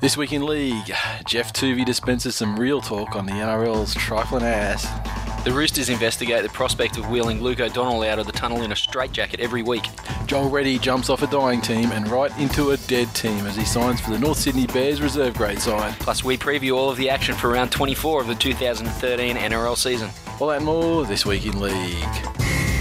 This week in league, Geoff Toovey dispenses some real talk on the NRL's trifling ass. The Roosters investigate the prospect of wheeling Luke O'Donnell out of the tunnel in a straitjacket every week. Joel Reddy jumps off a dying team and right into a dead team as he signs for the North Sydney Bears reserve grade side. Plus, we preview all of the action for round 24 of the 2013 NRL season. All that and more this week in league.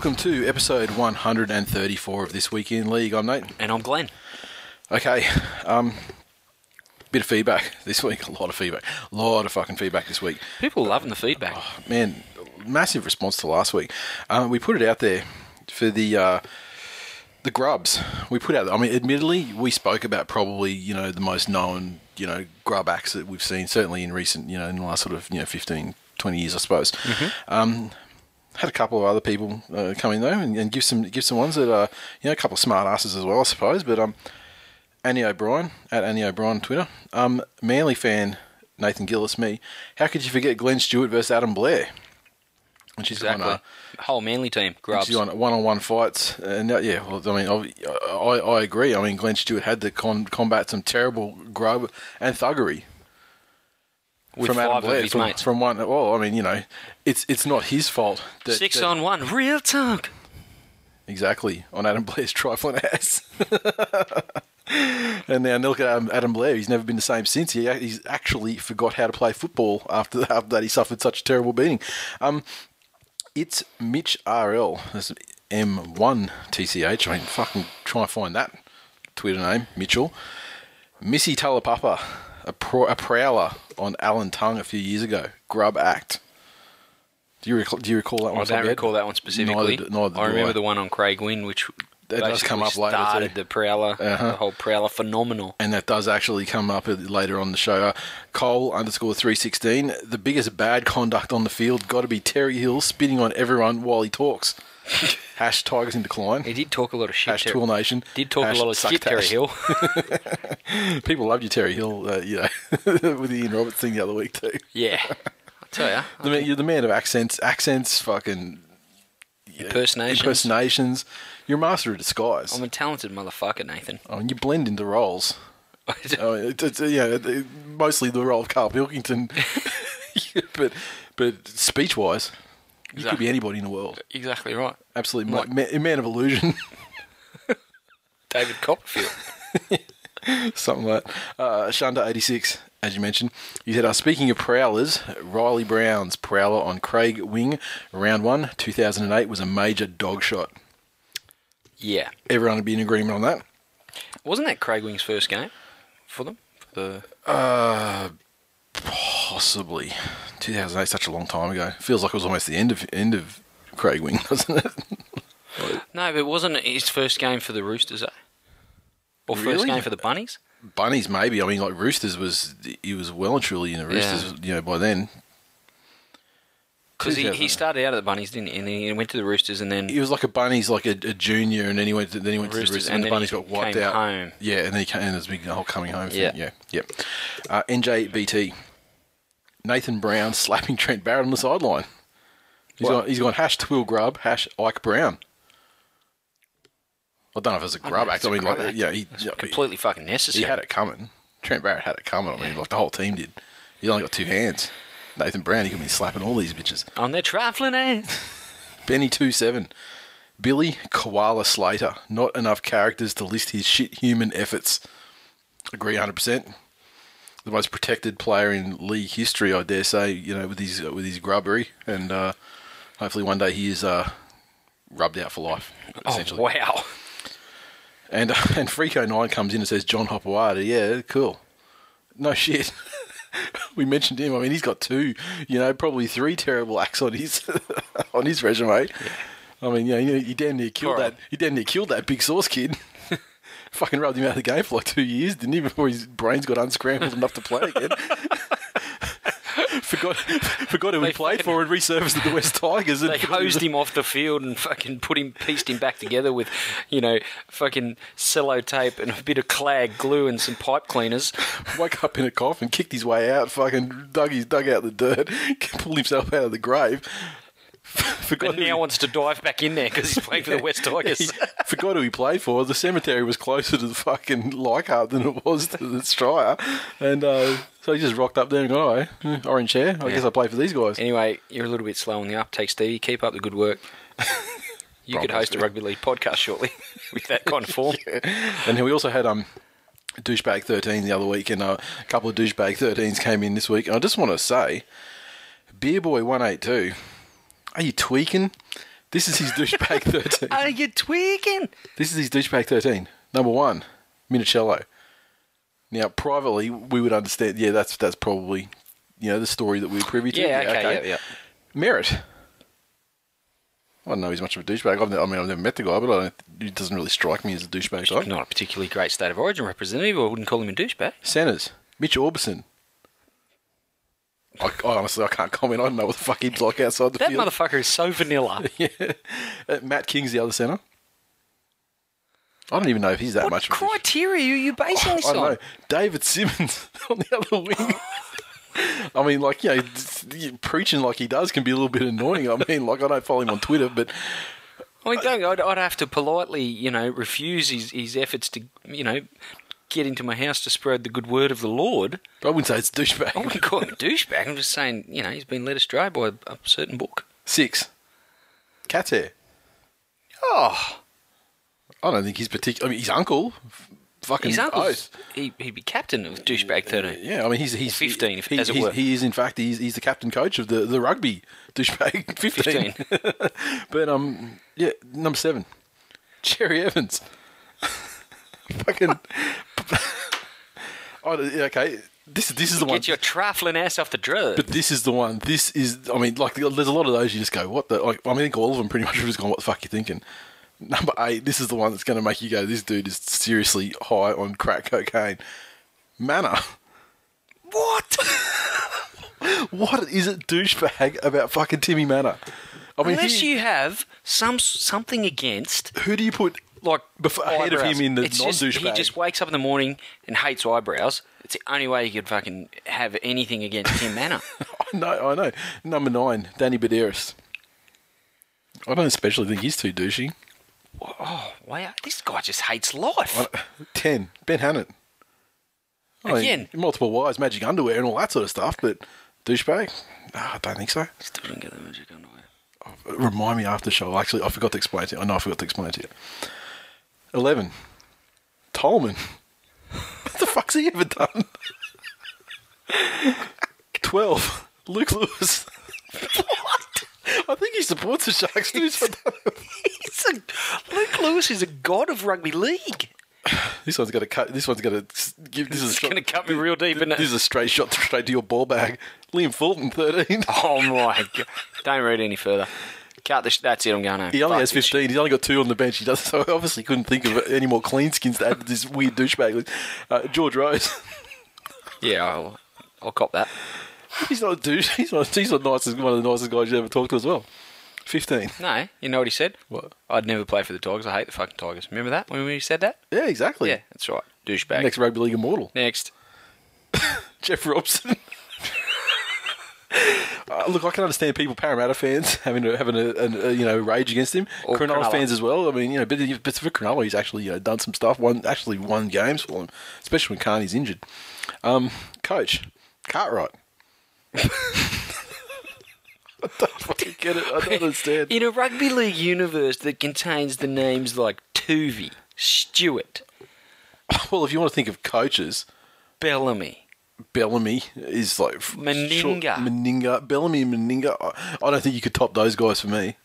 Welcome to episode 134 of This Week in League. I'm Nate. And I'm Glenn. Okay, um, bit of feedback this week. A lot of feedback. A lot of fucking feedback this week. People loving the feedback. Man, massive response to last week. Um, we put it out there for the uh, the grubs. We put out. I mean, admittedly, we spoke about probably you know the most known you know grub acts that we've seen certainly in recent you know in the last sort of you know 15, 20 years, I suppose. Um, had a couple of other people uh, come in though, and, and give some give some ones that are you know a couple of smart asses as well, I suppose. But um, Annie O'Brien at Annie O'Brien on Twitter, um, Manly fan Nathan Gillis, me. How could you forget Glenn Stewart versus Adam Blair? And she's Exactly. gone. Uh, Whole Manly team, grubs. she's on one-on-one fights, and uh, yeah, well, I mean, I, I, I agree. I mean, Glenn Stewart had to con- combat some terrible grub and thuggery with from five Adam of his From, mates. from one, well, I mean, you know, it's it's not his fault. That, Six that- on one, real talk. Exactly, on Adam Blair's trifling ass. and now look at Adam, Blair. He's never been the same since. He, he's actually forgot how to play football after, after that he suffered such a terrible beating. Um, it's Mitch RL. That's M1 TCH. I mean, fucking try and find that Twitter name, Mitchell. Misi Taulapapa, a, pro, a prowler on Alan Tongue a few years ago. Grub Act. Do you recall, do you recall that one? I don't recall that one specifically. Neither, neither I remember I. the one on Craig Wing, which That does come up later, started too. the Prowler, Uh-huh. the whole Prowler phenomenal. and that does actually come up later on the show. Uh, Cole underscore three sixteen. The biggest bad conduct on the field got to be Terry Hill spitting on everyone while he talks. Hash Tigers in decline. He did talk a lot of shit. Hash Tool Nation. Did talk Hash a lot of shit, Terry. Hill. People loved you, Terry Hill. Uh, you know, with the Ian Roberts thing the other week too. yeah, I tell ya, The man, you're the man of accents. Accents, fucking impersonations. impersonations. You're a master of disguise. I'm a talented motherfucker, Nathan. Oh, and you blend into roles. Oh, it's, it's, yeah, mostly the role of Carl Pilkington, but but speech wise, you could be anybody in the world. exactly right. Absolutely, Like- ma- man, man of illusion, David Copperfield. something like that. Uh, eighty six, as you mentioned, he said, uh, "Speaking of prowlers, Riley Brown's prowler on Craig Wing, round one, two thousand and eight, was a major dog shot. yeah, Everyone would be in agreement on that." wasn't that Craig Wing's first game for them? For the Possibly, two thousand eight, such a long time ago. Feels like it was almost the end of end of Craig Wing, doesn't it? no, but it wasn't his first game for the Roosters, eh? Or first Really? game for the Bunnies? Bunnies, maybe. I mean, like Roosters was he was well and truly in the Roosters, you know, by then. Because he, 2000. he started out at the Bunnies, didn't he? And then he went to the Roosters, and then He was like a Bunnies, like a, a junior, and then he went to then he went to the Roosters, and, and the then Bunnies he got wiped came out. home. Yeah, and then he came, and there's a big the whole coming home thing. Yeah. Yeah, yeah. Uh, NJBT, Nathan Brown slapping Trent Barrett on the sideline. He's What? gone, he's gone hash Twill Grub, hash Ike Brown. I don't know if it's a grub act. I mean, like, act. yeah, he, completely fucking necessary. he had it coming. Trent Barrett had it coming. I mean, like the whole team did. He only got two hands. Nathan Brown, he could be slapping all these bitches. on their trifling ass. Benny two seven, Billy Koala Slater. Not enough characters to list his shit human efforts. Agree, hundred percent. The most protected player in league history, I dare say. You know, with his with his grubbery and uh, hopefully one day he is uh, rubbed out for life. Oh, Essentially. wow. And and Freako Nine comes in and says John Hopoate. Yeah, cool. No shit. we mentioned him. I mean, he's got two, you know, probably three terrible acts on his on his resume. I mean, you know, you, you damn near killed that. You damn near killed that big sauce kid. Fucking rubbed him out of the game for like two years, didn't he? Before his brains got unscrambled enough to play again. forgot forgot who he played for and resurfaced at the West Tigers. And They hosed him off the field and fucking put him, pieced him back together with, you know, fucking sellotape and a bit of clag glue and some pipe cleaners. woke up in a coffin, kicked his way out, fucking dug his dug out the dirt, pulled himself out of the grave. Forgot And now wants to dive back in there because he's playing for the West Tigers. forgot who he played for. The cemetery was closer to the fucking Leichhardt than it was to the Stryer, and uh, so he just rocked up there and got, oh, orange hair. I guess I play for these guys. Anyway, you're a little bit slow on the uptake, Stevie. Keep up the good work. You could host a rugby league podcast shortly with that kind of form. And we also had um, douchebag thirteen the other week, and uh, a couple of douchebag thirteens came in this week. And I just want to say, Beer Boy one eight two, are you tweaking? This is his douchebag thirteen. Are you tweaking? This is his douchebag 13. Number one, Minichiello. Now, privately, we would understand, yeah, that's that's probably, you know, the story that we were privy to. Yeah, okay, yeah, yeah. Merit. I don't know he's much of a douchebag. I've, I mean, I've never met the guy, but I don't, he doesn't really strike me as a douchebag type. Not a particularly great state of origin representative. I wouldn't call him a douchebag. Senators. Mitch Aubusson. I, I honestly, I can't comment. I don't know what the fuck he's like outside the That field. motherfucker is so vanilla. Uh, Matt King's the other centre. I don't even know if he's that what much of a douche- criteria are you basing this I don't on? know. David Simmons on the other wing. I mean, like, you know, preaching like he does can be a little bit annoying. I mean, like, I don't follow him on Twitter, but I mean, don't, I'd, I'd have to politely, you know, refuse his, his efforts to, you know, get into my house to spread the good word of the Lord. I wouldn't say it's a I douchebag. wouldn't call him a douchebag. I'm just saying, you know, he's been led astray by a, a certain book. Six. Cat's hair. Oh, I don't think he's particular. I mean, his uncle. f- Fucking his uncle's oath. he, he'd be captain of douchebag thirteen. Yeah, I mean, he's he's 15, if- he, as it he's- were. He is, in fact, he's, he's the captain coach of the, the rugby douchebag 15. 15. But um, yeah, number seven, Cherry Evans. Fucking. oh, okay, this this is the one. Get your trifling ass off the drug. But this is the one. This is. I mean, like, there's a lot of those you just go, what the? Like, I mean, I think all of them pretty much have just gone, what the fuck you thinking? Number eight. This is the one that's going to make you go, this dude is seriously high on crack cocaine. Mannah. what? What is it douchebag about fucking Timmy Mannah? I mean, Unless he- you have some something against, who do you put like before, ahead of him in the It's just- non-douchebag? He just wakes up in the morning and hates eyebrows. It's the only way you could fucking have anything against Tim Mannah. I know, I know. Number nine, Danny Buderus. I don't especially think he's too douchey. oh wow, this guy just hates life. Ten, Ben Hannant. Oh, I mean, Again. multiple wives, magic underwear, and all that sort of stuff. But douchebag, no, I don't think so. Still didn't get the magic underwear. Oh, Remind me after the show. Actually, I forgot to explain to you. I know I forgot to explain it to you. Eleven, Tolman. what the fuck's he ever done? Twelve, Luke Lewis. what? I think he supports the Sharks too. So I. He's a, Luke Lewis is a god of rugby league. this one's got to cut. This one's got to give. This is a It's shot- going to cut me real deep, isn't This it? is a straight shot straight to your ball bag. Liam Fulton, thirteen. Oh my god! Don't read any further. Cut the. Sh- that's it. I'm going home. He only Fuck has this 15. He's only got two on the bench. He does so he obviously couldn't think of any more clean skins to add to this weird douchebag list. Uh, George Rose. shit. Yeah, I'll, I'll cop that. he's not a douche. He's not. He's not nicest, one of the nicest guys you ever talked to as well. 15. No, you know what he said? What? I'd never play for the Tigers. I hate the fucking Tigers. Remember that when we said that? Yeah, exactly. Yeah, that's right. Douchebag. Next rugby league immortal, Next. Jeff Robson. Uh, look, I can understand people, Parramatta fans, having a, having a, a, a you know rage against him. Or Cronulla Cronulla. fans as well. I mean, you know, but, but for Cronulla, he's actually you know, done some stuff. Won actually won games for them, especially when Carney's injured. Um, coach Cartwright. I don't fucking get it. I don't understand. In a rugby league universe that contains the names like Toovey, Stewart, Well, if you want to think of coaches, Bellamy, Bellamy is like Meninga. short- Meninga, Bellamy, and Meninga. I, I don't think you could top those guys for me.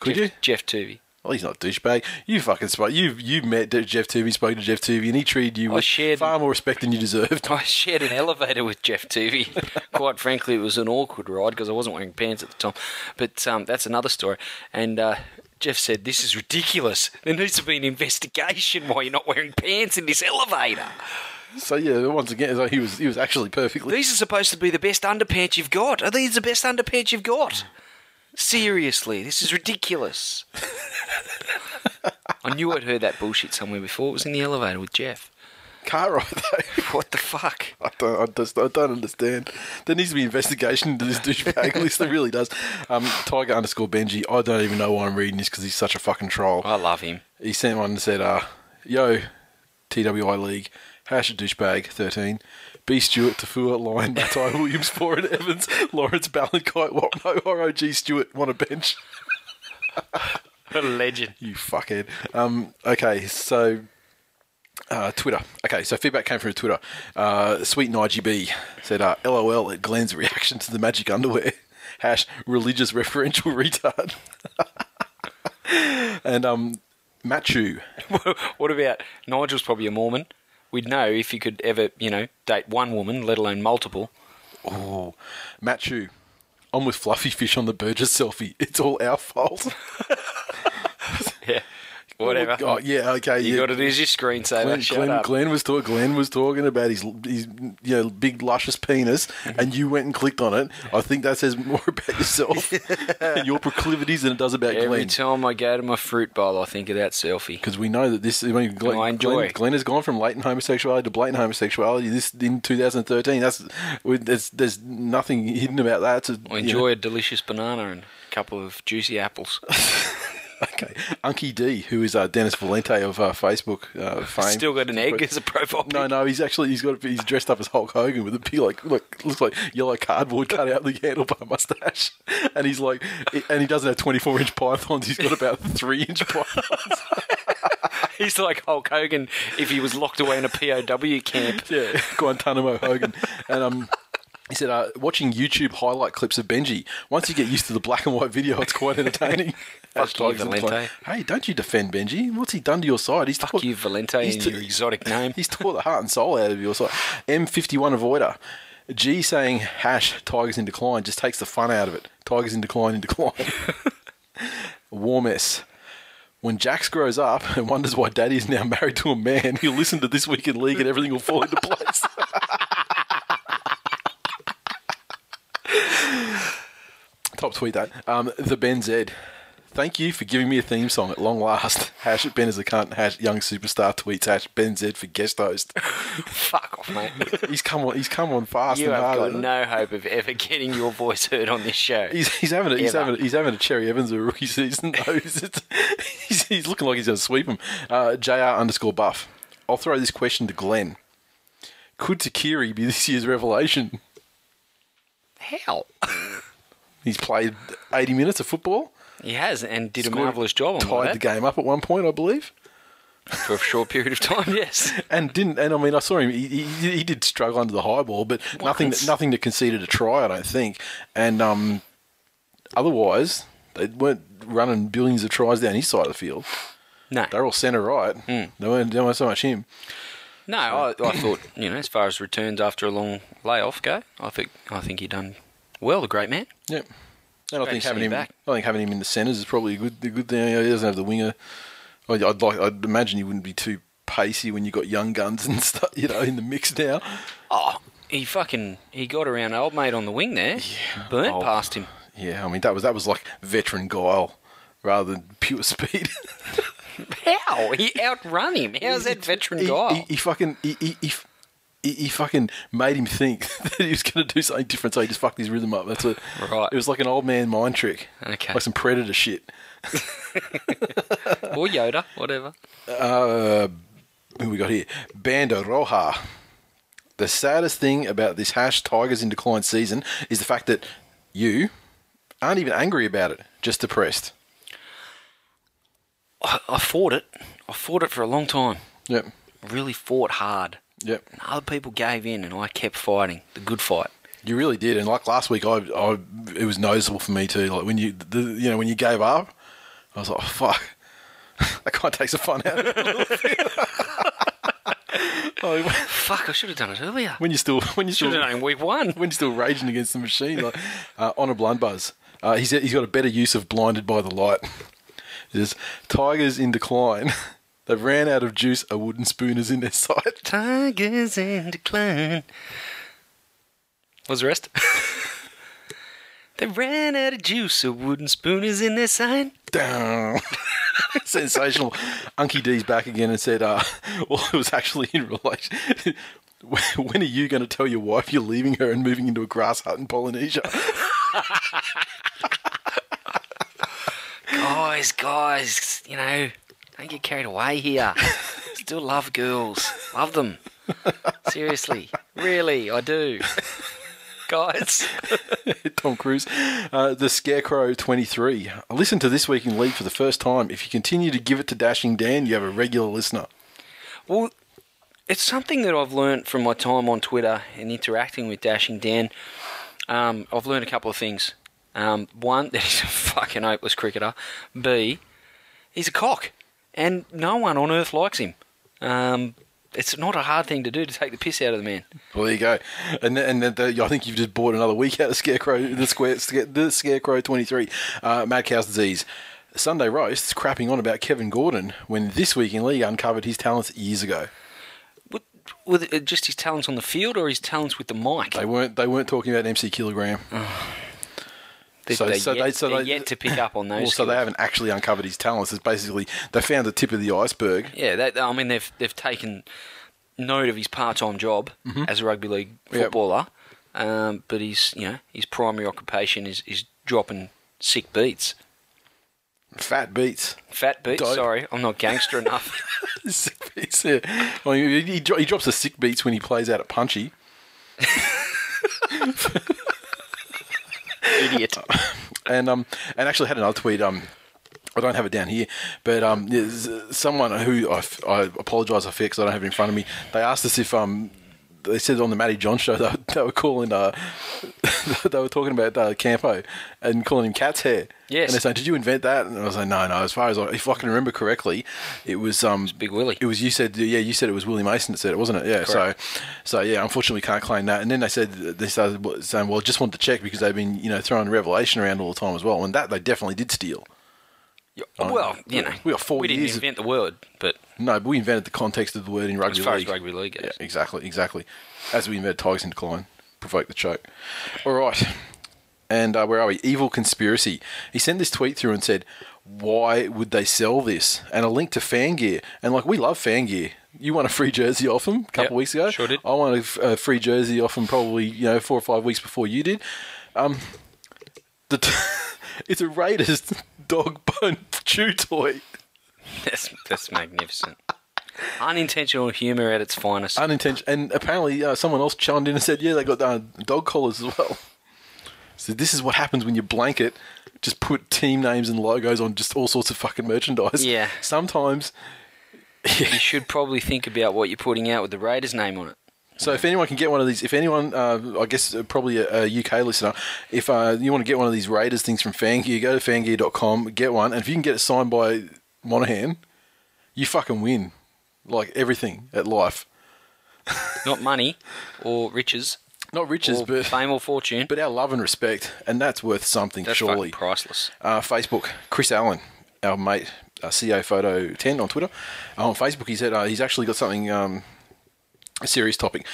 Could Jeff, you? Geoff Toovey. Well, he's not a douchebag. You fucking spoke. You you met Geoff Toovey, spoke to Geoff Toovey, and he treated you I with shared- far more respect than you deserved. I shared an elevator with Geoff Toovey. Quite frankly, it was an awkward ride because I wasn't wearing pants at the time. But um, that's another story. And uh, Jeff said, "This is ridiculous. There needs to be an investigation why you're not wearing pants in this elevator. So yeah, once again, he was he was actually perfectly. These are supposed to be the best underpants you've got. Are these the best underpants you've got? Seriously, this is ridiculous." I knew I'd heard that bullshit somewhere before. It was in the elevator with Jeff. car ride though. What the fuck? I don't, I just, I don't understand. There needs to be investigation into this douchebag list. There really does. Um, Tiger underscore Benji. I don't even know why I'm reading this because he's such a fucking troll. I love him. He sent one and said, uh, "Yo, TWI League, hash a douchebag thirteen, B Stewart, Taufua, Lyon, Matai Williams, Foran Evans, Lawrence Ballantyne, Wapno, ROG Stewart, want a bench." What a legend. You fuckhead. Um, okay, so uh, Twitter. Okay, so feedback came from Twitter. Uh, Sweet IGB said, uh, "LOL at Glenn's reaction to the magic underwear." Hash religious referential retard. and um, Machu. what about Nigel's probably a Mormon? We'd know if you could ever, you know, date one woman, let alone multiple. Oh, Machu. I'm with Fluffy Fish on the Burgess selfie. It's all our fault. Yeah. Oh Whatever. Oh, yeah, okay. you yeah. got it as your screensaver. Glenn, Shut Glenn, up. Glenn was talk, Glenn was talking about his his you know big luscious penis, mm-hmm. and you went and clicked on it. I think that says more about yourself and your proclivities than it does about Every Glenn. time I go to my fruit bowl, I think of that selfie. Because we know that this, I mean, Glenn, I enjoy. Glenn, Glenn has gone from latent homosexuality to blatant homosexuality. This in 2013. That's there's, there's nothing hidden about that. I you enjoy know. a delicious banana and a couple of juicy apples. Okay, Unky D, who is uh, Dennis Valente of uh, Facebook uh, fame. Still got an egg as a profile No, pic. no, he's actually he's got he's dressed up as Hulk Hogan with a big like look looks like yellow cardboard cut out the handlebar mustache, and he's like, and he doesn't have twenty four inch pythons. He's got about three inch pythons. He's like Hulk Hogan if he was locked away in a POW camp. yeah, Guantanamo Hogan, and um. He said, uh, watching YouTube highlight clips of Benji. Once you get used to the black and white video, it's quite entertaining. Fuck you, Valente. Hey, don't you defend Benji. What's he done to your side? He's Fuck you, Valente, he's and t- your exotic name. He's tore the heart and soul out of your side. M51 avoider. G saying hash Tigers in decline just takes the fun out of it. Tigers in decline in decline. Warm S. When Jax grows up and wonders why daddy is now married to a man, he'll listen to This Week in League and everything will fall into place. Top tweet that. Um, the Ben Z. Thank you for giving me a theme song at long last. Hash Ben is a cunt. Hash young superstar tweets. Hash Ben Z for guest host. Fuck off, mate. He's come on. He's come on fast You and have hard. got no hope of ever getting your voice heard on this show. He's, he's having a, he's having a, he's having a Cherry Evans of rookie season though. He's, he's looking like he's going to sweep him. Uh, Jr underscore Buff. I'll throw this question to Glenn. Could Tuqiri be this year's revelation? How? He's played 80 minutes of football. He has, and did a marvellous job on Tied that the game up at one point, I believe. for a short period of time. Yes. And didn't and I mean I saw him. He, he, he did struggle under the high ball, but nothing Once. nothing that conceded a try. I don't think. And um, otherwise, they weren't running billions of tries down his side of the field. No, They're all centre right. Hmm. They weren't, they weren't so much him. No. I, I thought you know, as far as returns after a long layoff go, I think I think he done well. The great man. Yep. And I think having him him, back. I think having him in the centres is probably a good, a good thing. He doesn't have the winger. I'd, I'd like, I'd imagine he wouldn't be too pacey when you got young guns and stuff, you know, in the mix now. Oh, he fucking he got around old mate on the wing there. Yeah, Burnt Oh. past him. Yeah, I mean that was that was like veteran guile rather than pure speed. How he outrun him? How's that veteran he, guy? He, he fucking he, he, he, he, fucking made him think that he was going to do something different, so he just fucked his rhythm up. That's it. Right. It was like an old man mind trick. Okay. Like some predator shit. or Yoda, whatever. Uh, who we got here? Bando Roja. The saddest thing about this hash Tigers in decline season is the fact that you aren't even angry about it, just depressed. I, I fought it. I fought it for a long time. Yep. Really fought hard. Yep. And other people gave in, and I kept fighting the good fight. You really did, and like last week, I, I it was noticeable for me too. Like when you, the, you know, when you gave up, I was like, oh, "Fuck, that kind of takes the fun out." of it a little bit. Like, Fuck, I should have done it earlier. when you still, when you Should still, have done it in week one. when you're still raging against the machine, like uh, on a blunt buzz, uh, he's he's got a better use of blinded by the light. There's tigers in decline. They've ran out of juice. A wooden spoon is in their sight. Tigers in decline. What's the rest? they ran out of juice. A wooden spoon is in their sight. Down. Sensational. Unky D's back again and said, uh, well, it was actually in relation. when are you going to tell your wife you're leaving her and moving into a grass hut in Polynesia? Guys, guys, you know, don't get carried away here. Still love girls. Love them. Seriously. Really, I do. Guys. Tom Cruise. Uh, the Scarecrow 23. I listened to This Week in League for the first time. If you continue to give it to Dashing Dan, you have a regular listener. Well, it's something that I've learned from my time on Twitter and interacting with Dashing Dan. Um, I've learned a couple of things. Um, one, that he's a fucking hopeless cricketer. B, he's a cock. And no one on earth likes him. Um, it's not a hard thing to do to take the piss out of the man. Well, there you go. And and then the, I think you've just bought another week out of Scarecrow, the, square, the Scarecrow 23. Uh, Mad Cow's Disease. Sunday Roasts crapping on about Kevin Gordon when This Week in League uncovered his talents years ago. With, with just his talents on the field or his talents with the mic? They weren't. They weren't talking about MC Kilogram. They, So- they're so yet, they- so they- yet to pick up on those. Well, so they haven't actually uncovered his talents. It's basically they found the tip of the iceberg. Yeah, they, I mean they've they've taken note of his part-time job Mm-hmm. as a rugby league Yep. footballer, um, but his you know his primary occupation is is dropping sick beats, Fat beats. fat beats. Dope. Sorry, I'm not gangster enough. sick beats. Yeah. Well, he, he, he drops the sick beats when he plays out at Punchy. Idiot. and um and actually had another tweet um I don't have it down here, but um, someone who I, I apologise I because I don't have it in front of me. They asked us if um, they said on the Matty John show they, were- they were calling uh, they were talking about uh, Campo and calling him cat's hair. Yes. And they're saying, "Did you invent that?" And I was like, "No, no." As far as I, if I can remember correctly, it was um, Big Willie. It was you said, yeah, you said it was Willie Mason that said it, wasn't it? Yeah. Correct. So, so yeah, unfortunately, can't claim that. And then they said they started saying, "Well, just wanted to check because they've been you know throwing revelation around all the time as well." And that they definitely did steal. Well, you know, we got four we didn't years invent the word, but No, but we invented the context of the word in rugby as far league. as rugby league goes, Yeah, exactly, exactly. As we invented Tigers in Decline, provoke the choke. All right. And uh, where are we? Evil Conspiracy. He sent this tweet through and said, why would they sell this? And a link to fan gear. And like, we love fan gear. You won a free jersey off them a couple Yep, of weeks ago. sure did. I won a, free jersey off them probably, you know, four or five weeks before you did. Um, the t- it's a Raiders dog bone chew toy. that's that's magnificent. Unintentional humour at its finest. unintentional. And apparently, uh, someone else chimed in and said, "Yeah, they got uh, dog collars as well." So this is what happens when you blanket just put team names and logos on just all sorts of fucking merchandise. Yeah. Sometimes. you should probably think about what you're putting out with the Raiders name on it. So if anyone can get one of these, if anyone, uh, I guess uh, probably a, a UK listener, if uh, you want to get one of these Raiders things from Fangear, go to fangear.com, get one, and if you can get it signed by Monaghan, you fucking win, like everything at life. Not money or riches Not riches, or but fame or fortune. but our love and respect, and that's worth something, that's surely. priceless. Uh, Facebook, Chris Allen, our mate, uh, CO Photo 10 on Twitter. Uh, on Facebook, he said uh, he's actually got something, um, a serious topic.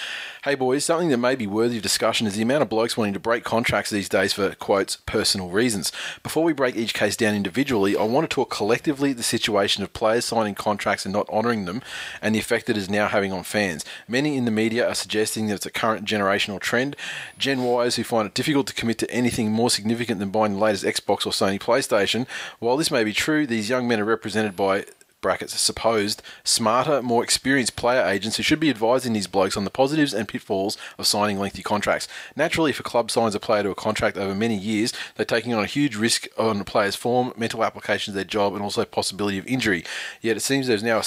Hey boys, something that may be worthy of discussion is the amount of blokes wanting to break contracts these days for, quotes, personal reasons. Before we break each case down individually, I want to talk collectively the situation of players signing contracts and not honouring them and the effect it is now having on fans. Many in the media are suggesting that it's a current generational trend. Gen Ys who find it difficult to commit to anything more significant than buying the latest Xbox or Sony PlayStation. While this may be true, these young men are represented by brackets supposed smarter, more experienced player agents who should be advising these blokes on the positives and pitfalls of signing lengthy contracts. Naturally, if a club signs a player to a contract over many years, they're taking on a huge risk on the player's form, mental applications of their job, and also possibility of injury. Yet it seems there's now a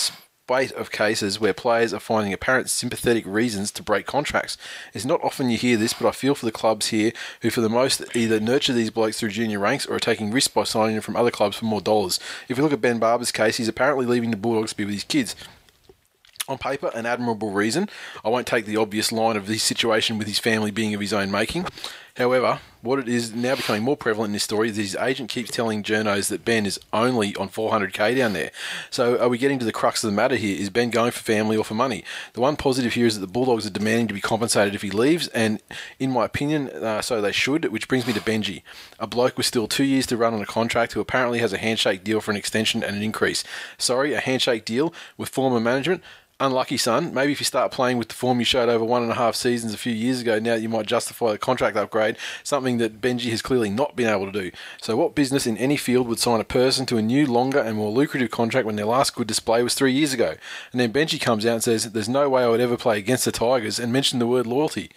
spate of cases where players are finding apparent sympathetic reasons to break contracts. It's not often you hear this, but I feel for the clubs here who, for the most, either nurture these blokes through junior ranks or are taking risks by signing them from other clubs for more dollars. If you look at Ben Barba's case, he's apparently leaving the Bulldogs to be with his kids. On paper, an admirable reason. I won't take the obvious line of this situation with his family being of his own making. However, what it is now becoming more prevalent in this story is his agent keeps telling journos that Ben is only on 400k down there. So are we getting to the crux of the matter here? Is Ben going for family or for money? The one positive here is that the Bulldogs are demanding to be compensated if he leaves, and in my opinion, uh, so they should, which brings me to Benji, a bloke with still two years to run on a contract who apparently has a handshake deal for an extension and an increase. Sorry, a handshake deal with former management unlucky son. Maybe if you start playing with the form you showed over one and a half seasons a few years ago, now you might justify a contract upgrade, something that Benji has clearly not been able to do. So, what business in any field would sign a person to a new, longer, and more lucrative contract when their last good display was three years ago? And then Benji comes out and says, There's no way I would ever play against the Tigers and mention the word loyalty.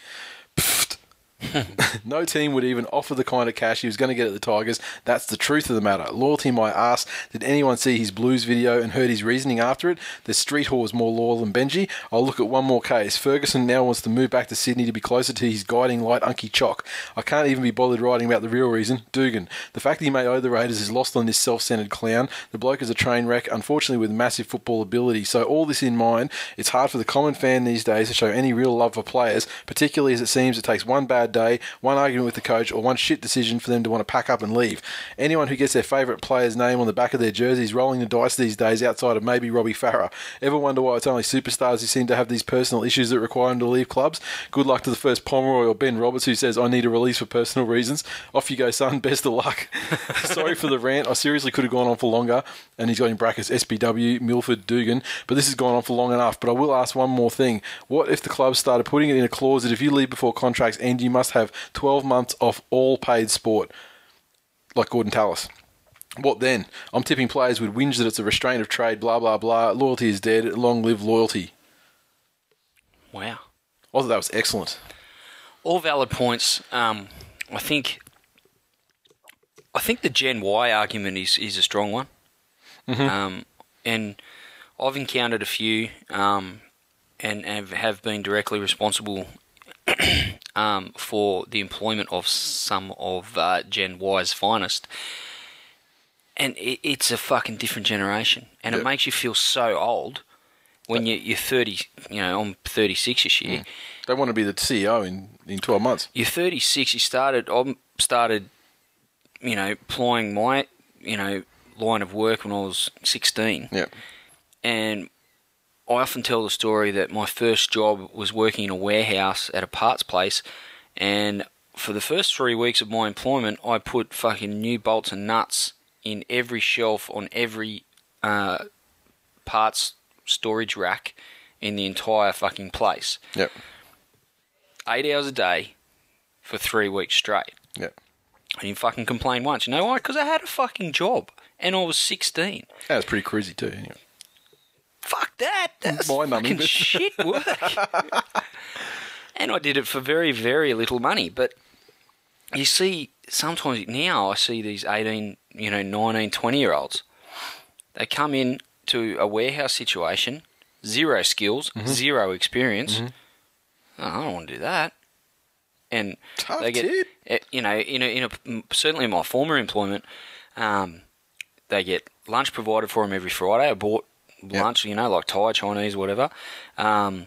Pfft. no team would even offer the kind of cash he was going to get at the Tigers. That's the truth of the matter. Loyalty, my ass. Did anyone see his Blues video and heard his reasoning after it? The street whore is more loyal than Benji. I'll look at one more case. Ferguson now wants to move back to Sydney to be closer to his guiding light, Unky Chock. I can't even be bothered writing about the real reason. Dugan. The fact that he may owe the Raiders is lost on this self-centered clown. The bloke is a train wreck, unfortunately with massive football ability. So all this in mind, it's hard for the common fan these days to show any real love for players, particularly as it seems it takes one bad day, one argument with the coach, or one shit decision for them to want to pack up and leave. Anyone who gets their favourite player's name on the back of their jersey is rolling the dice these days outside of maybe Robbie Farah. Ever wonder why it's only superstars who seem to have these personal issues that require them to leave clubs? Good luck to the first Pomeroy or Ben Roberts who says, I need a release for personal reasons. Off you go, son. Best of luck. Sorry for the rant. I seriously could have gone on for longer. And he's got in brackets SBW, Milford, Dugan. But this has gone on for long enough. But I will ask one more thing. What if the club started putting it in a clause that if you leave before contracts end, you must have 12 months off all paid sport, like Gorden Tallis. What then? I'm tipping players would whinge that it's a restraint of trade, blah, blah, blah. Loyalty is dead. Long live loyalty. Wow. I thought that was excellent. All valid points. Um, I think. I think the Gen Y argument is, is a strong one, um, and I've encountered a few, um, and, and have been directly responsible um, for the employment of some of uh, Gen Y's finest. And it, it's a fucking different generation, and Yep. it makes you feel so old when you, you're 30. You know, I'm 36 this year. They want to be the CEO in, in 12 months. You're 36. You started. I started, you know, plying my, you know, line of work when I was 16 Yeah. and I often tell the story that my first job was working in a warehouse at a parts place, and for the first three weeks of my employment, I put fucking new bolts and nuts in every shelf on every uh, parts storage rack in the entire fucking place. Yep. Eight hours a day for three weeks straight. Yep. I didn't fucking complain once. You know why? Because I had a fucking job, and I was 16. That was pretty crazy too. Anyway. Fuck that. That's My mummy, fucking but- shit work. and I did it for very, very little money. But you see, sometimes now I see these 18, you know, 19, 20 year olds. They come in to a warehouse situation, zero skills, Mm-hmm. zero experience. Oh, I don't want to do that. And Tough they get, tip. eh, you know, in a, in a, certainly in my former employment, um, they get lunch provided for them every Friday. I bought Yep. lunch, you know, like Thai, Chinese, whatever. Um,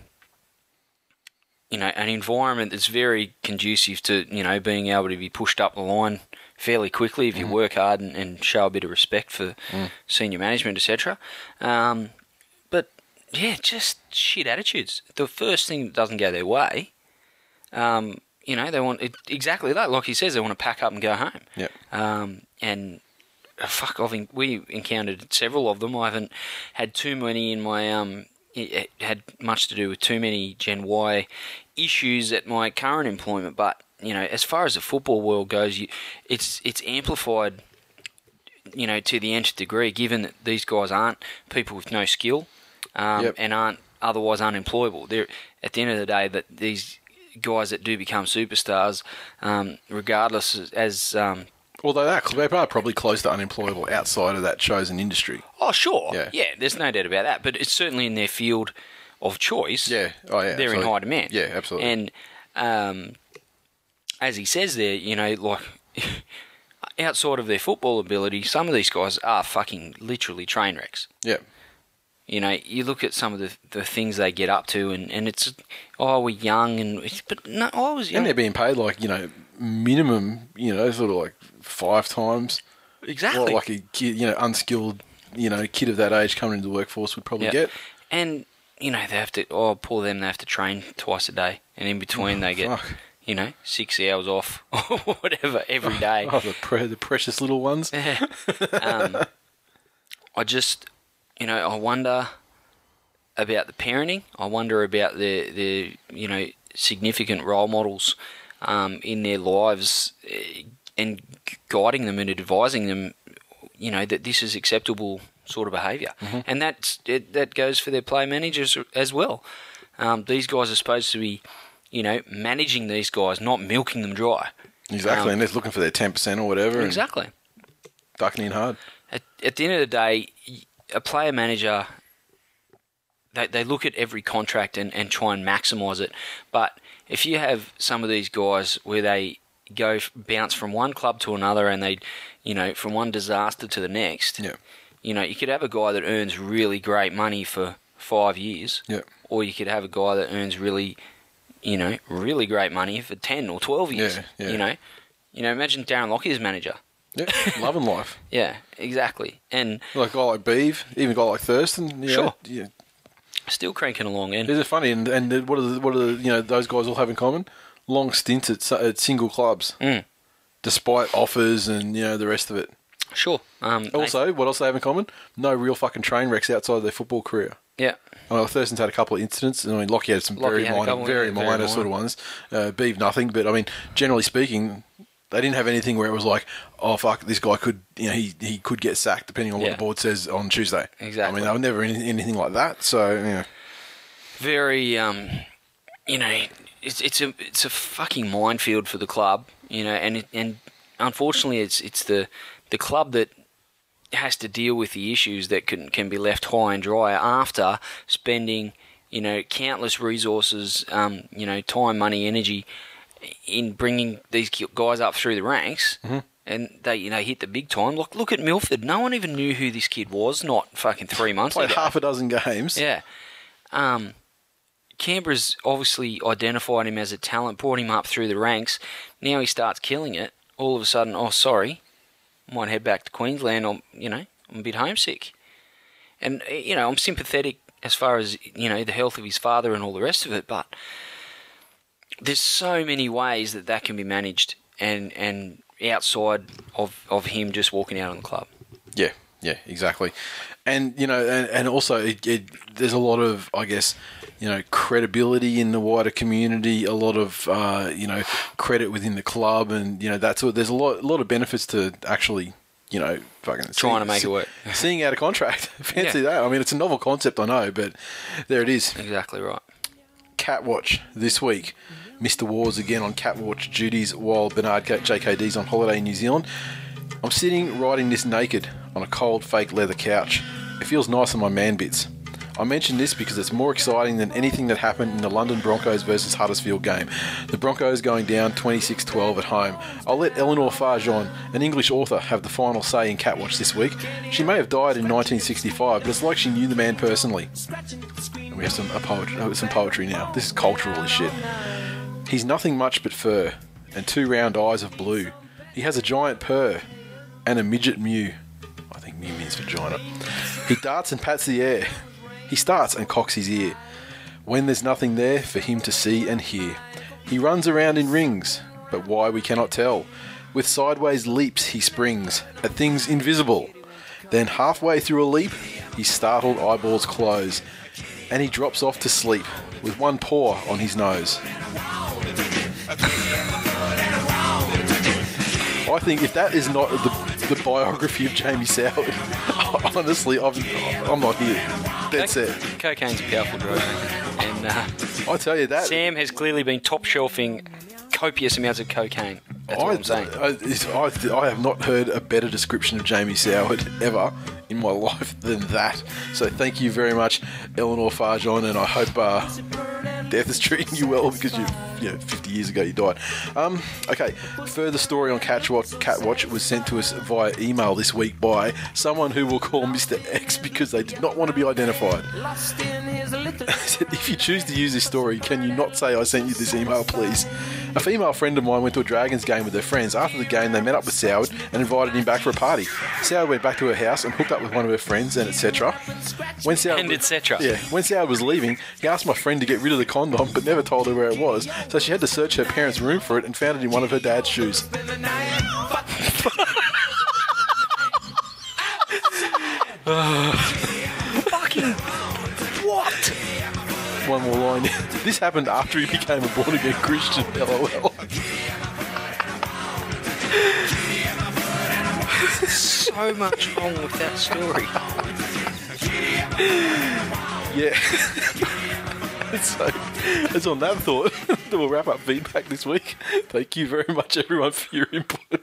you know, an environment that's very conducive to, you know, being able to be pushed up the line fairly quickly if you work hard and, and show a bit of respect for senior management, etc. Um, but yeah, just shit attitudes. The first thing that doesn't go their way, um, you know, they want it, exactly that. Like he says, they want to pack up and go home. Yep. Um, and fuck, I've we encountered several of them. I haven't had too many in my um. It it had much to do with too many Gen Y issues at my current employment, but you know, as far as the football world goes, you, it's it's amplified, you know, to the nth degree. Given that these guys aren't people with no skill, um, Yep. and aren't otherwise unemployable. They're at the end of the day that these guys that do become superstars, um, regardless as- as um, Although that they are probably close to unemployable outside of that chosen industry. Oh, sure. Yeah. Yeah. there's no doubt about that. But it's certainly in their field of choice. Yeah. Oh yeah. They're in high demand. Yeah, absolutely. And um, as he says there, you know, like outside of their football ability, some of these guys are fucking literally train wrecks. yeah. You know, you look at some of the the things they get up to, and, and it's oh we're young, and but no, I was And they're being paid like you know minimum, you know, sort of like five times exactly. what like a kid, you know, unskilled, you know, kid of that age coming into the workforce would probably Yeah. get. And you know they have to. Oh, poor them. They have to train twice a day, and in between they get Oh, fuck. you know six hours off or whatever every day. Oh, the pre- the precious little ones. Yeah. um, I just, you know, I wonder about the parenting. I wonder about the the you know significant role models um, in their lives eh, and guiding them and advising them. You know that this is acceptable sort of behaviour, and that's it, that goes for their play managers as well. Um, these guys are supposed to be, you know, managing these guys, not milking them dry. Exactly, Um, and they're looking for their ten percent or whatever, Exactly. ducking in hard. at, at the end of the day, a player manager, they, they look at every contract and, and try and maximise it. But if you have some of these guys where they go bounce from one club to another and they, you know, from one disaster to the next, Yeah, you know, you could have a guy that earns really great money for five years, yeah, or you could have a guy that earns really, you know, really great money for 10 or 12 years, Yeah, yeah. you know. You know, imagine Darren Lockyer's manager. yeah. Loving life. Yeah, exactly. And Like a guy like Beeve, even a guy like Thurston. You Sure. Yeah. Still cranking along. And Is it funny? And and what are the, what are the, you know those guys all have in common? Long stints at, at single clubs, Mm. despite offers and you know the rest of it. Sure. Um, Also, what else they have in common? No real fucking train wrecks outside their football career. yeah, Well, Thurston's had a couple of incidents. and I mean, Lockie had some Lockie very had minor, couple, very yeah, very minor minor. sort of ones. Uh, Beeve nothing, but I mean, generally speaking, they didn't have anything where it was like, oh fuck, this guy could, you know, he, he could get sacked depending on what Yeah. the board says on Tuesday. Exactly. I mean, they were never any, anything like that. So yeah, very. Um, you know, it's it's a it's a fucking minefield for the club. You know, and it, and unfortunately, it's it's the the club that has to deal with the issues that can can be left high and dry after spending you know countless resources, um, you know, time, money, energy in bringing these guys up through the ranks. And they, you know, hit the big time. Look, look at Milford. No one even knew who this kid was. Not fucking three months played ago. half a dozen games. Yeah. Um, Canberra's obviously identified him as a talent, brought him up through the ranks. Now he starts killing it. All of a sudden, oh, sorry, might head back to Queensland. I'm, you know, I'm a bit homesick. And, uh, you know, I'm sympathetic as far as, you know, the health of his father and all the rest of it, but there's so many ways that that can be managed and, and outside of, of him just walking out on the club. Yeah, yeah, exactly. And you know, and, and also it, it, there's a lot of, I guess, you know, credibility in the wider community. A lot of, uh, you know, credit within the club, and you know, that's what. There's a lot, a lot of benefits to actually, you know, fucking Trying to make it work. Seeing out a contract, fancy Yeah. that. I mean, it's a novel concept, I know, but there it is. Exactly right. Catwatch this week. Mr. Wars again on Catwatch duties while Bernard JKD's on holiday in New Zealand. I'm sitting writing this naked on a cold fake leather couch. It feels nice on my man bits. I mention this because it's more exciting than anything that happened in the London Broncos versus Huddersfield game. The Broncos going down 26 12 at home. I'll let Eleanor Farjeon, an English author, have the final say in Catwatch this week. She may have died in 1965, but it's like she knew the man personally. And we have some, poetry, uh, some poetry now. This is cultural as shit. He's nothing much but fur, and two round eyes of blue. He has a giant purr, and a midget mew. I think mew means vagina. He darts and pats the air. He starts and cocks his ear. When there's nothing there for him to see and hear. He runs around in rings, but why we cannot tell. With sideways leaps he springs at things invisible. Then halfway through a leap, his startled eyeballs close, and he drops off to sleep with one paw on his nose. I think if that is not the, the biography of Jamie Soward, honestly, I'm, I'm not here. Dead set. Cocaine's a powerful drug. And uh, I tell you that. Sam has clearly been top shelfing copious amounts of cocaine. That's I, what I'm saying. I, I, I have not heard a better description of Jamie Soward ever in my life than that. So thank you very much, Eleanor Farjeon, and I hope uh, death is treating you well because you, you know, 50 years ago you died. Um, okay, further story on Catwatch. Catwatch was sent to us via email this week by someone who will call Mr. X because they did not want to be identified. said, if you choose to use this story, can you not say I sent you this email, please? A female friend of mine went to a Dragons game with her friends. After the game, they met up with Soward and invited him back for a party. Soward went back to her house and hooked up with one of her friends and etc. When Soward, And et cetera. Yeah, when was leaving, he asked my friend to get rid of the condom, but never told her where it was. So she had to search her parents' room for it and found it in one of her dad's shoes. Fucking what? One more line. this happened after he became a born again Christian. LOL. So much wrong with that story. Yeah. so, it's on that thought that we'll wrap up feedback this week. Thank you very much, everyone, for your input.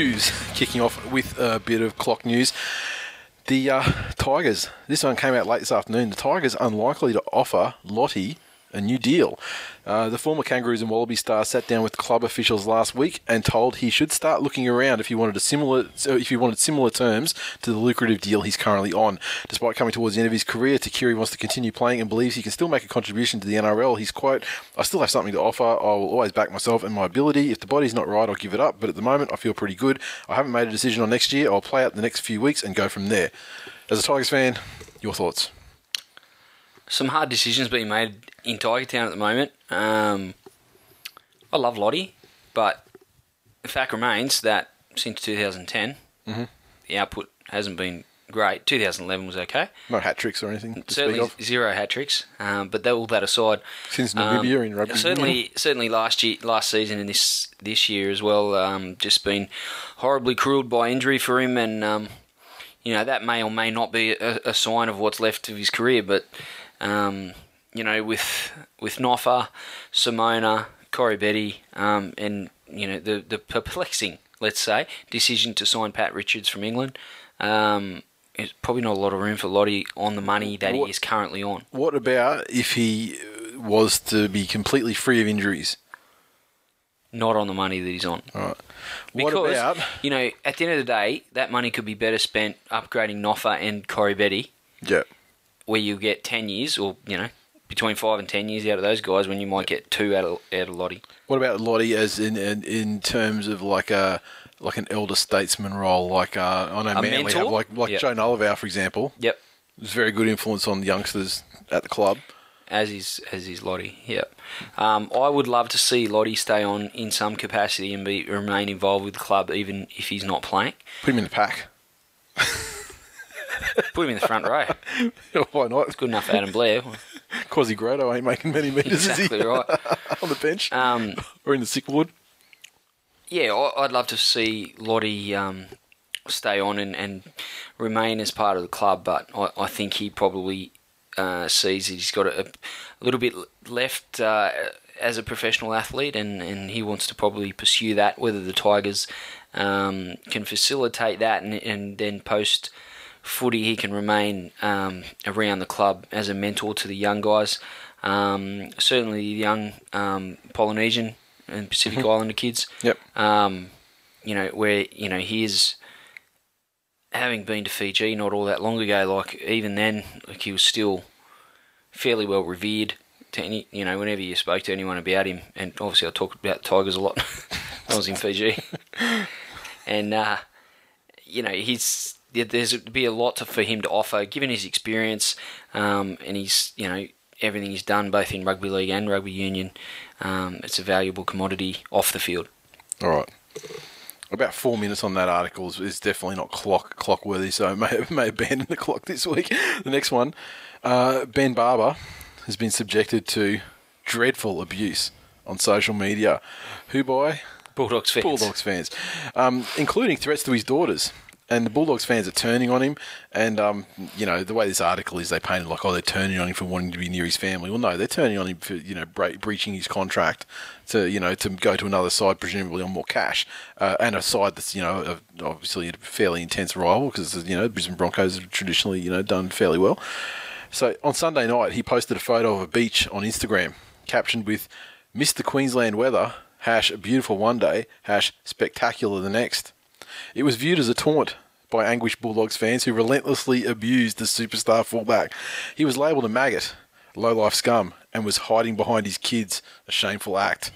News kicking off with a bit of clock news. The uh, Tigers, this one came out late this afternoon. The Tigers unlikely to offer Lote a new deal. Uh, the former Kangaroos and Wallaby star sat down with club officials last week and told he should start looking around if he wanted a similar if he wanted similar terms to the lucrative deal he's currently on. Despite coming towards the end of his career, Tuqiri wants to continue playing and believes he can still make a contribution to the NRL. He's quote, "I still have something to offer. I will always back myself and my ability. If the body's not right, I'll give it up. But at the moment, I feel pretty good. I haven't made a decision on next year. I'll play out the next few weeks and go from there." As a Tigers fan, your thoughts? Some hard decisions being made in Tiger Town at the moment. Um, I love Lote, but the fact remains that since 2010, the output hasn't been great. 2011 was okay. No hat tricks or anything to speak certainly of. zero hat tricks. Um, but that, all that aside, Since um, in rugby certainly, certainly last year, last season, and this this year as well, um, just been horribly cruelled by injury for him, and um, you know that may or may not be a, a sign of what's left of his career. But um, you know, with with Noffa, Simona, Koroibete, um, and you know the the perplexing, let's say, decision to sign Pat Richards from England. Um, there's probably not a lot of room for Lote on the money that What- he is currently on. What about if he was to be completely free of injuries? Not on the money that he's on. All right. What Because, about you know, at the end of the day, that money could be better spent upgrading Noffa and Koroibete, yeah? Where you get 10 years, or, you know, between 5 and 10 years out of those guys when you might get 2 out of, out of Lote. What about Lote as in, in in terms of like a like an elder statesman role? Like uh, I know A Manly mentor? have like like Yeah. Joe Galuvao, for example, Yep. was very good influence on the youngsters at the club. As is as is Lote. Yep. Um, I would love to see Lote stay on in some capacity and be remain involved with the club even if he's not playing. Put him in the pack. Put him in the front row. Why not? It's good enough for Adam Blair. Quasi Grotto ain't making many meters, is Exactly he? right. on the bench Um, or in the sick ward. yeah, I- I'd love to see Lote um, stay on and, and remain as part of the club, but I, I think he probably uh, sees that he's got a, a little bit left uh, as a professional athlete, and, and he wants to probably pursue that. Whether the Tigers um, can facilitate that, and, and then post footy, he can remain um, around the club as a mentor to the young guys. Um, certainly, the young um, Polynesian and Pacific Islander kids Yep. um, you know, where you know he is having been to Fiji not all that long ago. Like even then, like he was still fairly well revered. To any, you know, whenever you spoke to anyone about him, and obviously I talked about tigers a lot. I was in Fiji, and uh, you know, he's there's be a lot to, for him to offer, given his experience, um, and he's you know everything he's done both in rugby league and rugby union. Um, it's a valuable commodity off the field. All right. about four minutes on that article is, is definitely not clock clock worthy, so may may abandon the clock this week. The next one, uh, Ben Barba has been subjected to dreadful abuse on social media. Who by Bulldogs fans. Bulldogs fans, um, including threats to his daughters. And the Bulldogs fans are turning on him. And, um, you know, the way this article is, they painted like, oh, they're turning on him for wanting to be near his family. Well, no, they're turning on him for, you know, bre- breaching his contract to, you know, to go to another side, presumably on more cash. Uh, and a side that's, you know, obviously a fairly intense rival because, you know, Brisbane Broncos have traditionally, you know, done fairly well. So on Sunday night, he posted a photo of a beach on Instagram, captioned with "Mr. Queensland weather." Hash beautiful one day. Hash spectacular the next. It was viewed as a taunt by anguished Bulldogs fans who relentlessly abused the superstar fullback. He was labelled a maggot, low life scum, and was hiding behind his kids, a shameful act.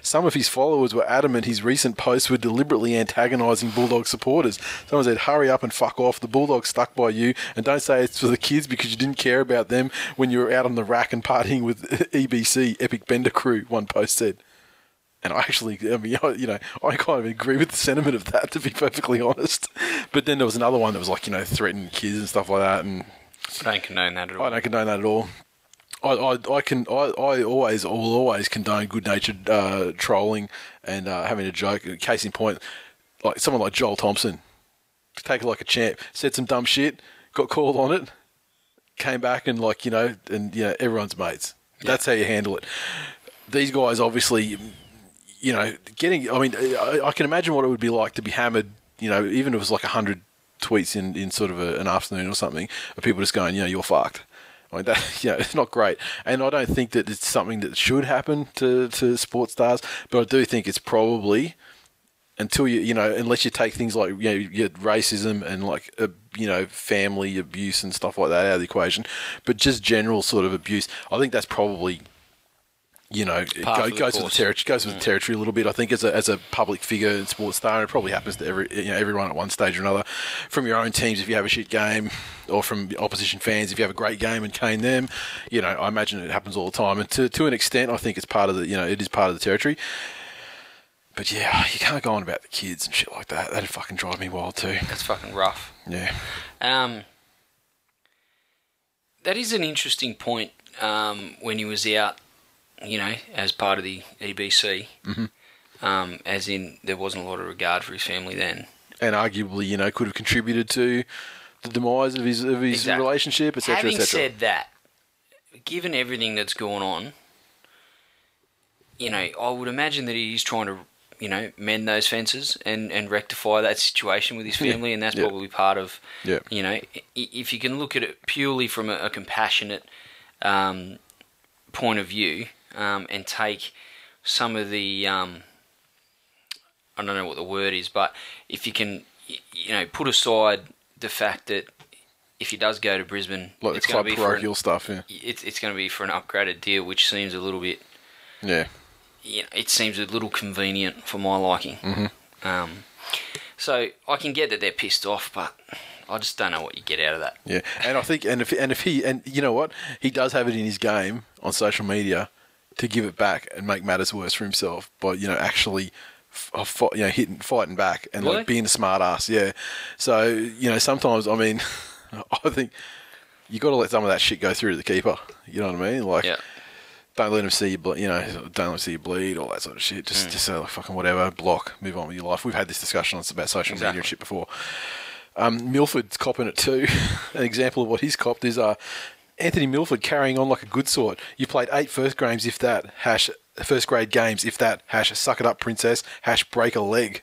Some of his followers were adamant his recent posts were deliberately antagonising Bulldog supporters. Someone said, Hurry up and fuck off. The Bulldogs stuck by you, and don't say it's for the kids because you didn't care about them when you were out on the rack and partying with EBC, Epic Bender Crew, one post said. And I actually, I mean, you know, I kind of agree with the sentiment of that, to be perfectly honest. But then there was another one that was like, you know, threatening kids and stuff like that, and I don't condone that at all. I don't condone that at all. I, I, I can I, I always I will always condone good natured uh, trolling and uh, having a joke. Case in point, like someone like Joel Thompson, take it like a champ, said some dumb shit, got called on it, came back and like you know, and you know everyone's mates. That's how you handle it. These guys obviously, you know, getting. I mean, I, I can imagine what it would be like to be hammered. You know, even if it was like hundred tweets in, in sort of a, an afternoon or something, of people just going, you know, you're fucked. I mean, that, you know, it's not great. And I don't think that it's something that should happen to, to sports stars, but I do think it's probably until you, you know, unless you take things like, you know, you get racism and like, uh, you know, family abuse and stuff like that out of the equation, but just general sort of abuse, I think that's probably you know, go, goes with the territory. Goes with the territory a little bit. I think as a as a public figure and sports star, it probably happens to every you know everyone at one stage or another. From your own teams, if you have a shit game, or from opposition fans, if you have a great game and cane them, you know, I imagine it happens all the time. And to to an extent, I think it's part of the you know it is part of the territory. But yeah, you can't go on about the kids and shit like that. That'd fucking drive me wild too. That's fucking rough. Yeah, Um, that is an interesting point. Um, when he was out, you know, as part of the EBC, Mm-hmm. um, as in there wasn't a lot of regard for his family then. and arguably, you know, could have contributed to the demise of his of his Exactly. relationship, etc., Having etc. said that, given everything that's going on, you know, I would imagine that he's trying to, you know, mend those fences and, and rectify that situation with his family, and that's Yeah. probably part of, Yeah. you know, if you can look at it purely from a, a compassionate um, point of view um, and take some of the, um, I don't know what the word is, but if you can, you know, put aside the fact that if he does go to Brisbane, like the it's club to be for an, parochial stuff. Yeah, it's, it's going to be for an upgraded deal, which seems a little bit, yeah. you know, it seems a little convenient for my liking. Mm-hmm. Um, so I can get that they're pissed off, but I just don't know what you get out of that. Yeah, and I think, and if and if he, and you know what, he does have it in his game on social media to give it back and make matters worse for himself by you know actually, f- uh, you know, hitting, fighting back and Really? like being a smart ass. Yeah, so you know sometimes I mean, I think you got to let some of that shit go through to the keeper. You know what I mean? Like, Yeah. don't let him see you, ble- you know, don't let him see you bleed, all that sort of shit. Just, just say like fucking whatever, block, move on with your life. We've had this discussion on about social media and shit before. Um, Milford's copping it too. An example of what he's copped is uh, Anthony Milford carrying on like a good sort. You played eight first games, if that. Hash first grade games, if that. Hash suck it up, princess. Hash break a leg.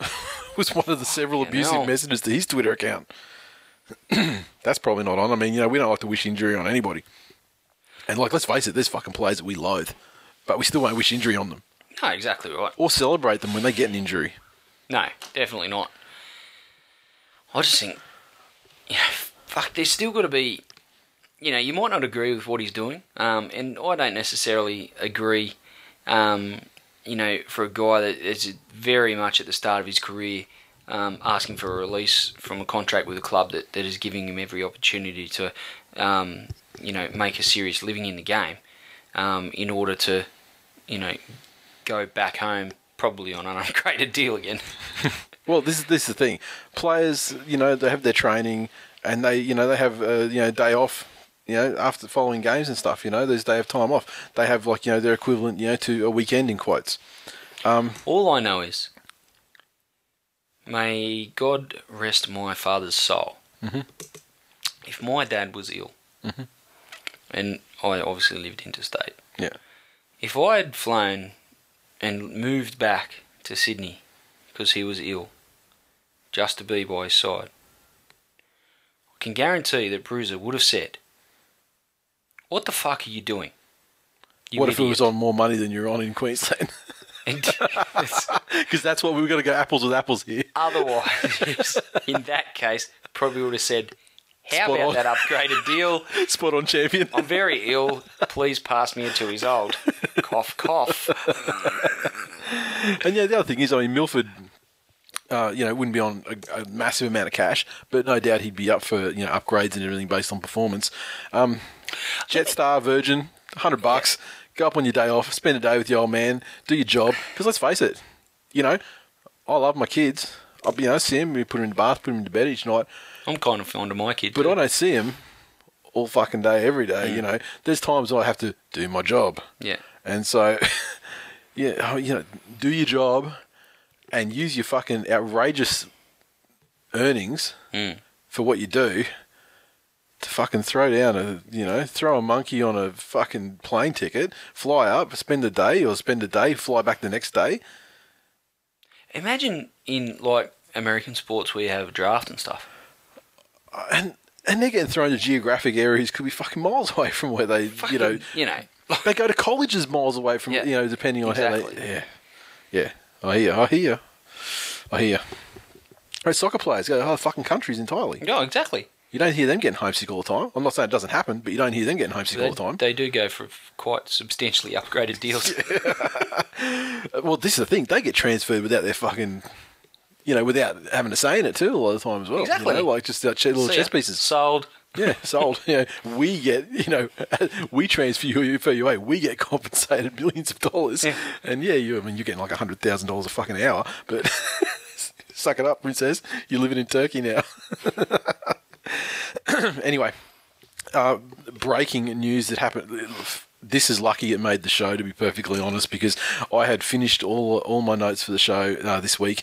was one of the several abusive messages to his Twitter account. That's probably not on. I mean, you know, we don't like to wish injury on anybody. And like, let's face it, there's fucking players that we loathe, but we still won't wish injury on them No, exactly right. or celebrate them when they get an injury. No, definitely not. I just think, you know, fuck, there's still got to be, you know, you might not agree with what he's doing, um, and I don't necessarily agree, um, you know, for a guy that is very much at the start of his career, um, asking for a release from a contract with a club that, that is giving him every opportunity to, um, you know, make a serious living in the game, um, in order to, you know, go back home probably on an upgraded deal again. Well, this is this is the thing. Players, you know, they have their training, and they, you know, they have uh, you know day off. You know, after following games and stuff, you know, there's they have time off. They have like you know their equivalent, you know, to a weekend in quotes. All I know is, may God rest my father's soul. Mm-hmm. If my dad was ill, and I obviously lived interstate, Yeah, if I had flown and moved back to Sydney because he was ill, just to be by his side, I can guarantee that Bruiser would have said, "What the fuck are you doing?" You what if it was on more money than you're on in Queensland? Because that's what we were going to go apples with apples here. otherwise, in that case, probably would have said, "How Spot about on. that upgraded deal? Spot on champion. I'm very ill. Please pass me until he's old." Cough, cough. And yeah, the other thing is, I mean, Milford, uh, you know, wouldn't be on a, a massive amount of cash, but no doubt he'd be up for you know upgrades and everything based on performance. Um, Jetstar, Virgin, hundred bucks. Go up on your day off, spend a day with your old man, do your job. Because let's face it, you know, I love my kids. I'll be, you know, see him, we put him in the bath, put him to bed each night, I'm kind of fond of my kid. but too. I don't see him all fucking day, every day. You know, there's times I have to do my job. yeah. And so, yeah, oh, you know, do your job and use your fucking outrageous earnings Mm. for what you do fucking throw down a, you know, throw a monkey on a fucking plane ticket, fly up, spend a day, or spend a day, fly back the next day. Imagine in like American sports where you have a draft and stuff. Uh, and and they're getting thrown to geographic areas could be fucking miles away from where they, you know, you know, they go to colleges miles away from, Yeah, you know, depending on how exactly. they, yeah, yeah. I hear, I hear, I hear. Right, soccer players go to other fucking countries entirely. no, exactly. You don't hear them getting homesick all the time. I'm not saying it doesn't happen, but you don't hear them getting homesick They, all the time. they do go for quite substantially upgraded deals. Well, this is the thing. They get transferred without their fucking, you know, without having to say in it too a lot of the time as well. Exactly. You know, like just uh, little See chess pieces. sold. Yeah, sold. You know, we get, you know, we transfer you for you away. We get compensated millions of dollars. Yeah. And yeah, you, I mean, you're getting like hundred thousand dollars a fucking hour, but suck it up, princess. You're living in Turkey now. anyway, uh, breaking news that happened. This is lucky it made the show, to be perfectly honest, because I had finished all all my notes for the show uh, this week.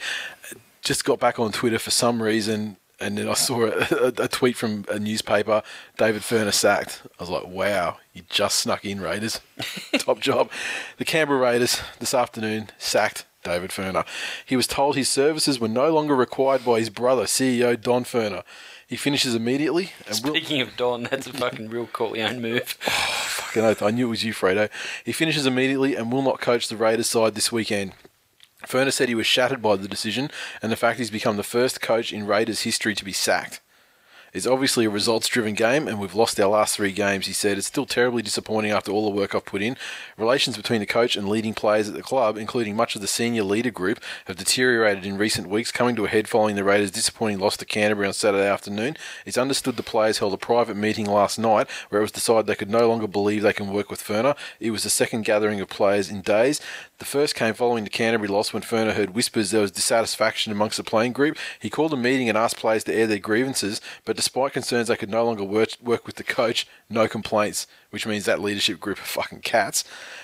Just got back on Twitter for some reason, and then I saw a, a, tweet from a newspaper: David Furner sacked. I was like, "Wow, you just snuck in, Raiders! Top job." The Canberra Raiders this afternoon sacked David Furner. He was told his services were no longer required by his brother, CEO Don Furner. He finishes immediately and will. Speaking of Don, that's a fucking real Corleone oh, move. Oh, Fucking oath, I knew it was you, Fredo. He finishes immediately and will not coach the Raiders side this weekend. Furner said he was shattered by the decision and the fact he's become the first coach in Raiders history to be sacked. It's obviously a results driven game and we've lost our last three games, he said. It's still terribly disappointing after all the work I've put in. Relations between the coach and leading players at the club, including much of the senior leader group, have deteriorated in recent weeks, coming to a head following the Raiders' disappointing loss to Canterbury on Saturday afternoon. It's understood the players held a private meeting last night where it was decided they could no longer believe they can work with Furner. It was the second gathering of players in days. The first came following the Canterbury loss when Furner heard whispers there was dissatisfaction amongst the playing group. He called a meeting and asked players to air their grievances, but despite concerns they could no longer work, work with the coach, no complaints, which means that leadership group are fucking cats.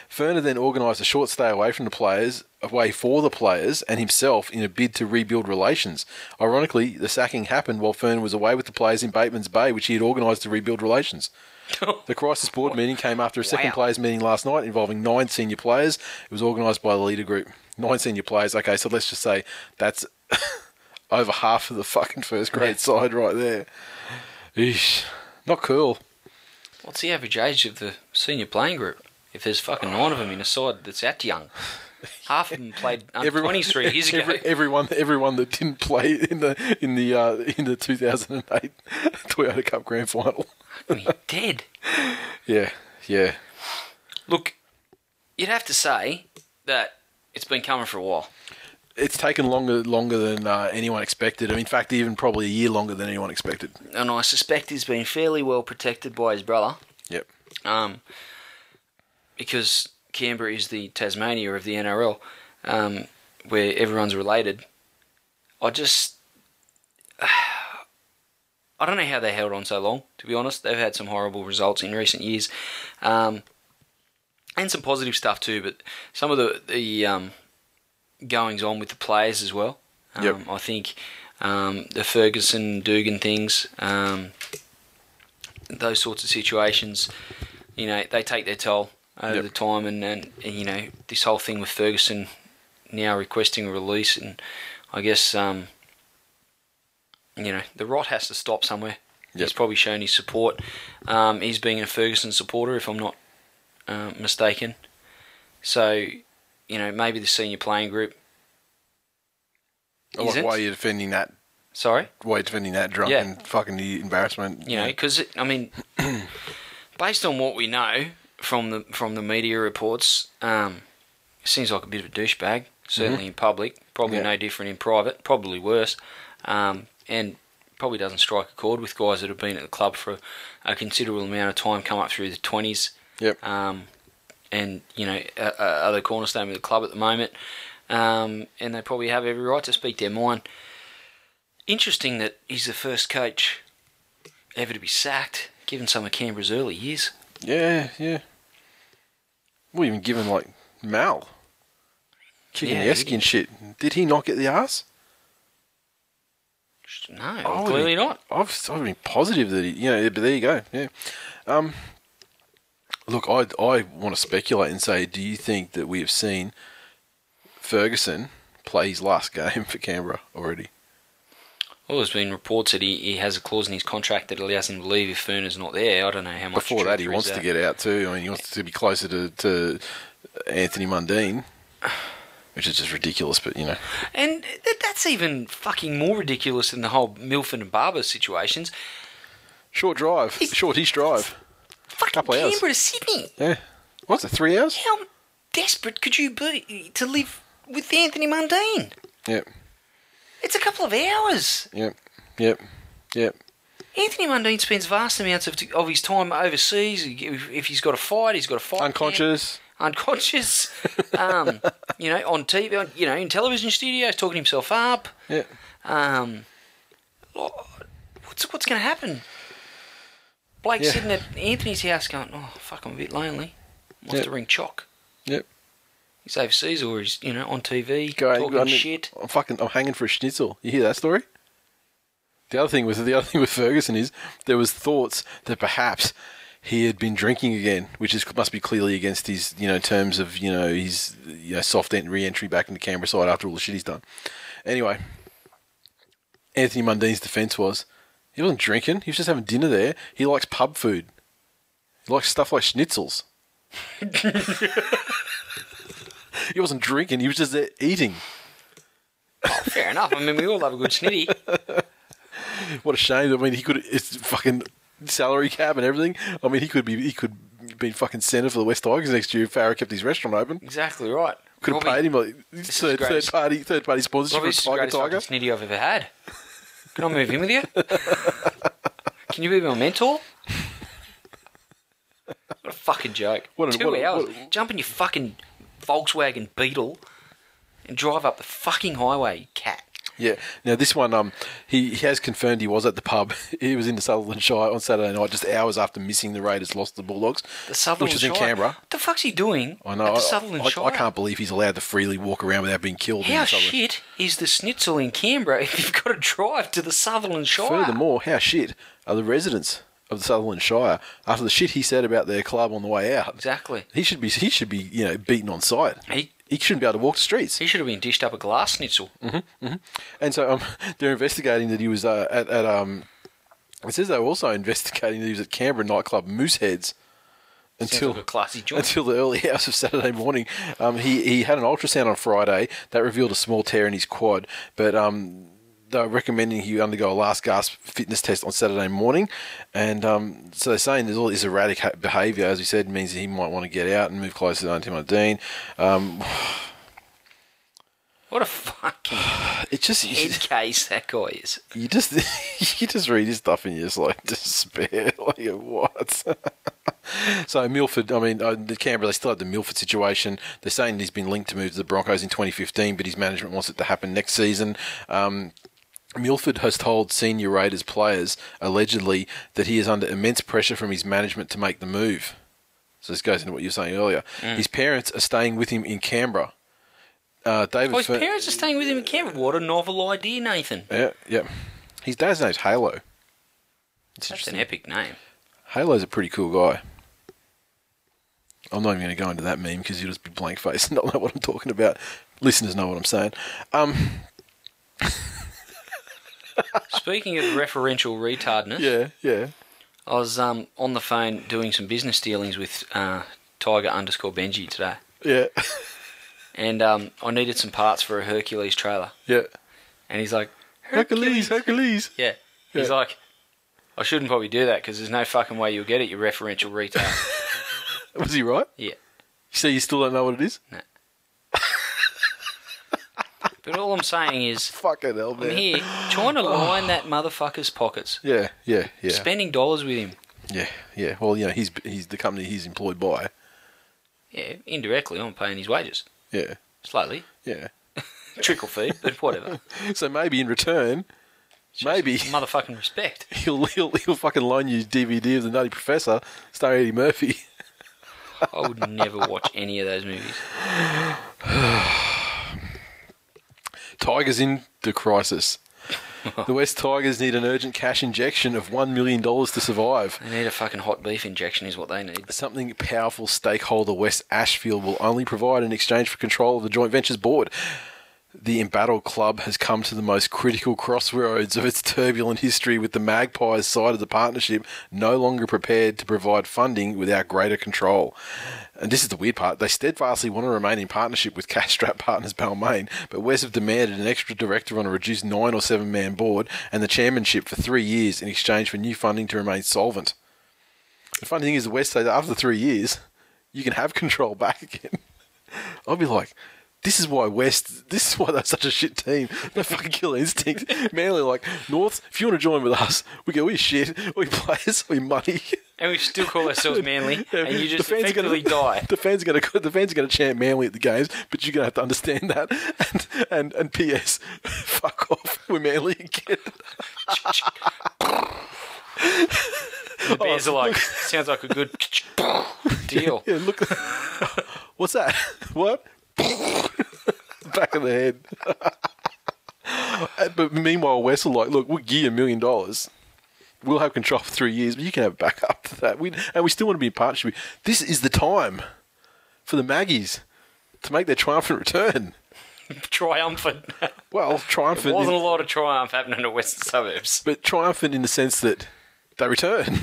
Furner then organised a short stay away from the players, away for the players and himself in a bid to rebuild relations. Ironically, the sacking happened while Furner was away with the players in Bateman's Bay, which he had organised to rebuild relations. The crisis board meeting came after a second Wow. players meeting last night involving nine senior players. It was organised by the leader group. Nine senior players. Okay, so let's just say that's over half of the fucking first grade side right there. Eesh. Not cool. What's the average age of the senior playing group? If there's fucking nine of them in a side that's that young, half of them played under Everyone- 23 years ago. every- everyone, everyone that didn't play in the in the uh, in the 2008 Toyota Cup Grand Final. Mean, dead. Yeah, yeah. Look, you'd have to say that it's been coming for a while. It's taken longer longer than uh, anyone expected. I mean, in fact, even probably a year longer than anyone expected. And I suspect he's been fairly well protected by his brother. Yep. um, because Canberra is the Tasmania of the NRL. Um, where everyone's related. I just I don't know how they held on so long. To be honest, they've had some horrible results in recent years, um, and some positive stuff too. But some of the the um, goings on with the players as well. Um, Yep. I think um, the Ferguson Dugan things, um, those sorts of situations, you know, they take their toll over Yep. the time, and, and, and you know, this whole thing with Ferguson now requesting a release, and I guess um, you know the rot has to stop somewhere. He's probably shown his support. Um, he's being a Ferguson supporter, if I'm not uh, mistaken. So, you know, maybe the senior playing group. Like, isn't. why are you defending that? Sorry, Why are you defending that drunk Yeah. and fucking the embarrassment? you know, because I mean, based on what we know from the from the media reports, um, it seems like a bit of a douchebag. Certainly in public, probably Mm-hmm. Yeah. no different in private, probably worse, um, and probably doesn't strike a chord with guys that have been at the club for a considerable amount of time, come up through the twenties, Yep. um, and you know are, the cornerstone of the club at the moment, um, and they probably have every right to speak their mind. Interesting that he's the first coach ever to be sacked, given some of Canberra's early years. Yeah, yeah. Well, even given like Mal kicking Yeah, and shit. Did he not get the ass? No, I clearly not. I've, I've been positive that he, you know, but there you go. Yeah. Um, look, I, I want to speculate and say, do you think that we have seen Ferguson play his last game for Canberra already? Well, there's been reports that he, he has a clause in his contract that allows him to leave if Furner's not there. I don't know how much. Before that, he truth there is wants to get out too. I mean, he wants to be closer to, to Anthony Mundine, which is just ridiculous. But you know, And th- that's even fucking more ridiculous than the whole Milford and Barba situations. short drive, He's- short-ish drive. Fucking Couple hours. Canberra to Sydney. Yeah, what's it? Three hours? How desperate could you be to live with Anthony Mundine? Yep, It's a couple of hours. yep, yep, yep. Anthony Mundine spends vast amounts of, of his time overseas. If he's got a fight, he's got a fight. Unconscious. Unconscious, um, you know, on TV, on, you know, in television studios, talking himself up. Yeah. Um, what's what's going to happen? Blake's Yeah. sitting at Anthony's house going, "Oh, fuck, I'm a bit lonely. Wants Yeah. to ring Choc. Yep. He's overseas or he's, you know, on TV Go, talking I shit. I'm fucking. I'm hanging for a schnitzel. You hear that story? The other thing with the other thing with Ferguson is there was thoughts that perhaps he had been drinking again, which is must be clearly against his you know terms of you know his you know soft ent- re-entry back into Canberra side after all the shit he's done. Anyway, Anthony Mundine's defence was he wasn't drinking. He was just having dinner there. He likes pub food. He likes stuff like schnitzels. he wasn't drinking. He was just there eating. Oh, fair enough. I mean, we all love a good snitty. What a shame. I mean, he could. It's fucking salary cap and everything. I mean, he could be. He could be fucking centre for the West Tigers next year if Farah kept his restaurant open. Exactly right. Could have Robbie- paid him like is third, third greatest- party third party sponsorship Robbie, this is the for Tiger greatest Tiger. fucking snitty I've ever had. Can I move in with you? Can you be my mentor? What a fucking joke. What a- Two what a- hours. what a- Jump in your fucking Volkswagen Beetle and drive up the fucking highway, you cat. Yeah. Now this one, um, he, he has confirmed he was at the pub. He was in the Sutherland Shire on Saturday night, just hours after missing the Raiders lost the Bulldogs, The Sutherland which was in Shire. Canberra. What the fuck's he doing I know. at the I- Sutherland I, Shire? I can't believe he's allowed to freely walk around without being killed. in How the Sutherland. shit is the schnitzel in Canberra if you've got to drive to the Sutherland Shire? Furthermore, how shit are the residents of the Sutherland Shire after the shit he said about their club on the way out? Exactly. He should be he should be you know beaten on sight. He, He shouldn't be able to walk the streets. he should have been dished up a glass schnitzel. And so um, they're investigating that he was uh, at, at um. It says they were also investigating that he was at Canberra nightclub Mooseheads until like a classy joint. until the early hours of Saturday morning. Um, he he had an ultrasound on Friday that revealed a small tear in his quad, but um. They're recommending he undergo a last gasp fitness test on Saturday morning, and um, so they're saying there's all this erratic ha- behaviour, as we said, means that he might want to get out and move closer to Anthony Dean. Um, What a fucking it just head case that guy is. you just you just read his stuff and you're just like despair like what So Milford, I mean, uh, the Canberra, they still have the Milford situation. They're saying he's been linked to move to the Broncos in 2015, but his management wants it to happen next season. Um, Milford has told senior Raiders players, allegedly, that he is under immense pressure from his management to make the move. So this goes into what you were saying earlier. His parents are staying with him in Canberra. Uh, David Oh, his parents are staying with him in Canberra. What a novel idea, Nathan. Yeah, yeah. His dad's name's Halo. It's That's an epic name. Halo's a pretty cool guy. I'm not even going to go into that meme because you'll just be blank faced and not know what I'm talking about. Listeners know what I'm saying. Um, Speaking of referential retardness, yeah, yeah. I was um, on the phone doing some business dealings with uh, Tiger underscore Benji today, Yeah, and um, I needed some parts for a Hercules trailer, yeah. and he's like, Hercules, Hercules. Yeah. He's Yeah. like, I shouldn't probably do that because there's no fucking way you'll get it, you referential retard. Was he right? yeah. So you still don't know what it is? But all I'm saying is, Fucking hell, I'm here trying to line that motherfucker's pockets, Yeah, yeah, yeah, spending dollars with him. yeah, yeah. Well, you know, he's he's the company he's employed by. Yeah, indirectly, I'm paying his wages. Yeah, Slightly. yeah. Trickle feed, but whatever. So maybe in return, maybe Motherfucking respect. he'll he'll he'll fucking loan you DVD of the Nutty Professor starring Eddie Murphy. I would never watch any of those movies. Tigers in the crisis. the West Tigers need an urgent cash injection of $1 million to survive. They need a fucking hot beef injection, is what they need. Something powerful stakeholder West Ashfield will only provide in exchange for control of the joint ventures board. The embattled club has come to the most critical crossroads of its turbulent history with the Magpies side of the partnership no longer prepared to provide funding without greater control. And this is the weird part. They steadfastly want to remain in partnership with cash strap partners Balmain, but West have demanded an extra director on a reduced nine or seven man board and the chairmanship for three years in exchange for new funding to remain solvent. The funny thing is, the West say that after three years, you can have control back again. I'll be like, this is why West, this is why they're such a shit team. No fucking killer instinct. Manly, like, North, if you want to join with us, we go, we shit, we players, we money. And we still call ourselves manly, Yeah, and you just the fans are effectively gonna, die. The fans are going to the fans are going to chant Manly at the games, but you're going to have to understand that. And and and P.S. Fuck off, we're Manly again. The bears are like, sounds like a good deal. Yeah, look. What's that? What? Back of the head. But meanwhile, West are like, look, we'll give you a million dollars. We'll have control for three years, but you can have it back up to that. We, and we still want to be in partnership. This is the time for the Maggies to make their triumphant return. Triumphant. Well, triumphant, Wasn't a lot of triumph happening in the western suburbs. but triumphant in the sense that they return.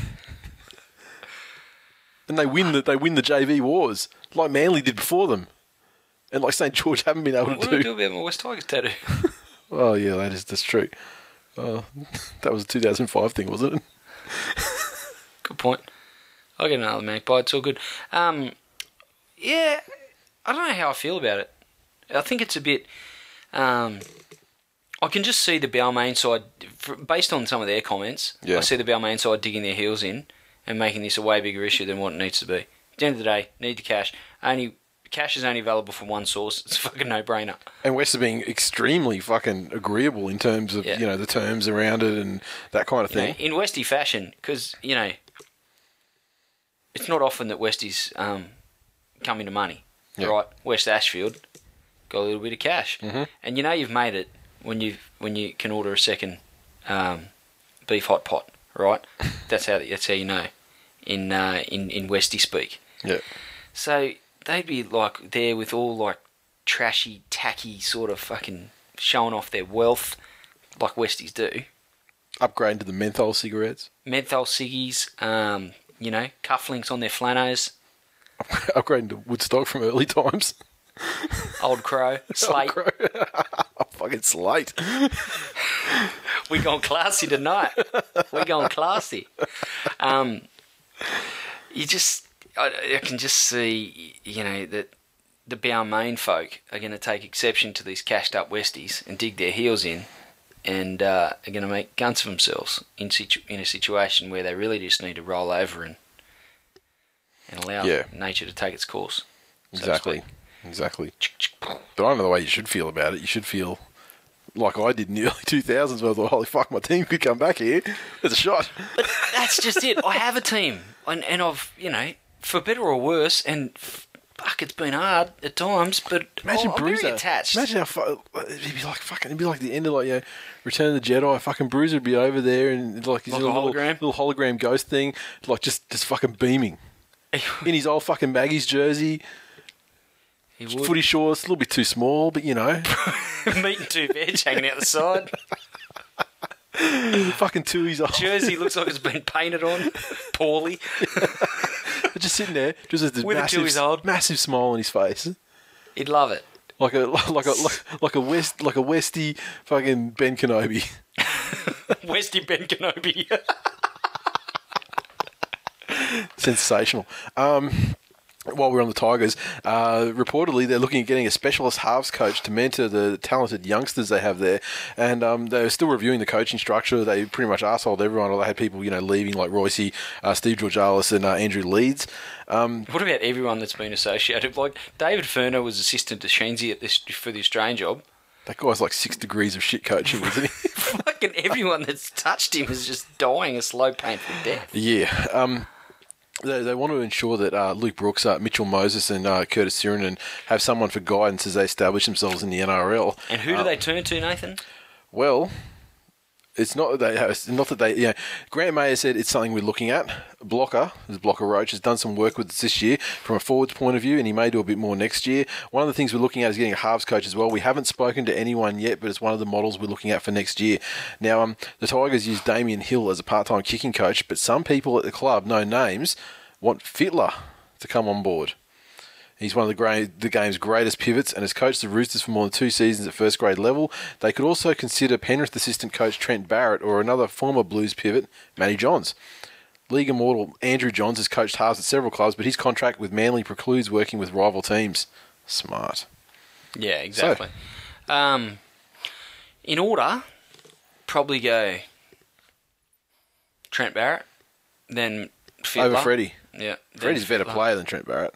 and they win the they win the JV wars like Manly did before them, and like St George haven't been able What to do do. do about my West Tigers tattoo? Oh yeah, that is that's true. Oh, that was a 2005 thing, wasn't it? Good point. I'll get another magpie. It's all good. Um, yeah, I don't know how I feel about it. I think it's a bit. Um, I can just see the Balmain side, based on some of their comments. Yeah. I see the Balmain side digging their heels in and making this a way bigger issue than what it needs to be. At the end of the day, need the cash. Only cash is only available from one source. It's a fucking no brainer. And West are being extremely fucking agreeable in terms of Yeah. you know the terms around it and that kind of You know, thing. in Westie fashion, because you know, it's not often that Westies um, come into money, Yeah. right? West Ashfield got a little bit of cash, Mm-hmm. and you know you've made it when you when you can order a second um, beef hot pot, right? that's how that's how you know in uh, in in Westie speak. Yeah, So they'd be like there with all like trashy, tacky sort of fucking showing off their wealth, like Westies do. upgrading to the menthol cigarettes, menthol ciggies, um, you know, cufflinks on their flanos, upgrading to Woodstock from early times. old crow, slate. Oh, fucking slate. we gone classy tonight. we gone classy. Um, you just, I, I can just see, you know, that the Balmain folk are going to take exception to these cashed up Westies and dig their heels in. And uh, are going to make guns of themselves in situ- in a situation where they really just need to roll over and and allow Yeah. nature to take its course. so Exactly. Exactly. But I don't know the way you should feel about it. You should feel like I did in the early 2000s where I thought, holy fuck, my team could come back here. There's a shot. But that's just it. I have a team, and, and I've you know for better or worse, and fuck, it's been hard at times, but Imagine I'm, I'm Bruiser. very attached. Imagine how fu- it'd be like fucking. It'd be like the end of like you know, Return of the Jedi. Fucking Bruiser would be over there and like his Like a little, hologram? little hologram ghost thing, like just just fucking beaming in his old fucking Maggie's jersey, he would. footy shorts, a little bit too small, but you know, Meat and two veg hanging out the side. fucking two years old, Jersey looks like it's been painted on poorly. just sitting there, just with this With a two old. massive, massive smile on his face. He'd love it. Like a like a like, like a west like a westy fucking Ben Kenobi. Westy Ben Kenobi. Sensational. Um, while we're on the Tigers, uh, reportedly they're looking at getting a specialist halves coach to mentor the talented youngsters they have there, and um, they're still reviewing the coaching structure. They pretty much arsehole everyone. They had people, you know, leaving like Royce, uh, Steve Georgalis, and uh, Andrew Leeds. Um, what about everyone that's been associated? Like David Furner was assistant to Sheensy at this for the Australian job. that guy's like six degrees of shit coaching, isn't he? Fucking everyone that's touched him is just dying a slow, painful death. Yeah. Um, they, they want to ensure that uh, Luke Brooks, uh, Mitchell Moses, and uh, Curtis Sironen have someone for guidance as they establish themselves in the NRL. And who do they turn to, Nathan? Well, it's not that they it's not that they. Yeah, Grant Mayoh said it's something we're looking at. Blocker, this Blocker Roach, has done some work with us this year from a forwards point of view, and he may do a bit more next year. One of the things we're looking at is getting a halves coach as well. We haven't spoken to anyone yet, but it's one of the models we're looking at for next year. Now, um, the Tigers use Damien Hill as a part-time kicking coach, but some people at the club, no names, want Fittler to come on board. He's one of the, great, the game's greatest pivots and has coached the Roosters for more than two seasons at first grade level. They could also consider Penrith assistant coach Trent Barrett or another former Blues pivot, Matty Johns. League immortal Andrew Johns has coached halves at several clubs, but his contract with Manly precludes working with rival teams. Smart. Yeah, exactly. Um, in order, probably go Trent Barrett, then Fittler. Over Freddie. Yeah, Freddie's a better player than Trent Barrett.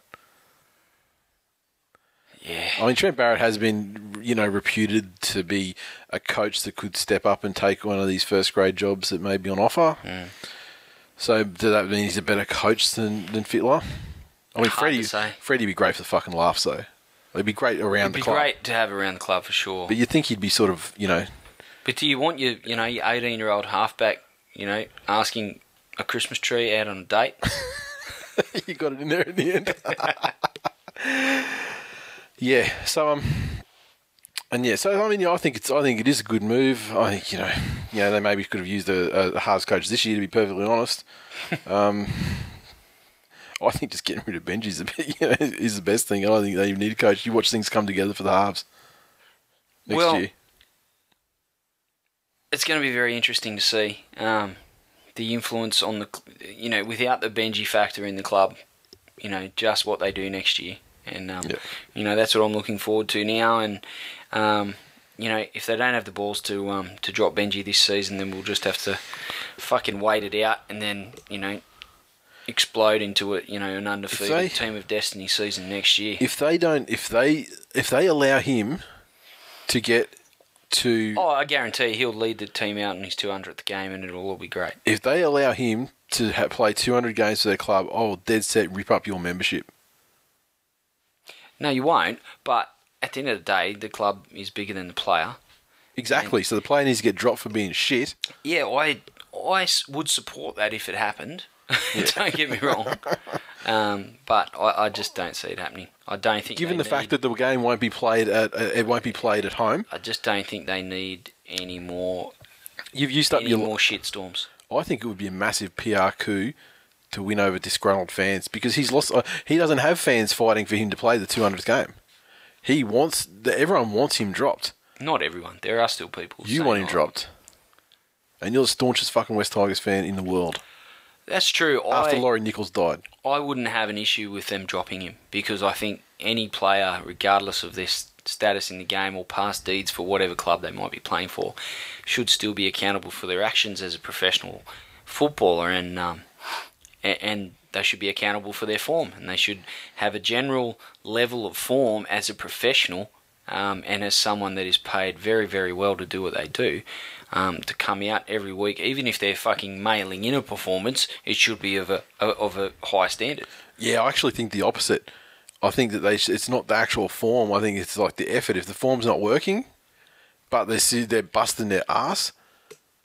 Yeah, I mean, Trent Barrett has been, you know, reputed to be a coach that could step up and take one of these first grade jobs that may be on offer. Hmm. So, does that mean he's a better coach than, than Fittler? I mean, Freddie. Freddie'd be great for the fucking laughs, though. It'd be great around it'd the be club. great to have around the club for sure. But you'd think he'd be sort of, you know, But do you want your, you know, your eighteen-year-old halfback, you know, asking a Christmas tree out on a date? you got it in there in the end. yeah. So um, and yeah. So I mean, yeah, I think it's. I think it is a good move. I think you know, you know, they maybe could have used a, a halves coach this year to be perfectly honest. Um, I think just getting rid of Benji is, a bit, you know, is the best thing. I don't think they even need a coach. You watch things come together for the halves next Well, year. it's going to be very interesting to see um, the influence on the, you know, without the Benji factor in the club, you know, just what they do next year. And, um, Yeah. you know, that's what I'm looking forward to now. And, um, you know, if they don't have the balls to um, to drop Benji this season, then we'll just have to fucking wait it out and then, you know, explode into it, you know, an undefeated they- team of destiny season next year. If they don't, if they, if they allow him to get to oh, I guarantee he'll lead the team out in his 200th game and it'll all be great. if they allow him to ha- play 200 games for their club, I'll dead set, rip up your membership. No, you won't. But at the end of the day, the club is bigger than the player. Exactly. So the player needs to get dropped for being shit. Yeah, I I would support that if it happened. don't get me wrong. Um, but I, I just don't see it happening. I don't think. Given the fact that the game won't be played at, uh, it won't be played at home. I just don't think they need any more You've used up any your. more shitstorms. I think it would be a massive PR coup to win over disgruntled fans because he's lost. Uh, he doesn't have fans fighting for him to play the 200th game. He wants. The, everyone wants him dropped. Not everyone. There are still people. You want him "Oh, dropped. And you're the staunchest fucking West Tigers fan in the world. That's true. After I, Laurie Nichols died. I wouldn't have an issue with them dropping him because I think any player, regardless of their status in the game or past deeds for whatever club they might be playing for, should still be accountable for their actions as a professional footballer. And um, and, they should be accountable for their form, and they should have a general level of form as a professional um, and as someone that is paid very, very well to do what they do. Um, to come out every week, even if they're fucking mailing in a performance, it should be of a of a high standard. Yeah, I actually think the opposite. I think that they it's not the actual form. I think it's like the effort. If the form's not working, but they see they're busting their ass,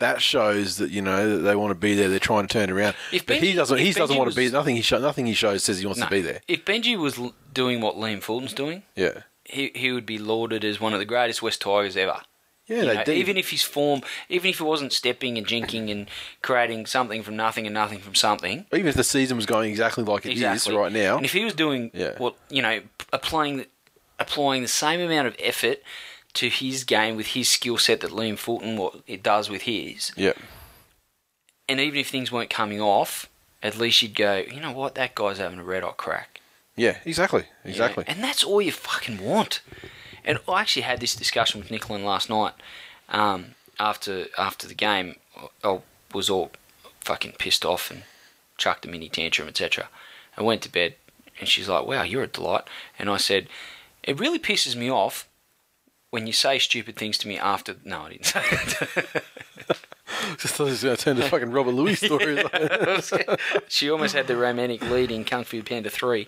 that shows that you know that they want to be there. They're trying to turn it around. If but he doesn't. He doesn't Benji want to be. was- Nothing he show, Nothing he shows says he wants No. to be there. If Benji was l- doing what Liam Fulton's doing, Yeah. he he would be lauded as one of the greatest West Tigers ever. Yeah, You they know, do. Even if his form, even if he wasn't stepping and jinking and creating something from nothing and nothing from something, even if the season was going exactly like it is exactly right now. And if he was doing Yeah. what you know, applying the, applying the same amount of effort to his game with his skill set that Liam Fulton what it does with his, yeah. and even if things weren't coming off, at least you'd go, you know what, that guy's having a red hot crack. Yeah. Exactly. Exactly. And that's all you fucking want. And I actually had this discussion with Nicklin last night um, after after the game. I was all fucking pissed off and chucked a mini tantrum, etc. I went to bed and she's like, wow, you're a delight. And I said, it really pisses me off when you say stupid things to me after. No, I didn't say that. Just thought it was going to turn to fucking Robert Louis story. she almost had the romantic lead in Kung Fu Panda 3.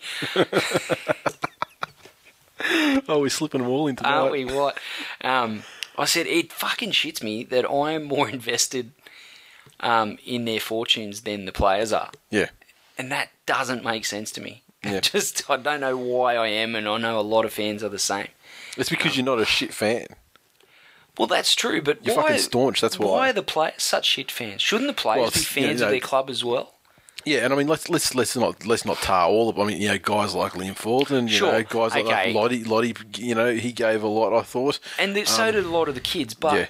oh, we're slipping them all into Aren't we? What? Um, I said it fucking shits me that I'm more invested um, in their fortunes than the players are, Yeah. and that doesn't make sense to me. Yeah. Just I don't know why I am, and I know a lot of fans are the same. It's because you're not a shit fan. Well, that's true, but You're why, fucking staunch, that's why. Why are the players such shit fans? Shouldn't the players Well, be it's, you fans know- of their club as well? Yeah, and I mean, let's let's let's not let's not tar all of. I mean, you know, guys like Liam Fulton, you Sure, know, guys like, okay. like Lote, Lote, you know, he gave a lot. I thought. And th- so did a lot of the kids, but Um, yeah,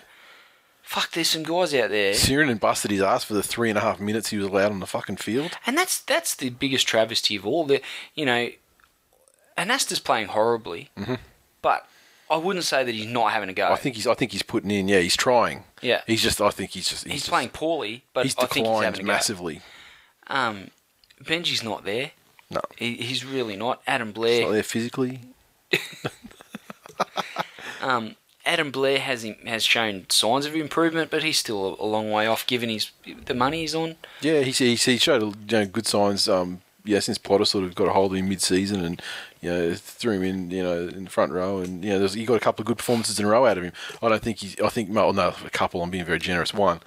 fuck, there's some guys out there Sironen busted his ass for the three and a half minutes he was allowed on the fucking field. And that's that's the biggest travesty of all. The you know, Anasta's playing horribly, but I wouldn't say that he's not having a go. I think he's I think he's putting in. Yeah, he's trying. Yeah. he's just. I think he's just. He's, he's, just- playing poorly, but He's I think he's declined having a massively. go. Um, Benji's not there. No, He, he's really not. Adam he's Blair. not there physically. Adam Blair has him, has shown signs of improvement, but he's still a, a long way off. Given his the money he's on. Yeah, he he, he showed you know, good signs. Um, yeah, since Potter sort of got a hold of him mid-season and you know threw him in, you know, in the front row, and you know, there's, he got a couple of good performances in a row out of him. I don't think he's. I think well, no, a couple. I'm being very generous. One,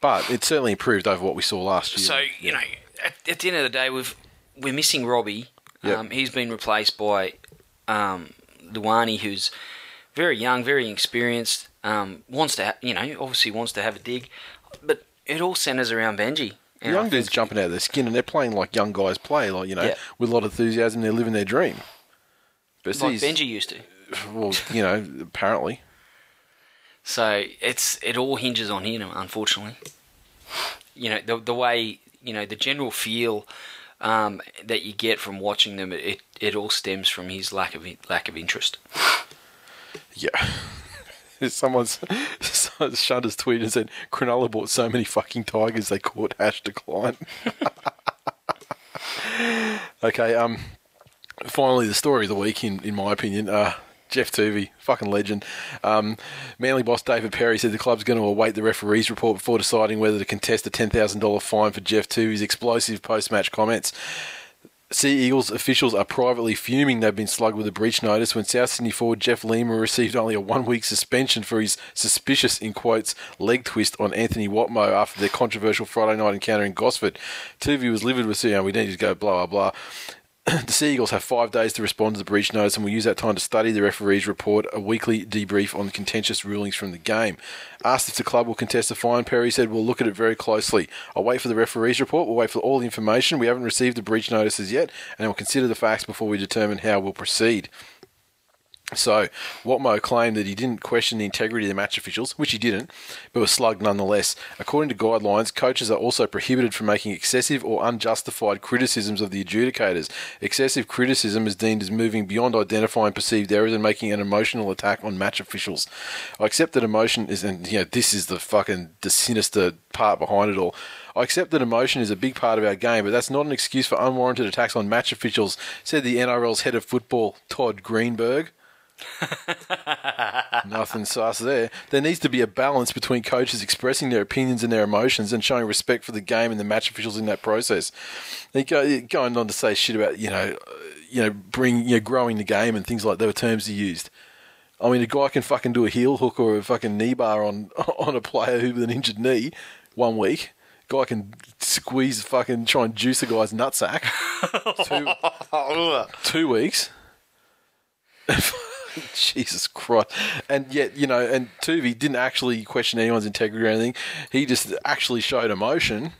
but it certainly improved over what we saw last year. So you know, at, at the end of the day, we've we're missing Robbie. Yep. Um, he's been replaced by um, Luani, who's very young, very experienced. Um, wants to, ha- you know, obviously wants to have a dig, but it all centers around Benji. And young dudes jumping out of their skin, and they're playing like young guys play, like you know, Yeah. with a lot of enthusiasm. They're living their dream. But like Benji used to. well, you know, apparently, So it's it all hinges on him, unfortunately. You know the the way you know the general feel um, that you get from watching them, it it all stems from his lack of lack of interest. yeah. Someone's someone shunned tweet and said Cronulla bought so many fucking tigers they caught hash decline. okay, um, finally the story of the week, in in my opinion, uh, Geoff Toovey, fucking legend. Um, Manly boss David Perry said the club's going to await the referee's report before deciding whether to contest thousand dollar fine for Geoff Toovey's explosive post match comments. Sea Eagles officials are privately fuming they've been slugged with a breach notice when South Sydney forward Jeff Lima received only a one week suspension for his suspicious, in quotes, leg twist on Anthony Watmough after their controversial Friday night encounter in Gosford. Toovey was livid with, know, we need to go blah, blah, blah. the Sea Eagles have five days to respond to the breach notice and will use that time to study the referee's report, a weekly debrief on the contentious rulings from the game. Asked if the club will contest the fine, Perry said, We'll look at it very closely. I'll wait for the referee's report, we'll wait for all the information. We haven't received the breach notices yet, and we'll consider the facts before we determine how we'll proceed. So, Watmough claimed that he didn't question the integrity of the match officials, which he didn't, but was slugged nonetheless. According to guidelines, coaches are also prohibited from making excessive or unjustified criticisms of the adjudicators. Excessive criticism is deemed as moving beyond identifying perceived errors and making an emotional attack on match officials. I accept that emotion is, and you know, this is the fucking the sinister part behind it all. I accept that emotion is a big part of our game, but that's not an excuse for unwarranted attacks on match officials, said the NRL's head of football, Todd Greenberg. Nothing sus there. There needs to be a balance between coaches expressing their opinions and their emotions and showing respect for the game and the match officials in that process. They go, going on to say shit about you know, you know, bring you know, growing the game and things like that were terms he used. I mean, a guy can fucking do a heel hook or a fucking knee bar on on a player who with an injured knee one week. Guy can squeeze fucking try and juice a guy's nutsack. two, two weeks. Jesus Christ. And yet, you know, and Toovey didn't actually question anyone's integrity or anything. He just actually showed emotion.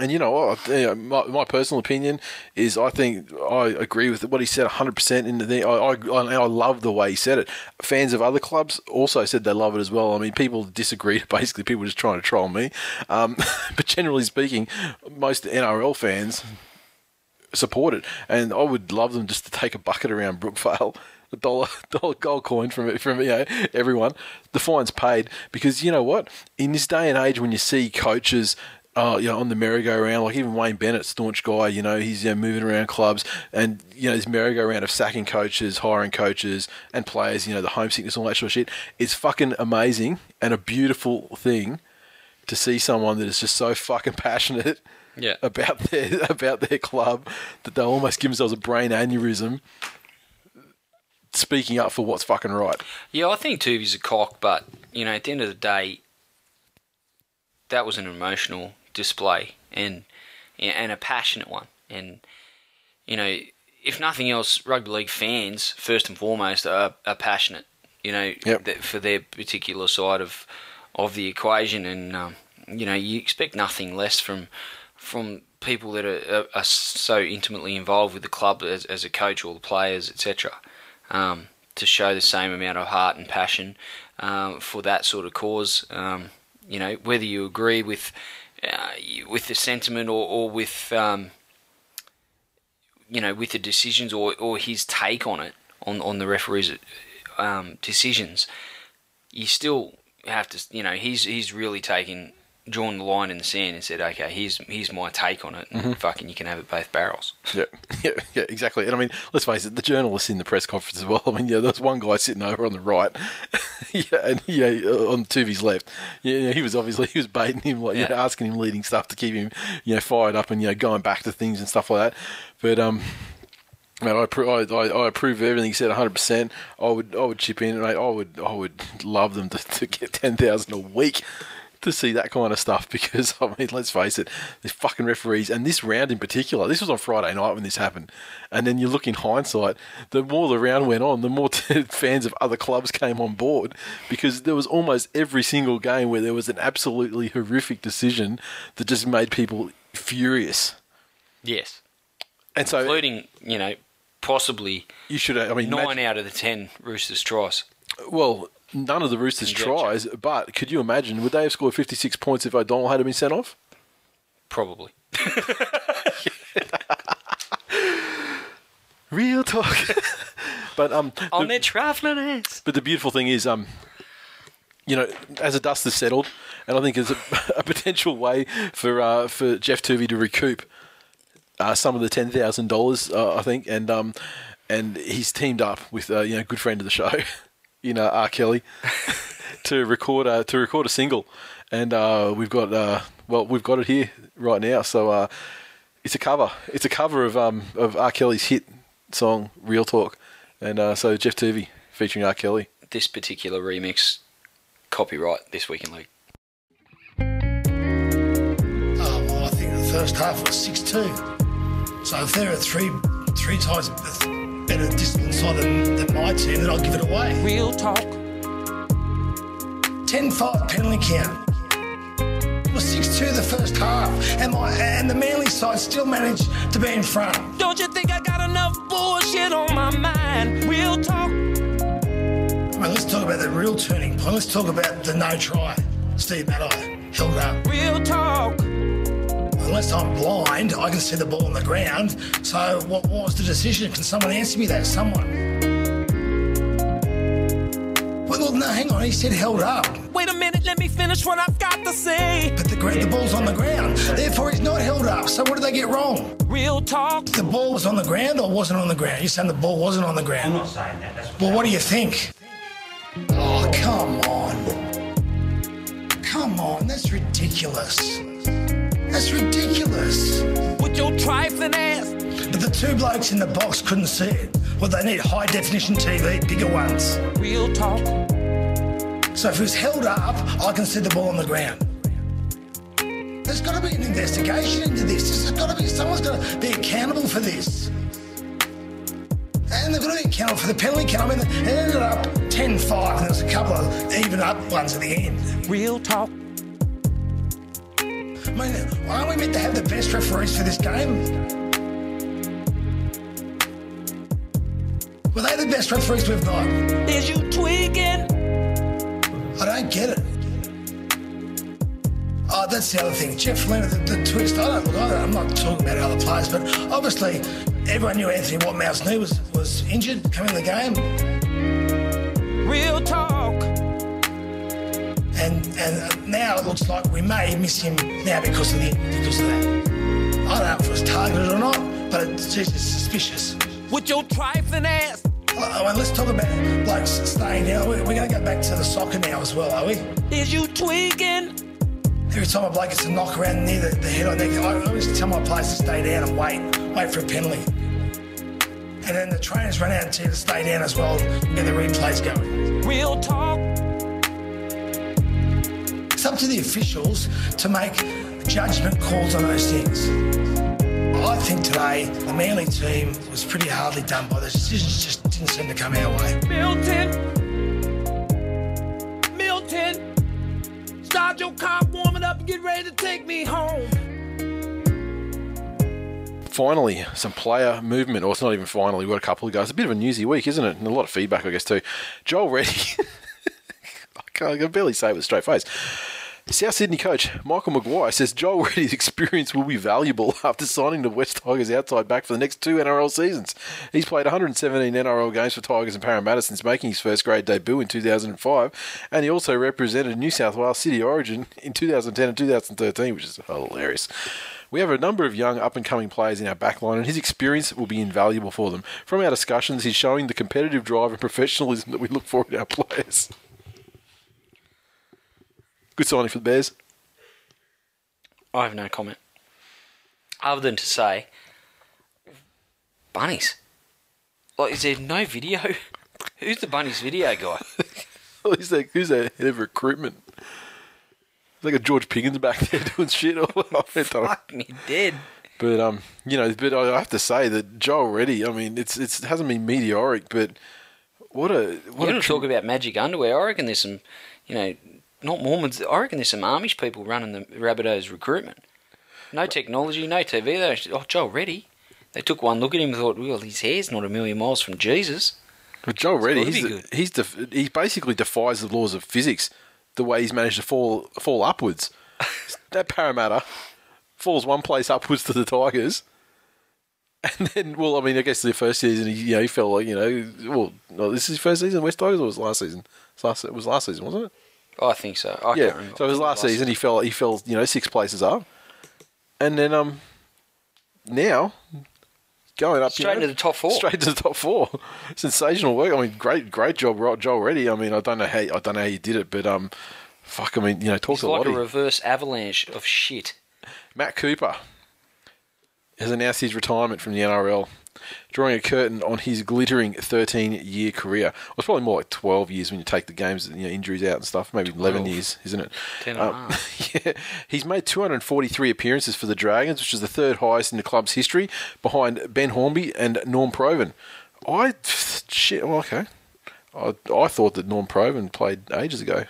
And you know what? My, my personal opinion is I think I agree with what he said 100% in the. I, I, I love the way he said it. Fans of other clubs also said they love it as well. I mean, people disagree. Basically, people just trying to troll me. Um, but generally speaking, most NRL fans support it. And I would love them just to take a bucket around Brookvale a dollar dollar gold coin from from you know everyone. The fine's paid because you know what? In this day and age, when you see coaches. Uh, you know, on the merry-go-round, like even Wayne Bennett, staunch guy, you know, he's you know, moving around clubs, and you know, this merry-go-round of sacking coaches, hiring coaches, and players, you know, the homesickness, and all that sort of shit. It's fucking amazing and a beautiful thing to see someone that is just so fucking passionate Yeah. about their about their club that they almost give themselves a brain aneurysm speaking up for what's fucking right. Yeah, I think Toovey's a cock, but you know, at the end of the day, that was an emotional display and and a passionate one. And you know, if nothing else, rugby league fans first and foremost are, are passionate. You know, Yep. that for their particular side of of the equation, and um, you know, you expect nothing less from from people that are, are, are so intimately involved with the club as, as a coach or the players, etc um, to show the same amount of heart and passion um, for that sort of cause. Um, you know, whether you agree with uh, with the sentiment or, or with um, you know with the decisions or, or his take on it on on the referee's um, decisions, you still have to. You know, he's he's really taken drawn the line in the sand and said, okay, here's here's my take on it. And Fucking, you can have it both barrels. Yeah, yeah, yeah, exactly. And I mean, let's face it, the journalists in the press conference as well. I mean, yeah, there's one guy sitting over on the right, yeah, and yeah, on Toovey's left. Yeah, he was obviously he was baiting him, like, yeah. Yeah. asking him leading stuff to keep him, you know, fired up and you know going back to things and stuff like that. But um. Man, I, I, I, I approve everything he said 100. percent I would I would chip in, mate. I would I would love them to, to get ten thousand a week to see that kind of stuff because I mean, let's face it, the fucking referees and this round in particular. This was on Friday night when this happened, and then you look in hindsight. The more the round went on, the more fans of other clubs came on board because there was almost every single game where there was an absolutely horrific decision that just made people furious. Yes, And so including you know possibly you should. I mean, nine imagine- out of the ten Roosters tries. Well, none of the Roosters Conjecture. tries, but could you imagine? Would they have scored 56 points if O'Donnell had been sent off? Probably. Real talk. but um, On the, their travelling ass. but the beautiful thing is um, you know, as the dust has settled, and I think there's a, a potential way for uh, for Geoff Toovey to recoup uh, some of the ten thousand dollars, uh, I think, and um, and he's teamed up with uh, you know, good friend of the show, you know, R. Kelly, to record a to record a single, and uh, we've got uh, well, we've got it here right now. So uh, it's a cover. It's a cover of um of R. Kelly's hit song "Real Talk," and uh, so Geoff Toovey featuring R. Kelly. This particular remix, copyright this week in league. Oh, well, I think the first half was 6 2. So if they're three three times better distance side than, than my team, then I'll give it away. Real talk. 10 5 penalty count. It was 6 2 the first half, and, my, and the Manly side still managed to be in front. Don't you think I got enough bullshit on my mind? Real talk. But let's talk about the real turning point. Let's talk about the no try. Steve Matai held up. Real talk. Unless I'm blind, I can see the ball on the ground. So what, what was the decision? Can someone answer me that? Someone. Well, no, hang on. He said held up. Wait a minute, let me finish what I've got to say. But the, gra- the ball's on the ground. Therefore, he's not held up. So what did they get wrong? Real talk. The ball was on the ground or wasn't on the ground? You're saying the ball wasn't on the ground. I'm not saying that. That's Well, what do you think? Oh, come on. Come on. That's ridiculous. That's ridiculous. With your trifling ass. But the two blokes in the box couldn't see it. Well, they need high definition TV, bigger ones. Real talk. So if it was held up, I can see the ball on the ground. There's got to be an investigation into this. There's got to be someone's got to be accountable for this. And they've got to be accountable for the penalty count. I mean, it ended up 10-5, and there was a couple of even up ones at the end. Real talk. I mean, aren't we meant to have the best referees for this game? Were they the best referees we've got? Is you tweaking? I don't get it. Oh, that's the other thing. Jeff Leonard, the, the twist. I don't look. I am not talking about other players, but obviously everyone knew Anthony Watmough's knee was was injured coming in the game, Real talk. And and uh, now it looks like we may miss him now because of the because of that. I don't know if it was targeted or not, but it's just suspicious. With your trifling ass. Oh, and let's talk about blokes staying now. We're, we're going to go back to the soccer now as well, are we? Is you tweaking? Every time a bloke gets a knock around near the, the head on neck, I always tell my players to stay down and wait, wait for a penalty. And then the trainers run out and tell you to stay down as well and get the replays going. Real talk. It's up to the officials to make judgment calls on those things. I think today the Manly team was pretty hardly done by the decisions just didn't seem to come our way. Milton. Milton. Start your car warming up and get ready to take me home. finally some player movement, or it's not even finally. We've got a couple of guys. A bit of a newsy week, isn't it? And a lot of feedback, I guess, too. Joel Reddy. I, can barely say it with a straight face. South Sydney coach Michael Maguire says Joel Reddy's experience will be valuable after signing the West Tigers outside back for the next two NRL seasons. He's played 117 NRL games for Tigers and Parramatta since making his first grade debut in 2005, and he also represented New South Wales City Origin in 2010 and 2013, which is hilarious. We have a number of young up and coming players in our backline, and his experience will be invaluable for them. From our discussions, he's showing the competitive drive and professionalism that we look for in our players. Good signing for the Bears. I have no comment. Other than to say, bunnies. Like, is there no video? Who's the bunnies video guy? who's that? Who's that head of recruitment? It's like a George Piggins back there doing shit. Don't know. Fuck me dead. But um, you know, but I have to say that Joel Reddy. I mean, it's it's it hasn't been meteoric, but what a You what a want to talk about magic underwear? I reckon there's some, you know, not Mormons. I reckon there's some Amish people running the Rabbitohs recruitment. No technology, no TV. They oh, Joel Reddy. They took one look at him and thought, well, his hair's not a million miles from Jesus. But Joel Reddy, he's the, he's def- he basically defies the laws of physics. The way he's managed to fall fall upwards. that Parramatta falls one place upwards to the Tigers, and then well, I mean, I guess the first season he you know he fell like you know well, no, this is his first season West Tigers or was it last season? It's last it was last season, wasn't it? I think so. I yeah. So it was last season. He fell. He fell. You know, six places up, and then um, now going up you Straight know, into the top four. Straight to the top four. Sensational work. I mean, great, great job, Joel Reddy. I mean, I don't know how. I don't know how you did it, but um, fuck. I mean, you know, talk to like a reverse avalanche of shit. Matt Cooper has announced his retirement from the NRL, drawing a curtain on his glittering 13-year career. Well, it's probably more like 12 years when you take the games, you know, injuries out and stuff. Maybe 11 years, isn't it? 10 and Um, yeah, he's made 243 appearances for the Dragons, which is the third highest in the club's history, behind Ben Hornby and Norm Provan. I shit. Well, okay. I I thought that Norm Provan played ages ago.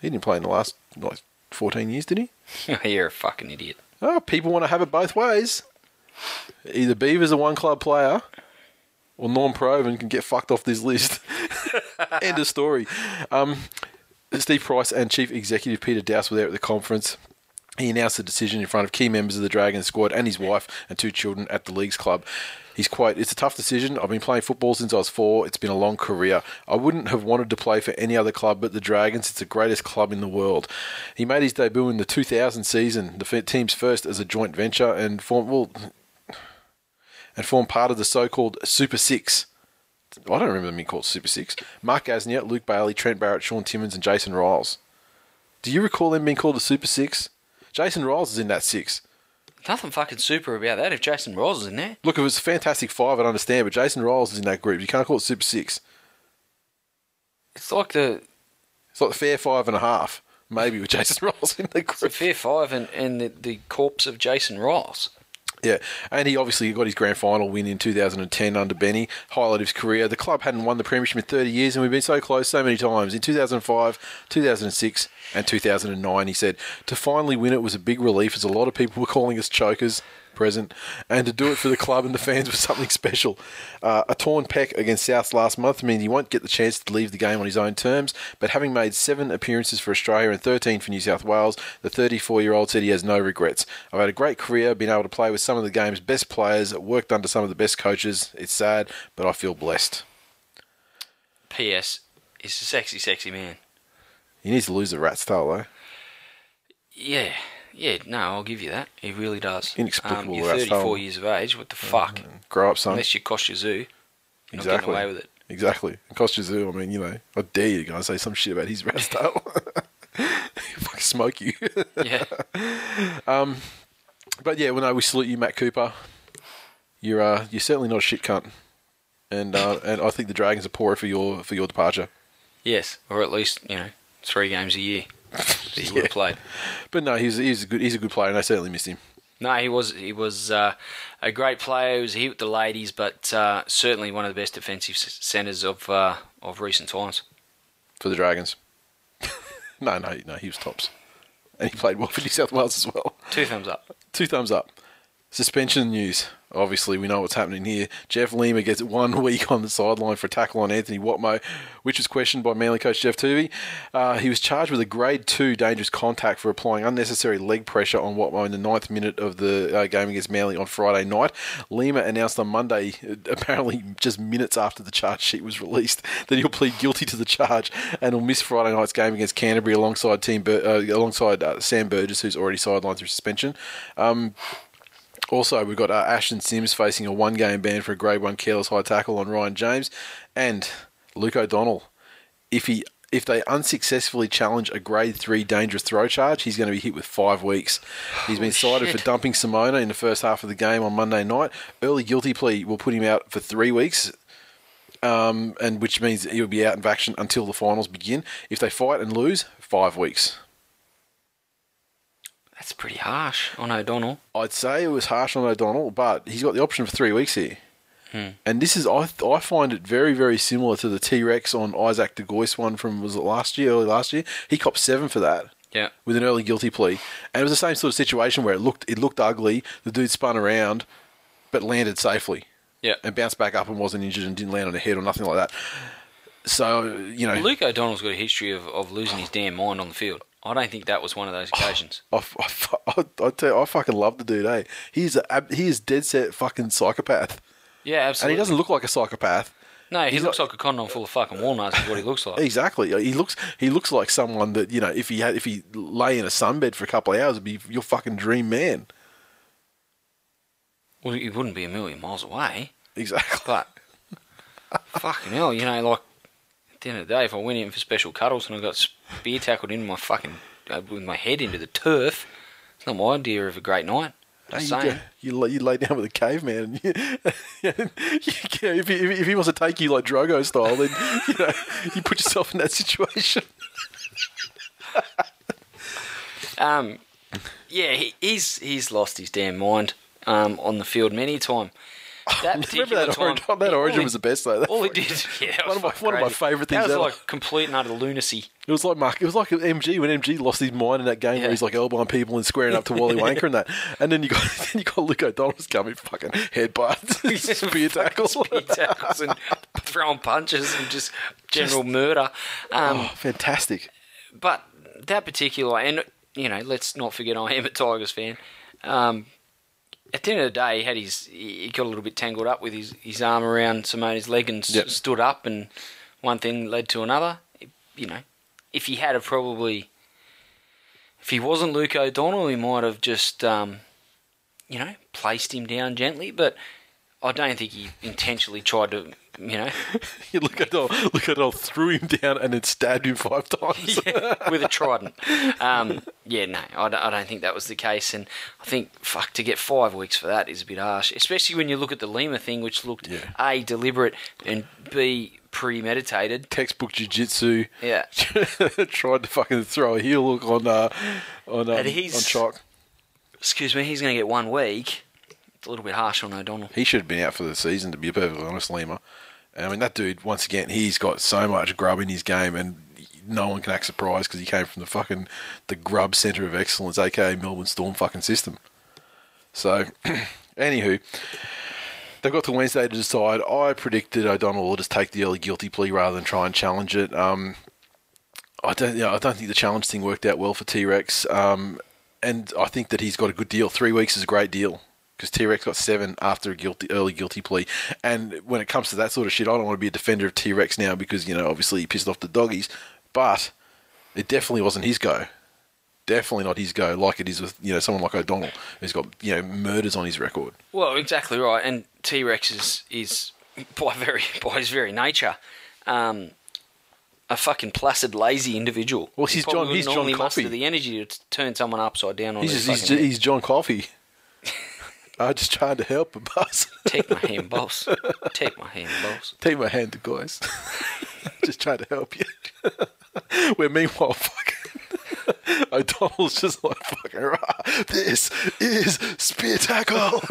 He didn't play in the last like 14 years, did he? You're a fucking idiot. Oh, people want to have it both ways. Either Beaver's a one club player, or Norm Provan can get fucked off this list. End of story. Um, Steve Price and Chief Executive Peter Doust were there at the conference. He announced the decision in front of key members of the Dragons squad and his wife and two children at the league's club. He's quote, It's a tough decision. I've been playing football since I was four. It's been a long career. I wouldn't have wanted to play for any other club but the Dragons. It's the greatest club in the world. He made his debut in the 2000 season, the team's first as a joint venture, and formed, well, and formed part of the so called Super Six. I don't remember them being called Super Six. Mark Gasnier, Luke Bailey, Trent Barrett, Sean Timmins, and Jason Ryles. Do you recall them being called the Super Six? Jason Ryles is in that six. Nothing fucking super about that if Jason Ross is in there. Look, if it's a Fantastic Five, I'd understand, but Jason Ryles is in that group. You can't call it Super Six. It's like the, It's like the fair five and a half, maybe with Jason Ryles in the group. It's the. Fair Five and, and the, the corpse of Jason Ross. Yeah, and he obviously got his grand final win in 2010 under Benny, highlight of his career. The club hadn't won the premiership in 30 years, and we've been so close so many times. In 2005, 2006, and 2009, he said, to finally win it was a big relief, as a lot of people were calling us chokers. Present, and to do it for the club and the fans was something special. Uh, a torn pec against South last month means he won't get the chance to leave the game on his own terms. But having made seven appearances for Australia and 13 for New South Wales, the 34-year-old said he has no regrets. I've had a great career, been able to play with some of the game's best players, worked under some of the best coaches. It's sad, but I feel blessed. P.S. He's a sexy, sexy man. He needs to lose the rat's tail though. Yeah, yeah. No, I'll give you that. He really does. Inexplicable Um, you're 34 tail. years of age. What the fuck? Grow up, son. Unless you cost your zoo, you're not exactly. getting away with it. Exactly. And Costa I mean, you know, I dare you to go and say some shit about his. He'll fucking smoke you. Yeah. Um, But yeah, well, no, we salute you, Matt Cooper. You're uh, you're certainly not a shit cunt, and uh, and I think the Dragons are poorer for your for your departure. yes, or at least you know three games a year that he would Yeah. have played. But no, he's he's a good he's a good player, and I certainly miss him. No, he was he was uh, a great player. He was here with the ladies, but uh, certainly one of the best defensive centres of uh, of recent times. for the Dragons. no, no, no, he was tops, and he played well for New South Wales as well. Two thumbs up. Two thumbs up. Suspension news. Obviously, we know what's happening here. Jeff Lima gets one week on the sideline for a tackle on Anthony Watmough, which was questioned by Manly coach Geoff Toovey. Uh, he was charged with a grade two dangerous contact for applying unnecessary leg pressure on Watmough in the ninth minute of the uh, game against Manly on Friday night. Lima announced on Monday, uh, apparently just minutes after the charge sheet was released, that he'll plead guilty to the charge and will miss Friday night's game against Canterbury alongside team Bur- uh, alongside uh, Sam Burgess, who's already sidelined through suspension. Also, we've got uh, Ashton Sims facing a one game ban for a grade one careless high tackle on Ryan James, and Luke O'Donnell. If he if they unsuccessfully challenge a grade three dangerous throw charge, he's going to be hit with five weeks. He's been cited shit. for dumping Simona in the first half of the game on Monday night. Early guilty plea will put him out for three weeks, um, and which means he'll be out of action until the finals begin. If they fight and lose, five weeks. That's pretty harsh on O'Donnell. I'd say it was harsh on O'Donnell, but he's got the option for three weeks here. Hmm. And this is, I, I find it very, very similar to the T Rex on Isaac de Gois one from, was it last year, early last year? He copped seven for that Yeah. with an early guilty plea. And it was the same sort of situation where it looked, it looked ugly. The dude spun around, but landed safely Yeah. and bounced back up and wasn't injured and didn't land on the head or nothing like that. So, you know, Luke O'Donnell's got a history of, of losing his damn mind on the field. I don't think that was one of those occasions. I, I, I, I tell you, I fucking love the dude, eh? He's a, he is dead set fucking psychopath. Yeah, absolutely. And he doesn't look like a psychopath. No, he he's looks not- like a condom full of fucking walnuts. Is what he looks like. Exactly. He looks he looks like someone that you know if he had if he lay in a sunbed for a couple of hours, would be your fucking dream man. Well, he wouldn't be a million miles away. Exactly. But fucking hell, you know, like the end of the day, if I went in for special cuddles and I got spear tackled into my fucking uh, with my head into the turf, it's not my idea of a great night. Hey, you, go, you, lay, you lay down with a caveman. And you, you, if, he, if he wants to take you like Drogo style, then you know you put yourself in that situation. Um, yeah, he, he's he's lost his damn mind um, on the field many a time. That Remember that time, origin, that origin was the best though. That All he did, yeah, One of my- one of my favourite things That was ever. like complete and utter lunacy. It was like Mark. It was like MG when MG lost his mind in that game Yeah. where he's like elbowing people and squaring up to Wally Wanker and that. And then you got then you got Luke O'Donnell's coming fucking headbutts, spear tackles. Spear tackles and throwing punches and just general murder. Um, Oh, fantastic. but that particular, and you know, let's not forget I am a Tigers fan. Um, at the end of the day, he had his he got a little bit tangled up with his, his arm around Simona's leg and s- Yep. stood up, and one thing led to another. You know, if he had have probably, if he wasn't Luke O'Donnell, he might have just, um, you know, placed him down gently. But I don't think he intentionally tried to, you know, You look at all, look at all, threw him down and then stabbed him five times. with a trident. Um, yeah, no, I don't, I don't think that was the case. And I think, fuck, to get five weeks for that is a bit harsh, especially when you look at the Lima thing, which looked Yeah. A, deliberate, and B, premeditated. Textbook jiu-jitsu. Yeah. Tried to fucking throw a heel hook on uh, on um, on Choc. Excuse me, he's going to get one week. A little bit harsh on O'Donnell. He should have been out for the season, to be perfectly honest, Lima. I mean, that dude, once again, he's got so much grub in his game, and no one can act surprised because he came from the fucking the grub centre of excellence, aka Melbourne Storm fucking system. So, anywho, they've got to Wednesday to decide. I predicted O'Donnell will just take the early guilty plea rather than try and challenge it. Um, I don't, you know, I don't think the challenge thing worked out well for T Rex, um, and I think that he's got a good deal. Three weeks is a great deal because T Rex got seven after a guilty early guilty plea. And when it comes to that sort of shit, I don't want to be a defender of T Rex now because you know obviously he pissed off the doggies, but it definitely wasn't his go. Definitely not his go, like it is with you know someone like O'Donnell who's got you know murders on his record. Well, exactly right. And T Rex is, is by very by his very nature, um, a fucking placid, lazy individual. Well, he's John- he's John Coffey. the energy to turn someone upside down on He's just, he's, he's John Coffey. I just trying to help a boss. Take my hand, boss. Take my hand, boss. Take my hand, guys. just trying to help you. Where meanwhile, fucking O'Donnell's just like fucking. Rah, this is spear tackle.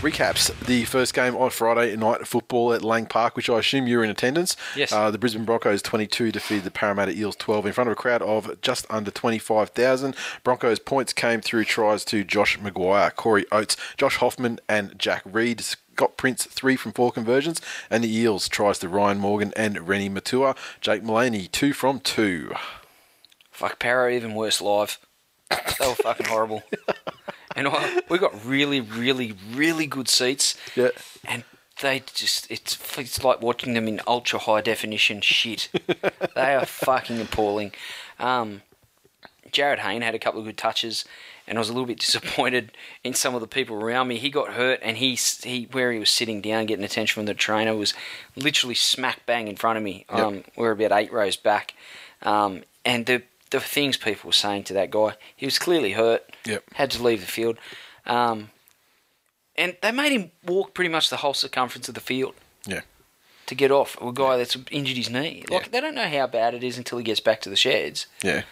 Recaps the first game on Friday night football at Lang Park, which I assume you were in attendance. Yes. Uh, the Brisbane Broncos 22 defeated the Parramatta Eels 12 in front of a crowd of just under 25,000. Broncos points came through tries to Josh McGuire, Corey Oates, Josh Hoffman, and Jack Reed. Scott Prince three from four conversions, and the Eels tries to Ryan Morgan and Reni Maitua. Jake Mullaney two from two. Fuck, Para even worse live. They were fucking horrible. And I, we got really, really, really good seats. Yeah. And they just, it's, it's like watching them in ultra high definition shit. they are fucking appalling. Um, Jarryd Hayne had a couple of good touches, and I was a little bit disappointed in some of the people around me. He got hurt, and he, he where he was sitting down getting attention from the trainer was literally smack bang in front of me. Yep. Um, we are about eight rows back, um, and the the things people were saying to that guy, he was clearly hurt. Yep. Had to leave the field, um, and they made him walk pretty much the whole circumference of the field Yeah. to get off a guy that's injured his knee. Like Yeah. they don't know how bad it is until he gets back to the sheds. Yeah.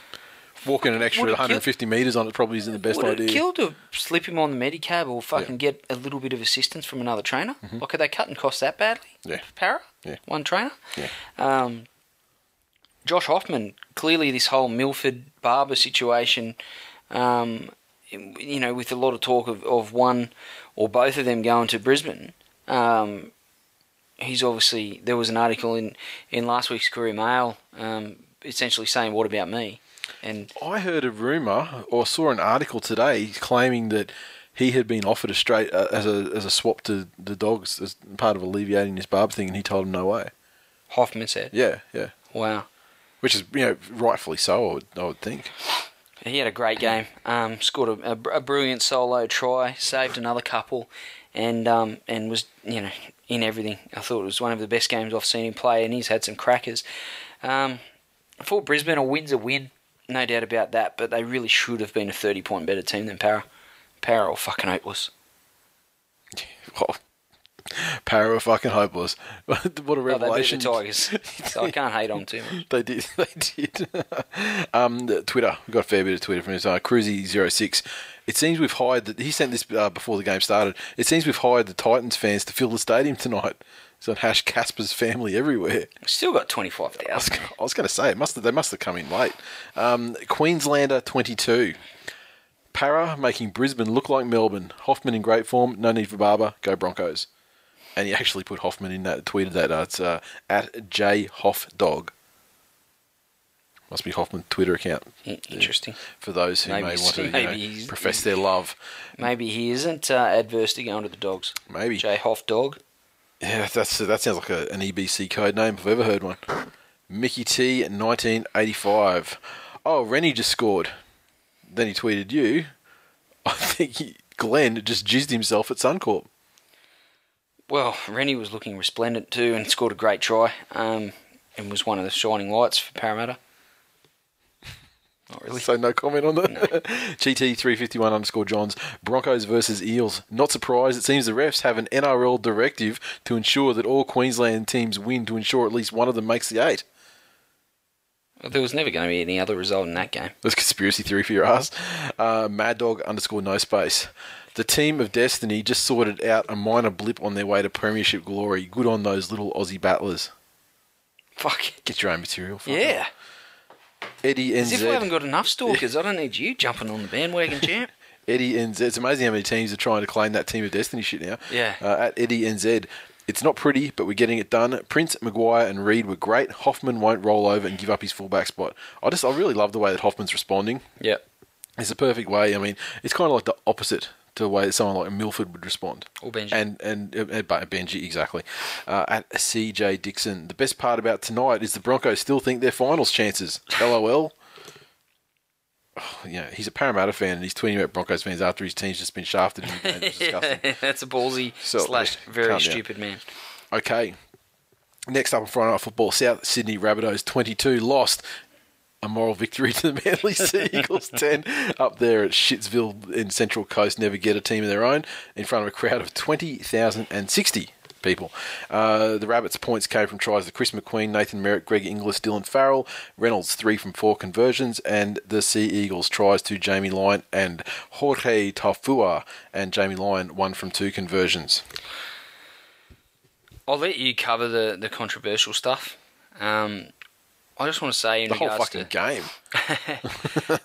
Walking an extra Would it kill- 150 metres on it probably isn't the best Would idea. it kill to slip him on the Medicab or fucking Yeah. get a little bit of assistance from another trainer? Like, are they cutting costs that badly? Yeah. Para? Yeah. One trainer? Yeah. Um, Josh Hoffman, clearly this whole Milford Barba situation, um, you know, with a lot of talk of, of one or both of them going to Brisbane, um, he's obviously, there was an article in, in last week's Courier Mail um, essentially saying, what about me? And I heard a rumor or saw an article today claiming that he had been offered a straight uh, as a as a swap to the dogs as part of alleviating this barb thing, and he told him no way. Hoffman said, Yeah, yeah, wow. Which is you know rightfully so. I would, I would think. He had a great game. Um, scored a, a, a brilliant solo try, saved another couple, and um, and was you know in everything. I thought it was one of the best games I've seen him play, and he's had some crackers. Um, for Brisbane, a win's a win, no doubt about that. But they really should have been a thirty point better team than Para. Para or fucking hopeless. Well, Para were fucking hopeless. what a Oh, they revelation! the Tigers, so I can't hate on too much. They did. They did. um, the Twitter. We got a fair bit of Twitter from his uh, Cruzy06. It seems we've hired. that he sent this uh, before the game started. It seems we've hired the Titans fans to fill the stadium tonight. It's on hash Casper's family everywhere. Still got twenty five I was. I was going to say it must have, they must have come in late. Um, Queenslander 22. Para making Brisbane look like Melbourne. Hoffman in great form. No need for Barba. Go Broncos. And he actually put Hoffman in that, tweeted that. Uh, it's uh, at J Hoff Dog. Must be Hoffman's Twitter account. Interesting. For those who Maybe may want to you know, profess their love. Maybe he isn't uh, adverse to going to the Dogs. Maybe. J Hoff Dog. Yeah, that's that sounds like a, an EBC code name if I've ever heard one. Mickey T, 1985. Oh, Reni just scored. Then he tweeted you. I think he, Glenn just jizzed himself at Suncorp. Well, Reni was looking resplendent too and scored a great try. Um, and was one of the shining lights for Parramatta. Not really. So no comment on that. GT 351 underscore Johns. Broncos versus Eels. Not surprised. It seems the refs have an NRL directive to ensure that all Queensland teams win to ensure at least one of them makes the eight. Well, there was never going to be any other result in that game. That's conspiracy theory for your ass. Uh, Mad Dog underscore no space. The team of Destiny just sorted out a minor blip on their way to Premiership glory. Good on those little Aussie battlers. Fuck. Get your own material. fucker. Yeah. Eddie As if we haven't got enough stalkers. I don't need you jumping on the bandwagon, champ. Eddie NZ. It's amazing how many teams are trying to claim that team of Destiny shit now. Yeah. Uh, at Eddie NZ. It's not pretty, but we're getting it done. Prince, Maguire, and Reed were great. Hoffman won't roll over and give up his fullback spot. I just, I really love the way that Hoffman's responding. Yeah. It's a perfect way. I mean, it's kind of like the opposite to the way that someone like Milford would respond. Or Benji. And and uh, uh, Benji exactly. Uh, at CJ Dixon, the best part about tonight is the Broncos still think their finals chances. LOL. Oh, yeah, he's a Parramatta fan and he's tweeting about Broncos fans after his team's just been shafted. In the game. It's disgusting. That's a ballsy So, slash very down. stupid man. Okay. Next up on Friday Night Football, South Sydney Rabbitohs 22 lost. A moral victory to the Manly Sea Eagles 10 up there at Shitsville in Central Coast. Never get a team of their own in front of a crowd of 20,060 people. Uh, the Rabbits' points came from tries to Chris McQueen, Nathan Merritt, Greg Inglis, Dylan Farrell, Reynolds three from four conversions, and the Sea Eagles tries to Jamie Lyon and Jorge Taufua, and Jamie Lyon one from two conversions. I'll let you cover the, the controversial stuff. Um, I just want to say in The whole fucking to game.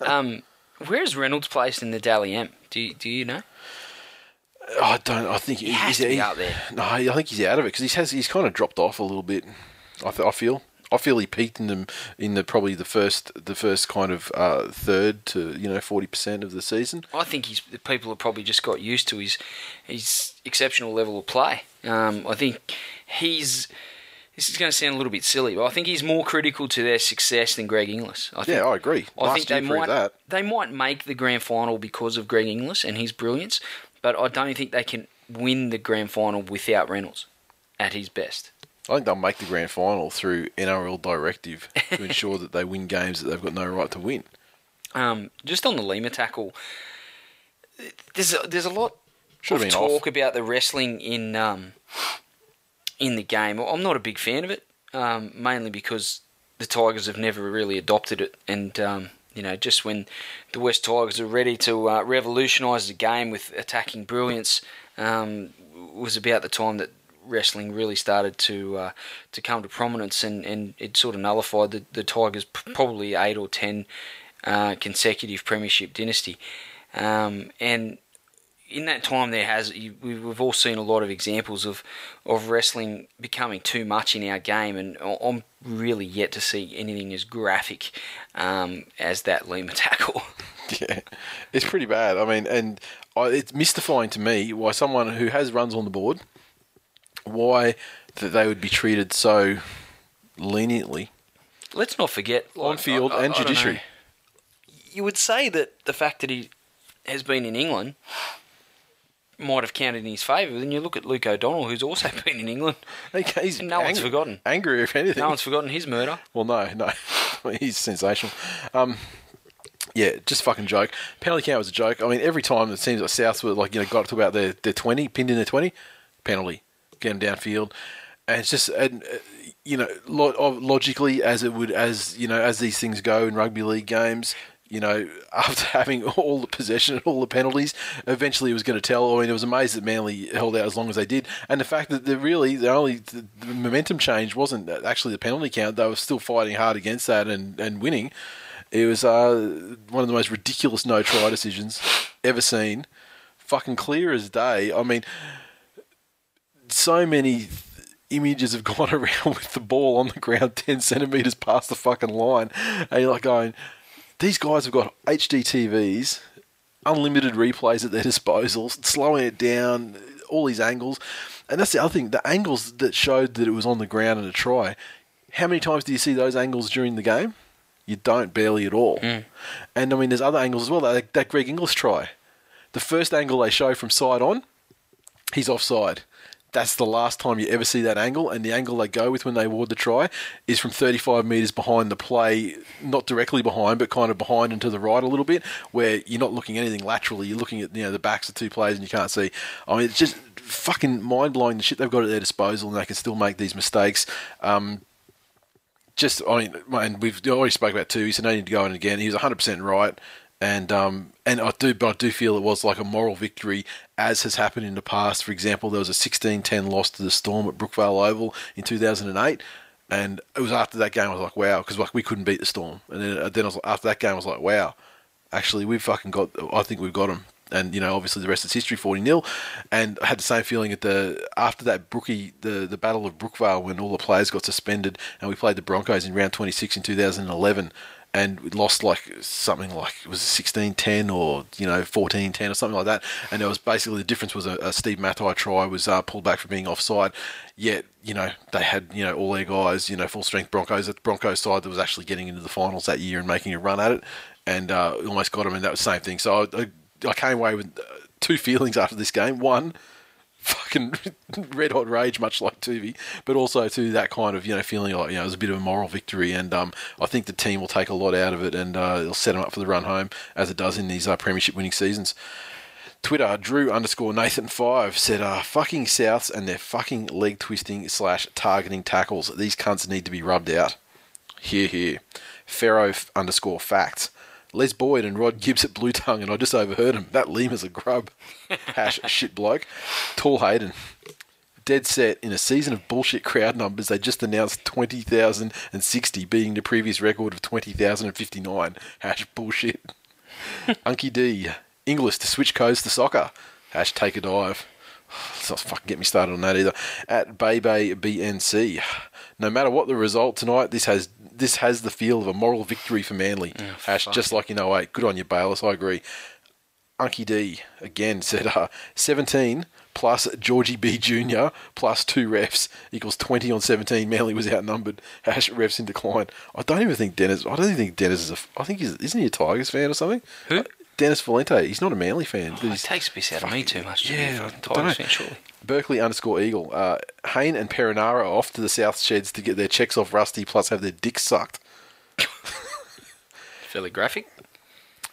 um, where's Reynolds placed in the Dally M? Do you, do you know? I don't. I think He has to be out there. No, I think he's out of it because he has. He's kind of dropped off a little bit. I, th- I feel. I feel he peaked in them in the probably the first the first kind of uh, third to you know forty percent of the season. I think he's the people have probably just got used to his his exceptional level of play. Um, I think he's. This is going to sound a little bit silly, but I think he's more critical to their success than Greg Inglis. I think, Yeah, I agree. I Last think they might that. they might make the grand final because of Greg Inglis and his brilliance, but I don't think they can win the grand final without Reynolds at his best. I think they'll make the grand final through NRL directive to ensure that they win games that they've got no right to win. Um, just on the Lima tackle, there's a, there's a lot Should of talk off. about the wrestling in um, in the game. I'm not a big fan of it, um, mainly because the Tigers have never really adopted it, and um, you know, just when the West Tigers are ready to uh, revolutionise the game with attacking brilliance, um, was about the time that wrestling really started to uh, to come to prominence, and, and it sort of nullified the, the Tigers' probably eight or ten uh, consecutive premiership dynasty, um, and in that time there has we've all seen a lot of examples of of wrestling becoming too much in our game, and I'm really yet to see anything as graphic um, as that Lima tackle. Yeah, it's pretty bad. I mean, and I, it's mystifying to me why someone who has runs on the board, why that they would be treated so leniently Let's not forget on field I- I- and judiciary. You would say that the fact that he has been in England might have counted in his favour. Then you look at Luke O'Donnell, who's also been in England. Okay, he's No one's forgotten. Angry, if anything. No one's forgotten his murder. Well, no, no, he's sensational. Um, yeah, just fucking joke. Penalty count was a joke. I mean, every time it seems like South were like you know got to about their, their twenty, pinned in their twenty, penalty. get him downfield, and it's just and uh, you know lo- logically as it would as you know as these things go in rugby league games. You know, after having all the possession and all the penalties, eventually it was going to tell. I mean, it was amazing that Manly held out as long as they did, and the fact that they really the only the, the momentum change wasn't actually the penalty count. They were still fighting hard against that and, and winning. It was uh, one of the most ridiculous no try decisions ever seen. Fucking clear as day. I mean, so many images have gone around with the ball on the ground 10 centimetres past the fucking line. And you're like going, these guys have got HD TVs, unlimited replays at their disposal, slowing it down, all these angles. And that's the other thing the angles that showed that it was on the ground and a try. How many times do you see those angles during the game? You don't, barely at all. Mm. And I mean, there's other angles as well. That, that Greg Inglis try. The first angle they show from side on, he's offside. That's the last time you ever see that angle, and the angle they go with when they award the try is from 35 metres behind the play, not directly behind, but kind of behind and to the right a little bit, where you're not looking anything laterally. You're looking at you know the backs of two players and you can't see. I mean, it's just fucking mind blowing the shit they've got at their disposal, and they can still make these mistakes. Um, just I mean, we've already spoke about two. He said no need to go in again. He was 100 percent right, and um, and I do, but I do feel it was like a moral victory, as has happened in the past. For example, there was a 16-10 loss to the Storm at Brookvale Oval in 2008. And it was after that game I was like, wow, because like we couldn't beat the Storm. And then, then I was after that game I was like, wow, actually we've fucking got. I think we've got them. And you know, obviously the rest is history, forty 0 And I had the same feeling at the after that Brookie, the the Battle of Brookvale, when all the players got suspended, and we played the Broncos in round twenty six in two thousand and eleven, and we lost like something like it was 16-10 or you know 14-10 or something like that. And it was basically the difference was a, a Steve Matai try was uh, pulled back for being offside. Yet you know they had you know all their guys, you know full strength Broncos. The Broncos side that was actually getting into the finals that year and making a run at it, and uh, almost got them. And that was the same thing. So I, I, I came away with uh, two feelings after this game. One, fucking red hot rage, much like Toovey, but also to that kind of you know feeling like you know it was a bit of a moral victory, and um, I think the team will take a lot out of it, and uh, it'll set them up for the run home as it does in these uh, premiership winning seasons. Twitter, Drew underscore Nathan five said, uh, "Fucking Souths and their fucking leg twisting slash targeting tackles. These cunts need to be rubbed out." Here, here. Pharaoh underscore facts. Les Boyd and Rod Gibbs at Blue Tongue, and I just overheard him. That Lima's a grub. Hash shit bloke. Tall Hayden. Dead set. In a season of bullshit crowd numbers, they just announced 20,060, being the previous record of 20,059. Hash bullshit. Unky D. English to switch codes to soccer. Hash take a dive. Let's not fucking get me started on that either. At Bebe BNC. No matter what the result tonight, this has this has the feel of a moral victory for Manly. Hash just like in 08. Good on you, Bayless. I agree. Unky D again said uh, 17 plus Georgie B Jr. plus two refs equals 20 on 17. Manly was outnumbered. Hash refs in decline. I don't even think Dennis. I don't even think Dennis is a. I think he's isn't he a Tigers fan or something? Who? Uh, Dennis Valente. He's not a Manly fan. It he's takes piss out of me too much. Yeah, a I don't know. Tigers fan, surely. Berkeley underscore Eagle. Uh, Hayne and Perenara are off to the South Sheds to get their checks off Rusty, plus have their dicks sucked. Fairly graphic.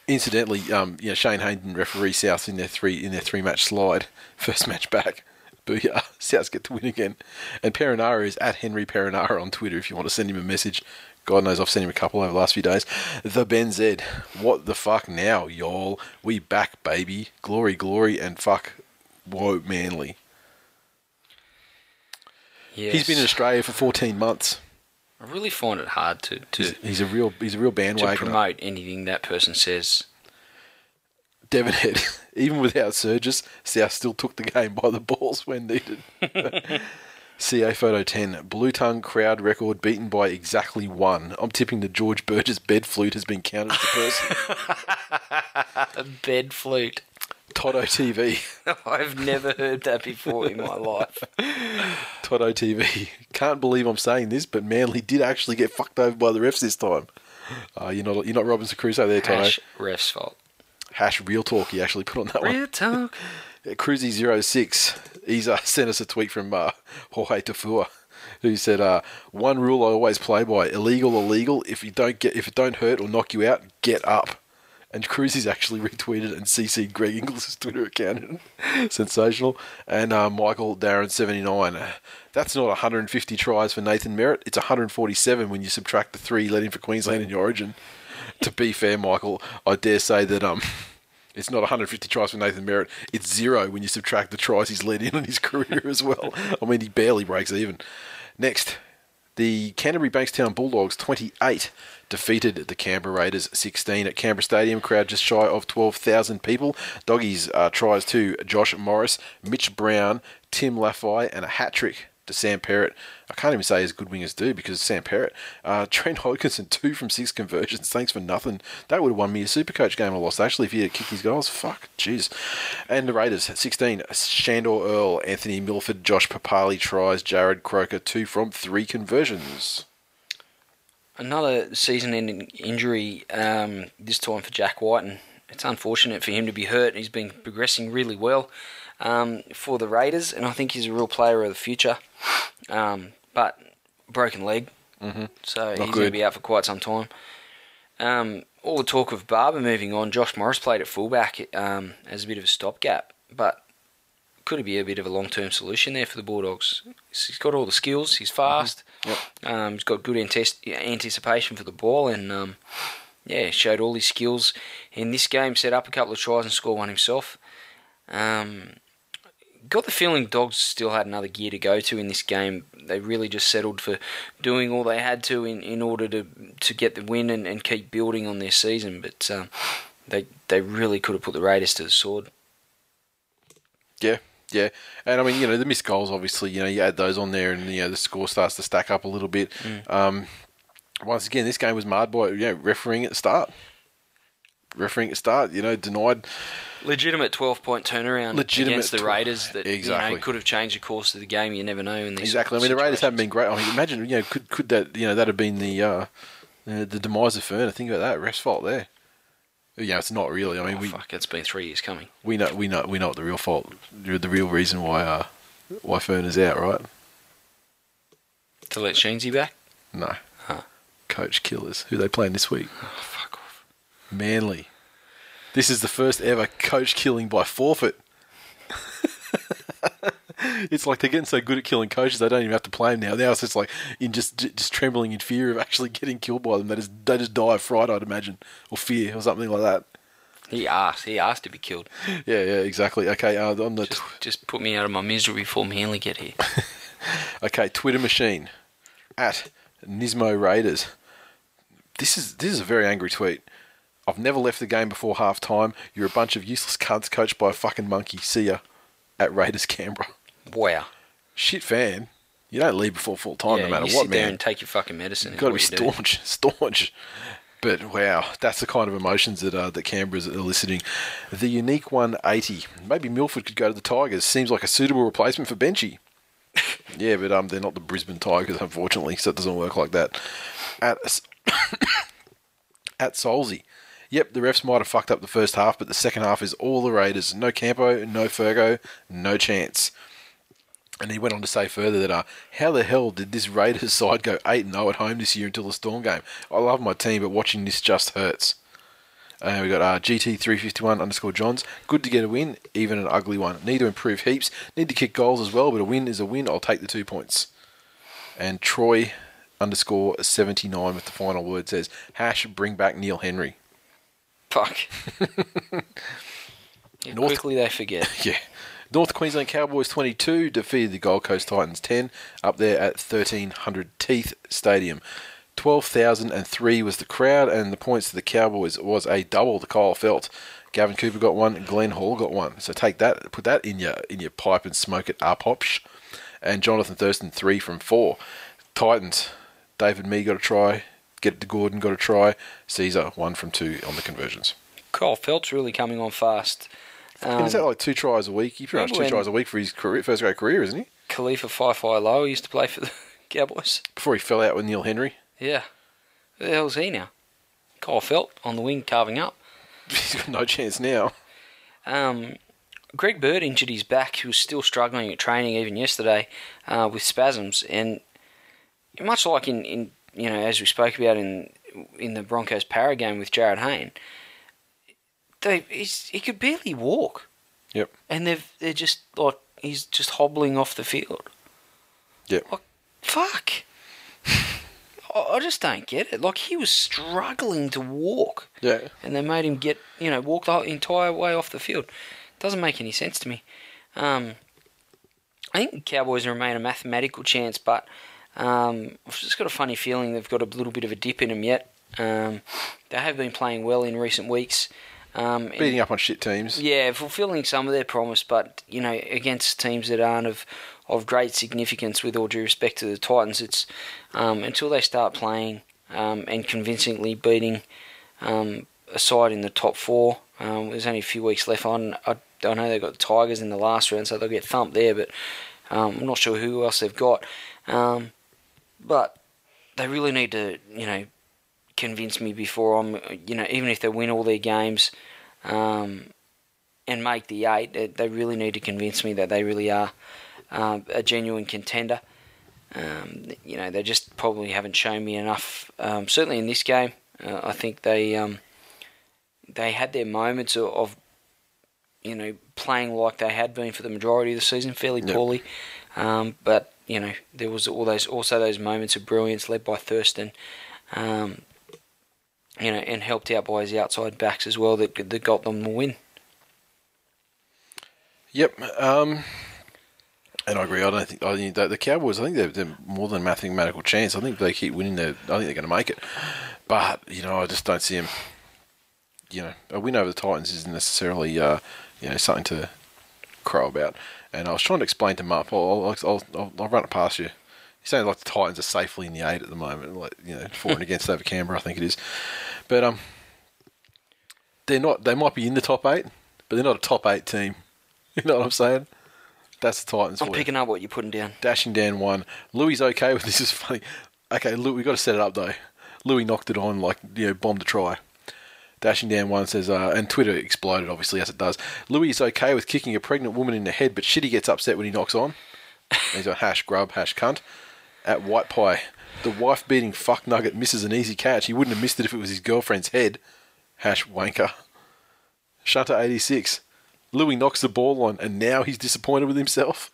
Incidentally, um, you know, Shane Hayden referee South in their three in their three match slide, first match back. Booyah! Souths get to win again. And Perenara is at Henry Perenara on Twitter if you want to send him a message. God knows I've sent him a couple over the last few days. The Ben Z. What the fuck now, y'all? We back, baby. Glory, glory, and fuck. Whoa, manly. Yes. He's been in Australia for 14 months. I really find it hard to to, He's, he's a real he's a real to promote anything that person says. Devonhead, even without Surges, South still took the game by the balls when needed. CA Photo 10, Blue Tongue crowd record beaten by exactly one. I'm tipping the George Burgess bed flute has been counted as a person. A bed flute. Toto TV. I've never heard that before in my life. Toto TV. Can't believe I'm saying this, but Manly did actually get fucked over by the refs this time. Uh, you're not you're not Robinson Crusoe there, Toto. Hash ref's fault. Hash real talk. He actually put on that one. Real talk. Cruzy06, he's uh, sent us a tweet from uh, Jorge Taufua, who said, uh, "One rule I always play by: illegal, illegal. If you don't get, if it don't hurt or knock you out, get up." And Cruzy's actually retweeted and CC'd Greg Inglis' Twitter account. Sensational. And uh, Michael Darren 79. That's not 150 tries for Nathan Merritt. It's 147 when you subtract the three let in for Queensland in your Origin. To be fair, Michael, I dare say that um, it's not 150 tries for Nathan Merritt. It's zero when you subtract the tries he's led in in his career as well. I mean, he barely breaks even. Next, the Canterbury Bankstown Bulldogs 28 defeated the Canberra Raiders 16 at Canberra Stadium. Crowd just shy of 12,000 people. Doggies uh, tries to Josh Morris, Mitch Brown, Tim Lafai, and a hat trick to Sam Perrett. I can't even say as good wingers do because Sam Perrett. Uh, Trent Hodkinson, two from six conversions. Thanks for nothing. That would have won me a super coach game I lost actually if he had kicked his goals. Fuck, jeez. And the Raiders, 16. Sandor Earl, Anthony Milford, Josh Papali tries, Jarrod Croker, two from three conversions. Another season-ending injury. Um, this time for Jack White, and it's unfortunate for him to be hurt. He's been progressing really well um, for the Raiders, and I think he's a real player of the future. Um, but broken leg, mm-hmm. so he's going to be out for quite some time. Um, all the talk of Barba moving on. Josh Morris played at fullback um, as a bit of a stopgap, but could it be a bit of a long-term solution there for the Bulldogs? He's got all the skills. He's fast. Yep. Um, he's got good antes- anticipation for the ball, and um, yeah, showed all his skills in this game. Set up a couple of tries and scored one himself. Um, got the feeling Dogs still had another gear to go to in this game. They really just settled for doing all they had to in, in order to to get the win and, and keep building on their season. But um, they they really could have put the Raiders to the sword. Yeah, yeah, and I mean, you know, the missed goals. Obviously, you know, you add those on there, and you know, the score starts to stack up a little bit. Um, once again, this game was marred by you know, refereeing at the start. Refereeing at the start, you know, denied. Legitimate twelve point turnaround Legitimate against the Raiders that you Exactly. know, could have changed the course of the game. You never know in these Exactly. I mean, the Raiders haven't been great. I mean, imagine, you know, could could that you know that have been the uh, uh, the demise of Fern? Think about that. rest fault there. Yeah, it's not really. I mean, Oh, we fuck, it's been three years coming. we know we know we know what the real fault, the real reason why uh, why Fern is out, right? To let Sheensy back? No. Huh. Coach Killers, who they playing this week? Oh, fuck off. Manly. This is the first ever coach killing by forfeit. it's like they're getting so good at killing coaches they don't even have to play them now. Now it's just like in just just trembling in fear of actually getting killed by them. They just they just die of fright, I'd imagine, or fear, or something like that. He asked. He asked to be killed. Yeah, yeah, exactly. Okay, uh, on the Just, just put me out of my misery before Manly get here. Okay, Twitter machine at Nismo Raiders. This is this is a very angry tweet. I've never left the game before half time. You're a bunch of useless cunts coached by a fucking monkey. See ya at Raiders Canberra. Wow. Shit fan. You don't leave before full time yeah, no matter you what, sit there man. and take your fucking medicine. You've got to be do. staunch, staunch. But wow, that's the kind of emotions that uh, that Canberra's eliciting. The unique 180. Maybe Milford could go to the Tigers. Seems like a suitable replacement for Benchy. yeah, but um, they're not the Brisbane Tigers, unfortunately, so it doesn't work like that. At at Solzy. Yep, the refs might have fucked up the first half, but the second half is all the Raiders. No Campo, no Fergo, no chance. And he went on to say further that, uh, how the hell did this Raiders side go 8 0 at home this year until the Storm game? I love my team, but watching this just hurts. And we got uh, GT351 underscore Johns. Good to get a win, even an ugly one. Need to improve heaps. Need to kick goals as well, but a win is a win. I'll take the two points. And Troy underscore 79 with the final word says, hash bring back Neil Henry. Fuck. North- quickly they forget. Yeah. North Queensland Cowboys 22 defeated the Gold Coast Titans 10 up there at 1300 Teeth Stadium. 12,003 was the crowd, and the points to the Cowboys was a double to Kyle Feldt. Gavin Cooper got one, Glenn Hall got one. So take that, put that in your in your pipe and smoke it up, hops. And Jonathan Thurston three from four. Titans, David Mead got a try. Get it to Gordon got a try. Sezer one from two on the conversions. Kyle Feldt's really coming on fast. Um, is that like two tries a week? He pretty much two tries a week for his career, first grade career, isn't he? Kalifa Faifai Loa used to play for the Cowboys. Before he fell out with Neil Henry. Yeah. Who the hell's he now? Kyle Feldt on the wing carving up. He's got no chance now. Um, Greg Bird injured his back. He was still struggling at training even yesterday uh, with spasms, and much like in, in you know as we spoke about in in the Broncos para game with Jarryd Hayne, they he's, he could barely walk, Yep. and they've they're just like he's just hobbling off the field. Yep. Like, fuck. I just don't get it. Like he was struggling to walk, Yeah. and they made him get you know walk the whole- entire way off the field. Doesn't make any sense to me. Um, I think the Cowboys remain a mathematical chance, but um, I've just got a funny feeling they've got a little bit of a dip in them yet. Um, they have been playing well in recent weeks. Um, and- Beating up on shit teams. yeah, fulfilling some of their promise, but you know, against teams that aren't of of great significance. With all due respect to the Titans, it's um, until they start playing um, and convincingly beating um, a side in the top four. Um, there's only a few weeks left on. I, I know they've got the Tigers in the last round, so they'll get thumped there. But um, I'm not sure who else they've got. Um, but they really need to, you know, convince me before I'm, you know, even if they win all their games. Um, and make the eight, they- they really need to convince me that they really are um, a genuine contender. Um, you know, they just probably haven't shown me enough. Um, certainly in this game, uh, I think they um, they had their moments of, of, you know, playing like they had been for the majority of the season, fairly Yep. poorly. Um, but you know, there was all those also those moments of brilliance led by Thurston. Um, you know, and helped out by his outside backs as well that that got them the win. Yep. Um, and I agree. I don't think I think the Cowboys. I think they're, they're more than mathematical chance. I think they keep winning. They're, I think they're going to make it. But you know, I just don't see them. You know, a win over the Titans isn't necessarily uh, you know something to crow about. And I was trying to explain to Mupp. I'll, I'll, I'll, I'll run it past you. You're saying like the Titans are safely in the eight at the moment, like you know, for and against over Canberra, I think it is. But um, they're not. They might be in the top eight, but they're not a top eight team. You know what I'm saying? That's the Titans. I'm for you. picking up what you're putting down. Dashing down one. Lui okay with this. Is funny. Okay, Lui, we got to set it up though. Lui knocked it on like you know, bombed a try. Dashing down one says, uh, and Twitter exploded obviously as it does. Lui is okay with kicking a pregnant woman in the head, but shit, he gets upset when he knocks on. He's on hash grub hash cunt at White Pie. The wife beating fuck nugget misses an easy catch. He wouldn't have missed it if it was his girlfriend's head. Hash wanker. Shutter eighty six. Lui knocks the ball on, and now he's disappointed with himself.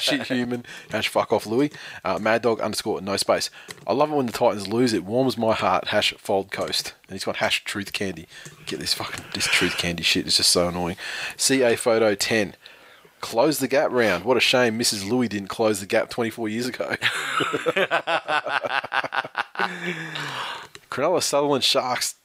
Shit human. Hash fuck off Lui. Uh, Mad Dog underscore no space. I love it when the Titans lose. It warms my heart. Hash fold coast. And he's got hash truth candy. Get this fucking this truth candy shit. It's just so annoying. CA photo ten. Close the gap round. What a shame Mrs. Lui didn't close the gap 24 years ago. Cronulla Sutherland Sharks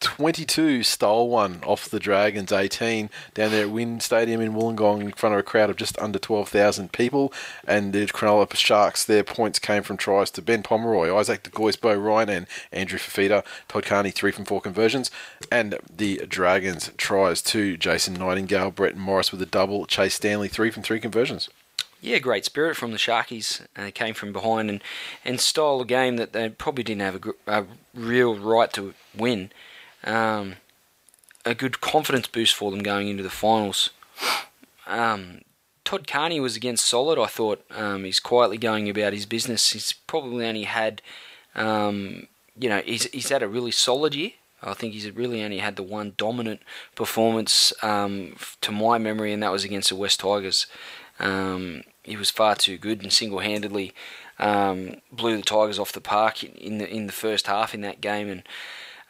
22 stole one off the Dragons 18 down there at WIN Stadium in Wollongong in front of a crowd of just under 12,000 people. And the Cronulla Sharks, their points came from tries to Ben Pomeroy, Isaac de Gois, Beau Ryan, and Andrew Fifita. Todd Carney, three from four conversions. And the Dragons tries to Jason Nightingale, Brett Morris with a double, Chase Stanley, three from three conversions. Yeah, great spirit from the Sharkies. Uh, came from behind and, and stole a game that they probably didn't have a, a real right to win. Um, a good confidence boost for them going into the finals. Um, Todd Carney was again solid. I thought um, he's quietly going about his business. He's probably only had, um, you know, he's he's had a really solid year. I think he's really only had the one dominant performance um, to my memory, and that was against the West Tigers. Um, he was far too good and single-handedly um, blew the Tigers off the park in, in the in the first half in that game. And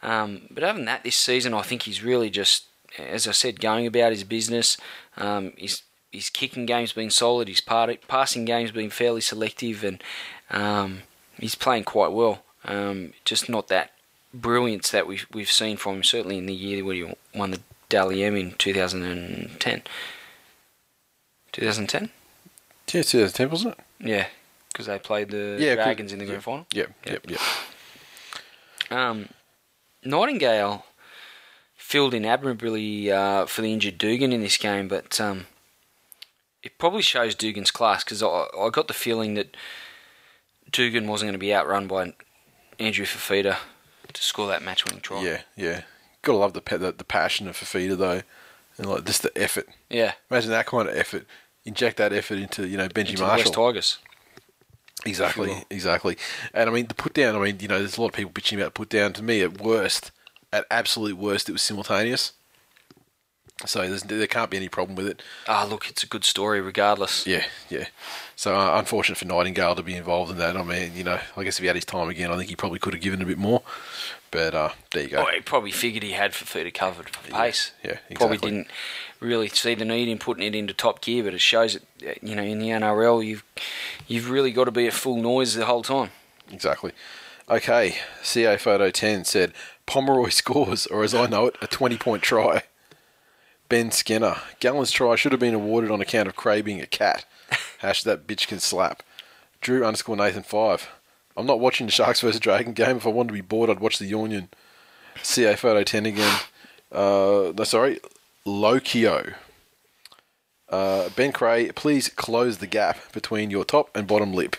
um, but other than that, this season I think he's really just, as I said, going about his business. Um, his his kicking game's been solid. His part, passing game's been fairly selective, and um, he's playing quite well. Um, just not that brilliance that we've we've seen from him. Certainly in the year where he won the Dally M in 2010. 2010. Yeah, 2010, wasn't it? Yeah, because they played the Yeah. Dragons in the grand final. Yep, yep, yep. Um, Nightingale filled in admirably uh, for the injured Dugan in this game, but um, it probably shows Dugan's class because I, I got the feeling that Dugan wasn't going to be outrun by Andrew Fifita to score that match-winning try. Yeah, yeah. Gotta love the, the the passion of Fifita though, and like just the effort. yeah. Imagine that kind of effort. Inject that effort into you know Benji Into the West Tigers. Exactly, Sure. exactly. And I mean the put down. I mean you know there's a lot of people bitching about put down. To me, at worst, at absolute worst, it was simultaneous. So there's, there can't be any problem with it. Ah, look, it's a good story regardless. Yeah, yeah. So uh, unfortunate for Nightingale to be involved in that. I mean, you know, I guess if he had his time again, I think he probably could have given a bit more. But uh, there you go. Oh, he probably figured he had Fifita covered for pace. yeah, Probably exactly. didn't really see the need in putting it into top gear, but it shows that uh, you know in the NRL you've you've really got to be at full noise the whole time. Exactly. Okay, CA Photo 10 said Pomeroy scores, or as I know it, a 20 point try. Ben Skinner. Gallen's try should have been awarded on account of Creagh being a cat. Hash that bitch can slap. Drew underscore Nathan 5. I'm not watching the Sharks versus Dragon game. If I wanted to be bored, I'd watch the Union. CA Photo 10 again. Uh, no, sorry. Lokio. Uh, ben Creagh, please close the gap between your top and bottom lip.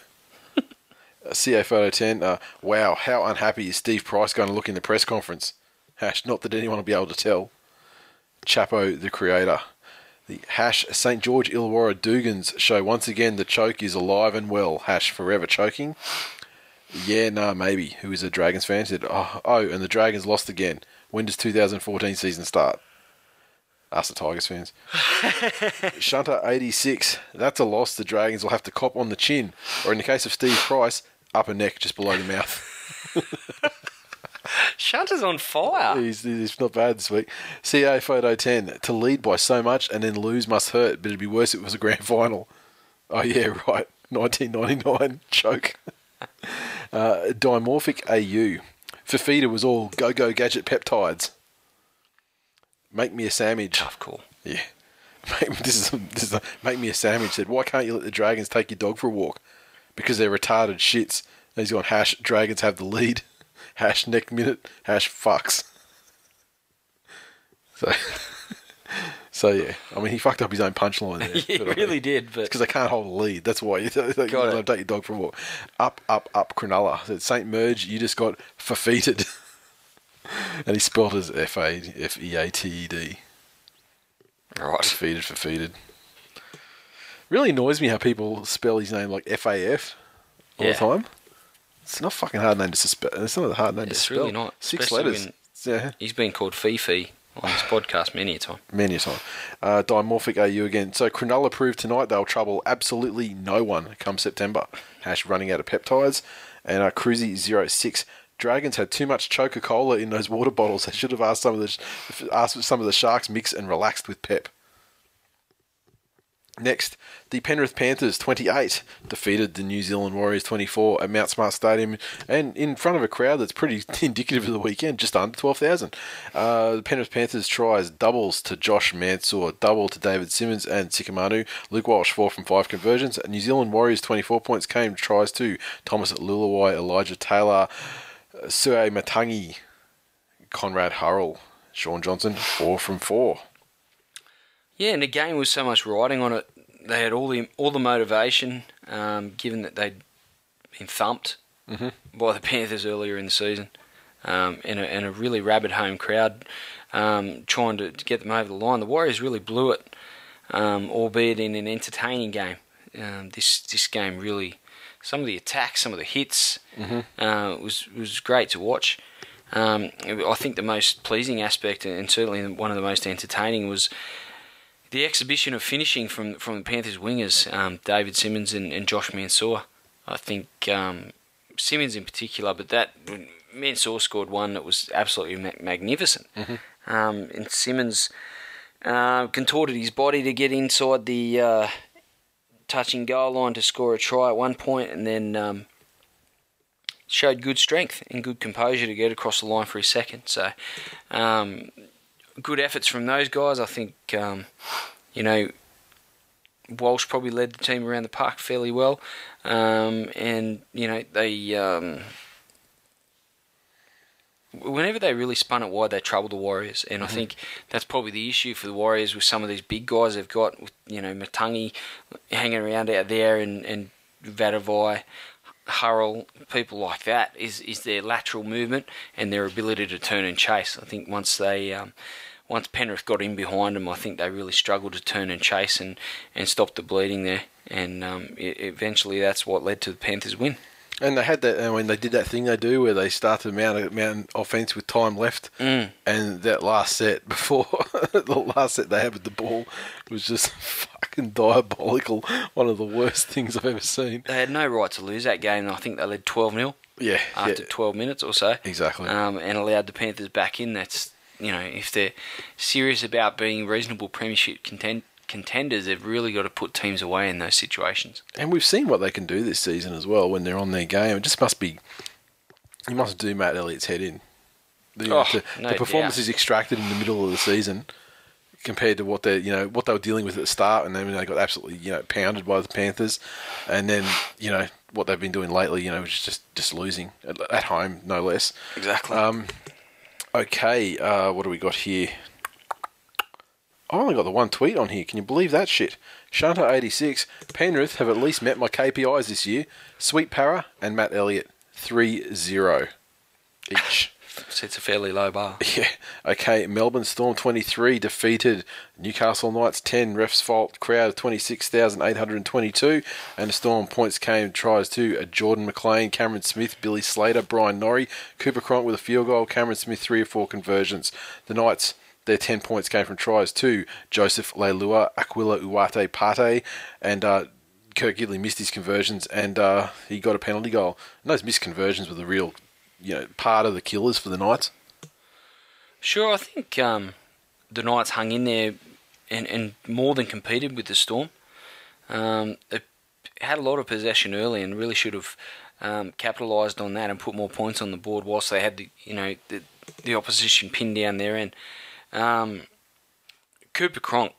Uh, CA Photo 10. Uh, wow, how unhappy is Steve Price going to look in the press conference? Hash, not that anyone will be able to tell. Chapo, the creator. The hash St. George Illawarra Dugans show once again the choke is alive and well. Hash forever choking. Yeah, nah, maybe. Who is a Dragons fan said, oh, oh, and the Dragons lost again. When does 2014 season start? Us, the Tigers fans. Shunter 86. That's a loss. The Dragons will have to cop on the chin. Or in the case of Steve Price, upper neck just below the mouth. Shunter's on fire. He's, he's not bad this week. CA Photo 10. To lead by so much and then lose must hurt, but it'd be worse if it was a grand final. Oh, yeah, right. 1999. Choke. Uh, dimorphic AU. Fifita was all go go gadget peptides. Make me a sandwich. Tough call. Yeah. Make, this is, a, this is a, make me a sandwich. Said, why can't you let the dragons take your dog for a walk? Because they're retarded shits. And he's gone hash. Dragons have the lead. Hash next minute. Hash fucks. So, so yeah. I mean, he fucked up his own punchline there. He But I really did, but because they can't hold a lead. That's why you, you it. take your dog for a walk. Up, up, up, Cronulla. Saint Merge, you just got fafeted. and he spelled as F A F E A T E D. right. Defeated, defeated. Really annoys me how people spell his name like F A F all Yeah. the time. It's not a fucking hard name to spell. It's not a hard name to It's spell. really not, Six especially letters. Yeah, He's been called Fifi on this podcast many a time. many a time. Uh, dimorphic AU again. So Cronulla proved tonight they'll trouble absolutely no one come September. Hash running out of peptides. And uh, Cruzy06. Dragons had too much Coca Cola in those water bottles. They should have asked some of the asked some of the sharks mix and relaxed with pep. Next, the Penrith Panthers 28 defeated the New Zealand Warriors 24 at Mount Smart Stadium and in front of a crowd that's pretty indicative of the weekend, just under 12,000. Uh, the Penrith Panthers tries doubles to Josh Mansour, double to David Simmons and Sika Manu. Luke Walsh 4 from 5 conversions. New Zealand Warriors 24 points came tries to Thomas Leuluai, Elijah Taylor, uh, Sue Matangi, Conrad Hurrell, Shaun Johnson 4 from 4. Yeah, and the game was so much riding on it. They had all the all the motivation, um, given that they'd been thumped by the Panthers earlier in the season, um, and, a, and a really rabid home crowd um, trying to, to get them over the line. The Warriors really blew it, um, albeit in an entertaining game. Um, this this game really, some of the attacks, some of the hits, uh, was was great to watch. Um, I think the most pleasing aspect, and certainly one of the most entertaining, was the exhibition of finishing from from the Panthers wingers, um, David Simmons and, and Josh Mansour. I think um, Simmons in particular, but that Mansour scored one that was absolutely ma- magnificent. Um, and Simmons uh, contorted his body to get inside the uh, touching goal line to score a try at one point, and then um, showed good strength and good composure to get across the line for his second. So. Um, good efforts from those guys. I think um, you know Walsh probably led the team around the park fairly well, um, and you know they. Um, Whenever they really spun it wide, they troubled the Warriors, and I think that's probably the issue for the Warriors with some of these big guys they've got. With, you know, Matangi hanging around out there, and and Vatuvei, Hurrell, people like that is is their lateral movement and their ability to turn and chase. I think once they um, once Penrith got in behind them, I think they really struggled to turn and chase and, and stop the bleeding there. And um, e eventually, that's what led to the Panthers' win. And they had that, and when they did that thing they do where they started mount mount offense with time left, Mm. and that last set before the last set they had with the ball was just fucking diabolical. One of the worst things I've ever seen. They had no right to lose that game. I think they led 12 0 Yeah, after yeah. 12 minutes or so. Exactly. Um, and allowed the Panthers back in. That's, you know, if they're serious about being reasonable premiership content- contenders, they've really got to put teams away in those situations. And we've seen what they can do this season as well when they're on their game. It just must be, you must do Matt Elliott's head in. The, Oh, the, no the performance doubt. is extracted in the middle of the season compared to what they, you know, what they were dealing with at the start, and then they got absolutely, you know, pounded by the Panthers, and then you know what they've been doing lately, you know, which is just just losing at, at home, no less. Exactly. Um, okay, uh, what do we got here? I only got the one tweet on here. Can you believe that shit? Shanta86, Penrith have at least met my KPIs this year. Sweet Para and Matt Elliott, 3 0 each. Sets a fairly low bar. Yeah. Okay. Melbourne Storm 23 defeated Newcastle Knights 10. Refs fault. Crowd of 26,822. And the Storm points came tries to uh, Jordan McLean, Cameron Smith, Billy Slater, Bryan Norrie, Cooper Cronk with a field goal, Cameron Smith three or four conversions. The Knights. Their 10 points came from tries to Joseph Leilua, Aquila Uwate Pate, and uh, Kirk Gidley missed his conversions and uh, he got a penalty goal. And those missed conversions were the real, you know, part of the killers for the Knights. Sure, I think um, the Knights hung in there and, and more than competed with the Storm. Um, they had a lot of possession early and really should have um, capitalised on that and put more points on the board whilst they had the you know the, the opposition pinned down their end. Um, Cooper Cronk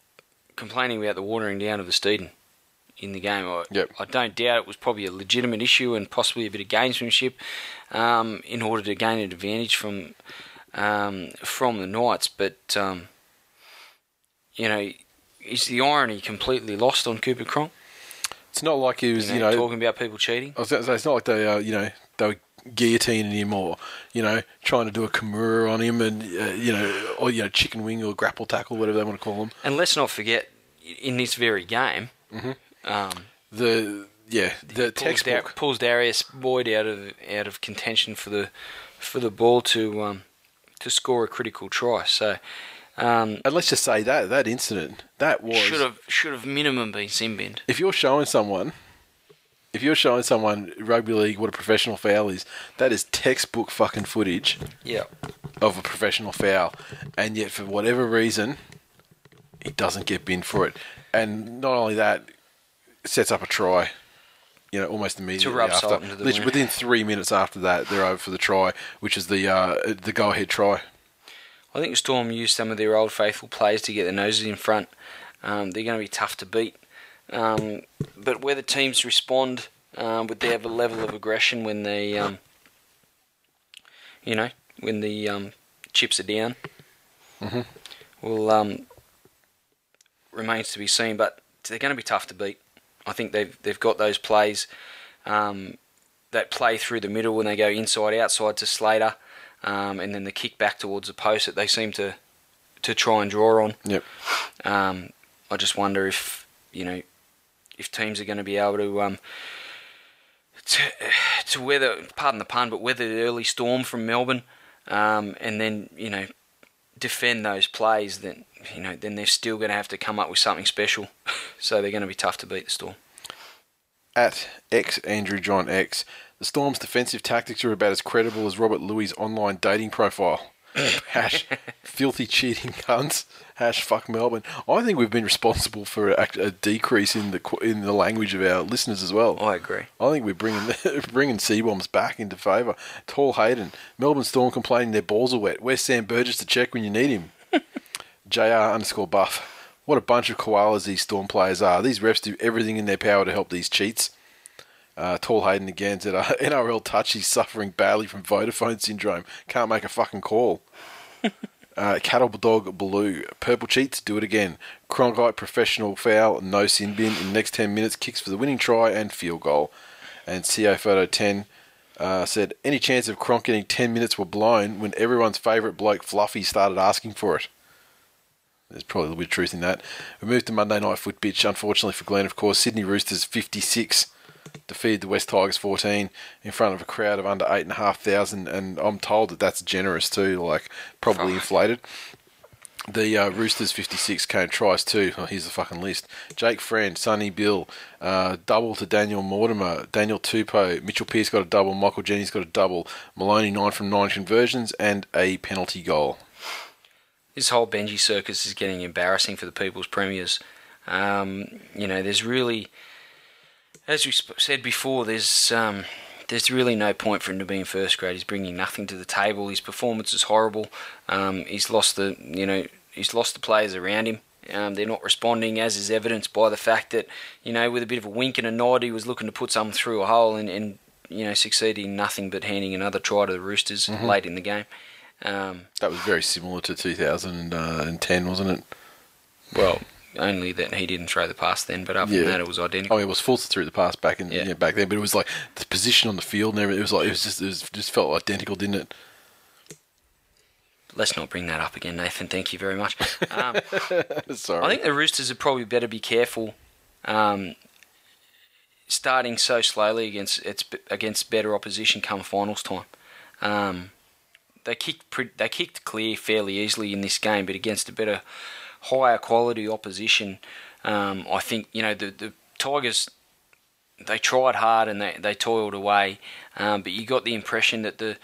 complaining about the watering down of the Steeden in the game. I, Yep. I don't doubt it was probably a legitimate issue and possibly a bit of gamesmanship um, in order to gain an advantage from um, from the Knights. But um, you know, is the irony completely lost on Cooper Cronk? It's not like he You was, know, you know, talking about people cheating. I was gonna say, it's not like they, uh, you know, they were guillotining him or, you know, trying to do a Kimura on him and, uh, you know, or, you know, chicken wing or grapple tackle, whatever they want to call them. And let's not forget, in this very game, um, The, yeah, the pulls. Dar- pulls Darius Boyd out of out of contention for the for the ball to um, to score a critical try. So um, and let's just say that, that incident, that was. should have should have minimum been sin binned. If you're showing someone, if you're showing someone rugby league what a professional foul is, that is textbook fucking footage Yeah. of a professional foul, and yet for whatever reason, he doesn't get binned for it. And not only that, sets up a try. You know, almost immediately rub after, salt into the literally wound. within three minutes after that, they're over for the try, which is the uh, the go ahead try. I think Storm used some of their old faithful players to get their noses in front. Um, they're going to be tough to beat. Um, but whether teams respond um, with their level of aggression when they, um, you know, when the um, chips are down, will um, remains to be seen. But they're going to be tough to beat. I think they've they've got those plays um, that play through the middle when they go inside outside to Slater, um, and then the kick back towards the post that they seem to to try and draw on. Yep. Um, I just wonder if you know if teams are going to be able to um, to, to weather, pardon the pun, but weather the early storm from Melbourne, um, and then you know defend those plays. Then you know then they're still going to have to come up with something special. so they're going to be tough to beat the Storm. At X Andrew John X, the Storm's defensive tactics are about as credible as Robert Lui's online dating profile. Hash filthy cheating cunts. Hash fuck Melbourne. I think we've been responsible for a, a decrease in the in the language of our listeners as well. I agree. I think we're bringing bringing C bombs back into favour. Tall Hayden, Melbourne Storm complaining their balls are wet. Where's Sam Burgess to check when you need him? Jr underscore buff. What a bunch of koalas these Storm players are. These refs do everything in their power to help these cheats. Uh, Tall Hayden again said, uh, NRL touchy suffering badly from Vodafone syndrome. Can't make a fucking call. Uh, Cattle Dog Blue. Purple cheats, do it again. Cronkite professional foul, no sin bin. In the next 10 minutes, kicks for the winning try and field goal. And CO Photo 10 uh, said, any chance of Cronk getting 10 minutes were blown when everyone's favourite bloke Fluffy started asking for it. There's probably a little bit of truth in that. We moved to Monday night foot bitch, unfortunately for Glenn, of course. Sydney Roosters 56, defeated the West Tigers 14 in front of a crowd of under 8,500, and I'm told that that's generous too, like probably inflated. The uh, Roosters 56 came tries too. Oh, here's the fucking list. Jake Friend, Sonny Bill, uh, double to Daniel Mortimer, Daniel Tupou, Mitchell Pearce got a double, Michael Jennings got a double, Maloney 9 from 9 conversions, and a penalty goal. this whole Benji circus is getting embarrassing for the people's premiers. Um, you know, there's really, as we sp- said before, there's um, there's really no point for him to be in first grade. He's bringing nothing to the table. His performance is horrible. Um, he's lost the, you know, he's lost the players around him. Um, they're not responding, as is evidenced by the fact that, you know, with a bit of a wink and a nod, he was looking to put something through a hole and, and you know, succeeding in nothing but handing another try to the Roosters late in the game. Um, That was very similar to 2010, wasn't it? Well, only that he didn't throw the pass then, but other Yeah. than that, it was identical. Oh, it was Fulton through the pass back in Yeah. yeah. back then, but it was like the position on the field and everything. It was like it was just it was, just felt identical, didn't it? Let's not bring that up again, Nathan. Thank you very much. Um, Sorry. I think the Roosters would probably better be careful, um, starting so slowly against it's against better opposition come finals time. Um, they kicked they kicked clear fairly easily in this game, but against a better, higher quality opposition, um, I think you know the the Tigers. They tried hard and they, they toiled away, um, but you got the impression that the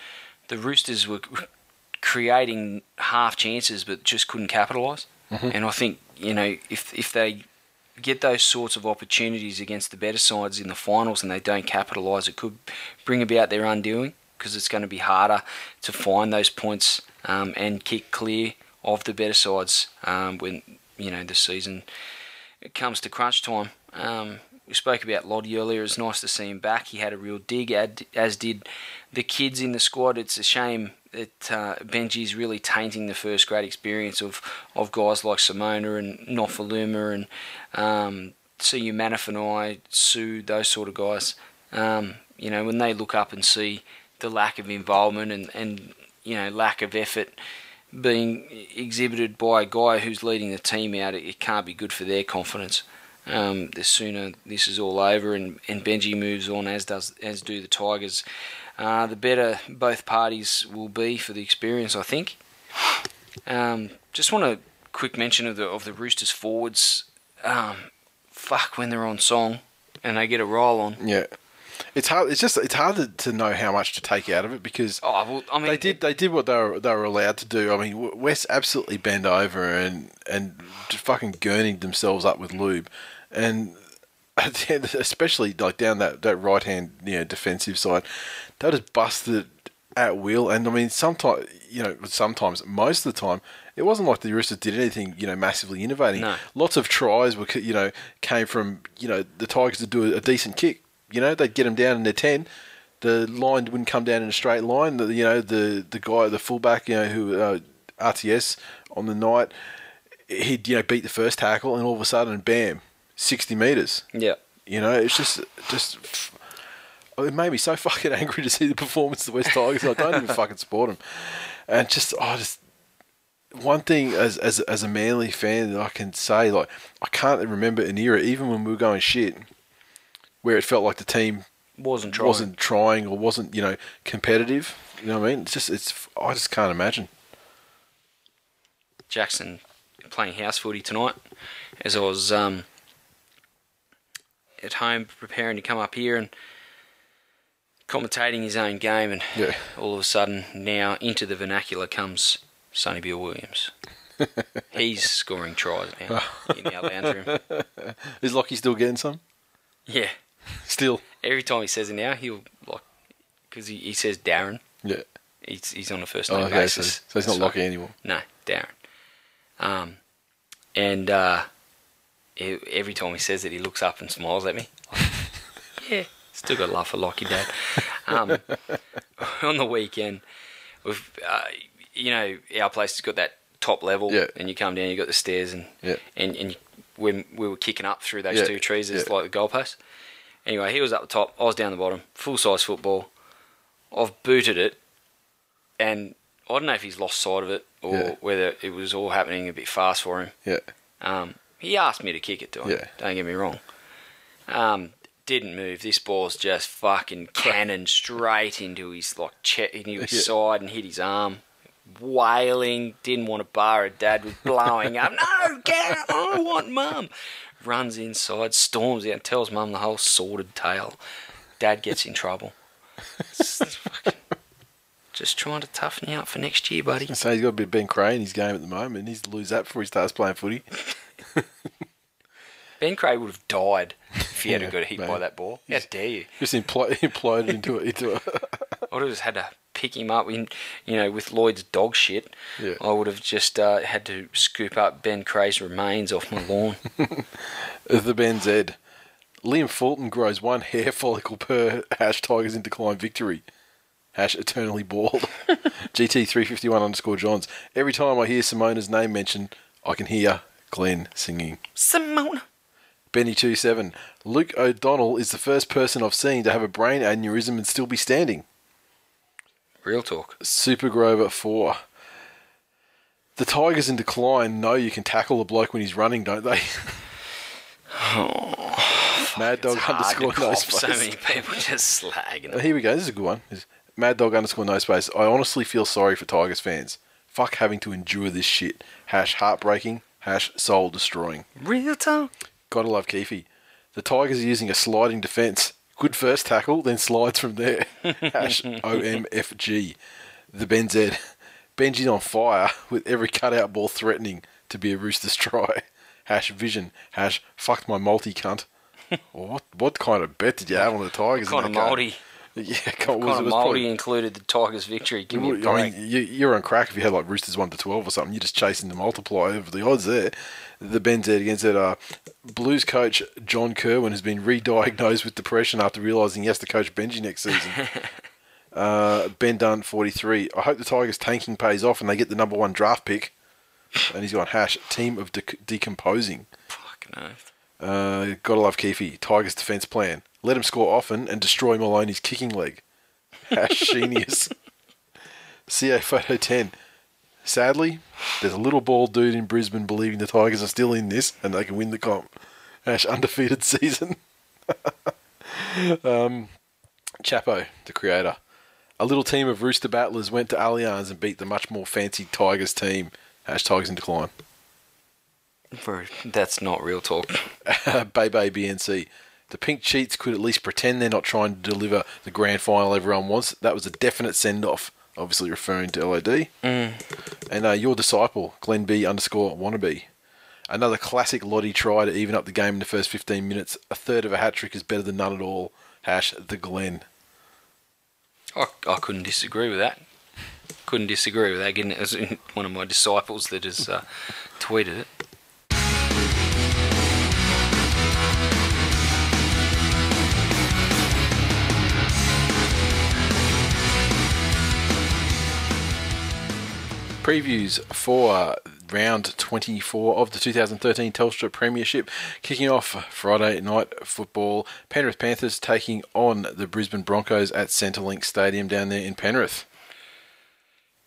the Roosters were creating half chances but just couldn't capitalise. And I think you know if if they get those sorts of opportunities against the better sides in the finals and they don't capitalise, it could bring about their undoing because it's going to be harder to find those points um, and kick clear of the better sides um, when you know the season it comes to crunch time. Um, we spoke about Lote earlier. It's nice to see him back. He had a real dig, as did the kids in the squad. It's a shame that uh, Benji's really tainting the first grade experience of, of guys like Simona and Nofoaluma and um, Siu Manifanai, Sue, those sort of guys. Um, you know, when they look up and see the lack of involvement and, and you know lack of effort being exhibited by a guy who's leading the team out, it, can't be good for their confidence. Um, the sooner this is all over and, and Benji moves on, as does as do the Tigers, uh, the better both parties will be for the experience. I think. Um, just want a quick mention of the of the Roosters forwards. Um, fuck when they're on song and they get a roll on. yeah, it's hard. It's just it's hard to, to know how much to take out of it because Oh, well, I mean, they did they did what they were they were allowed to do. I mean, West absolutely bent over and and just fucking gurneyed themselves up with lube, and at the end, especially like down that that right hand you know defensive side, they just busted at will. And I mean, sometimes you know sometimes most of the time. It wasn't like the Roosters did anything, you know, massively innovating. No. Lots of tries were, you know, came from, you know, the Tigers to do a decent kick. You know, they'd get them down in their ten, the line wouldn't come down in a straight line. The, you know, the the guy, the fullback, you know, who uh, RTS on the night, he'd you know beat the first tackle, and all of a sudden, bam, sixty meters. yeah. You know, it's just just. It made me so fucking angry to see the performance of the West Tigers. I don't even fucking support them, and just I just one thing as as as a Manly fan that I can say like I can't remember an era even when we were going shit where it felt like the team Wasn't trying. wasn't trying or wasn't you know competitive. You know what I mean? It's just it's I just can't imagine. Jackson playing house footy tonight as I was um, at home preparing to come up here and commentating his own game and Yeah. all of a sudden now into the vernacular comes Sonny Bill Williams. He's scoring tries now in our lounge room. Is Lockie still getting some? Yeah. Still, Every time he says it now, he'll like because he, he says Darren. yeah. He's, he's on a first Oh, name okay, so, basis. so he's not So- Lockie anymore. No, Darren. Um, and uh, e- every time he says it, he looks up and smiles at me. yeah, still got a love for Lockie, Dad. Um, on the weekend, we've, uh, you know, our place has got that top level, Yeah. and you come down, you got the stairs, and Yeah. and and you, when we were kicking up through those Yeah, two trees, it's yeah. like the goalpost. Anyway, he was up the top, I was down the bottom, full size football. I've booted it, and I don't know if he's lost sight of it or Yeah. whether it was all happening a bit fast for him. Yeah, Um, he asked me to kick it to him. Yeah. Don't get me wrong. Um, Didn't move. This ball's just fucking cannon straight into his like che- into his Yeah. side and hit his arm. Wailing, didn't want to bar it. Dad was blowing up. No, get! I want mum. Runs inside, storms out, tells mum the whole sordid tale. Dad gets in trouble. Just trying to toughen you up for next year, buddy. So he's got a bit of Ben Creagh in his game at the moment. He's to lose that before he starts playing footy. Ben Craig would have died if he hadn't Yeah, got hit by that ball. How dare you? Just impl- imploded into it. Into a I would have just had to pick him up in, you know, with Lloyd's dog shit. Yeah. I would have just uh, had to scoop up Ben Creagh's remains off my lawn. the Ben Z. Liam Fulton grows one hair follicle per hash Tigers in decline victory. Hash eternally bald. GT351 underscore Johns. Every time I hear Simona's name mentioned, I can hear Glenn singing. Simona. Benny27. Luke O'Donnell is the first person I've seen to have a brain aneurysm and still be standing. Real talk. Super Grover 4. The Tigers in decline know you can tackle a bloke when he's running, don't they? oh, Mad Dog It's underscore no space. so many people just slagging. Here we go. This is a good one. This- Mad Dog underscore no space. I honestly feel sorry for Tigers fans. Fuck having to endure this shit. Hash heartbreaking. Hash soul destroying. Real talk. Gotta love Keefe. The Tigers are using a sliding defence. Good first tackle, then slides from there. Hash OMFG. The Ben Z. Benji's on fire with every cutout ball threatening to be a Roosters try. Hash vision. Hash fucked my multi cunt. what what kind of bet did you have on the Tigers? in Kind of mouldy. Yeah, Kind was, of it was mouldy probably, included the Tigers' victory. Give me a I break. mean, you, you're on crack if you had like Roosters one to twelve or something. You're just chasing the multiply over the odds there. The Ben Z against that uh, Blues coach John Kirwan has been re-diagnosed with depression after realising he has to coach Benji next season. uh, ben Dunn, 43. I hope the Tigers tanking pays off and they get the number one draft pick. And he's got hash team of de- decomposing. Fucking oath. Uh, gotta love Keefe. Tigers defence plan. Let him score often and destroy Maloney's kicking leg. Hash genius. CA Photo 10. Sadly, there's a little bald dude in Brisbane believing the Tigers are still in this and they can win the comp. Hash undefeated season. um, Chapo, the creator. A little team of Rooster battlers went to Allianz and beat the much more fancy Tigers team. Hash Tigers in decline. For- That's not real talk. Bay Bay BNC. The pink cheats could at least pretend they're not trying to deliver the grand final everyone wants. That was a definite send off, obviously referring to LOD. Mm. And uh, your disciple, Glenn B underscore wannabe. Another classic Lottie try to even up the game in the first 15 minutes. A third of a hat trick is better than none at all. Hash the Glen. I, I couldn't disagree with that. Couldn't disagree with that. Again, it was one of my disciples that has uh, tweeted it. Previews for round 24 of the 2013 Telstra Premiership kicking off Friday night football. Penrith Panthers taking on the Brisbane Broncos at Centrebet Stadium down there in Penrith.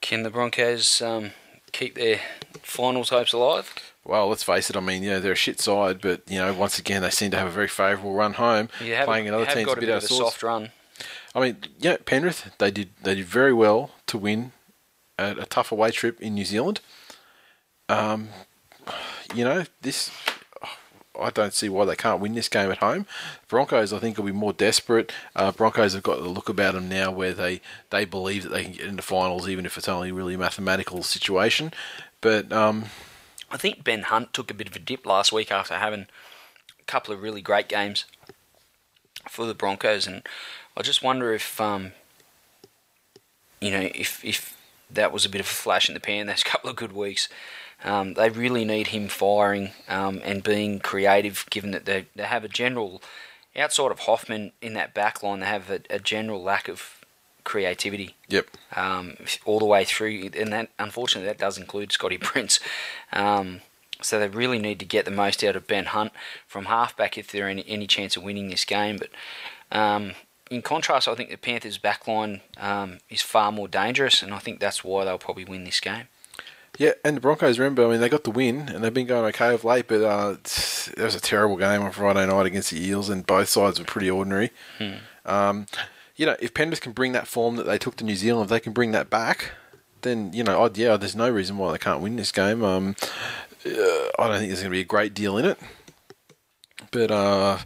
Can the Broncos um, keep their finals hopes alive? Well, let's face it. I mean, you know, they're a shit side, but you know, once again, they seem to have a very favourable run home, You have, playing another team's a a bit bit of of a soft run. I mean, yeah, Penrith they did they did very well to win a, a tough away trip in New Zealand. Um, you know, this I don't see why they can't win this game at home. Broncos, I think, will be more desperate. Uh, Broncos have got the look about them now where they, they believe that they can get into finals, even if it's only really a mathematical situation. But um, I think Ben Hunt took a bit of a dip last week after having a couple of really great games for the Broncos, and I just wonder if, um, you know, if if that was a bit of a flash in the pan. Those couple of good weeks, um, they really need him firing um, and being creative. Given that they they have a general outside of Hoffman in that back line, they have a, a general lack of creativity yep, um, all the way through, and that unfortunately that does include Scotty Prince. Um, so they really need to get the most out of Ben Hunt from halfback if they're any, any chance of winning this game. But um, in contrast, I think the Panthers' backline um, is far more dangerous, and I think that's why they'll probably win this game. Yeah, and the Broncos, remember, I mean, they got the win and they've been going okay of late, but uh, it was a terrible game on Friday night against the Eels, and both sides were pretty ordinary. Um, you know, if Penrith can bring that form that they took to New Zealand, if they can bring that back, then, you know, I'd, yeah, there's no reason why they can't win this game. Um, uh, I don't think there's going to be a great deal in it. But, uh,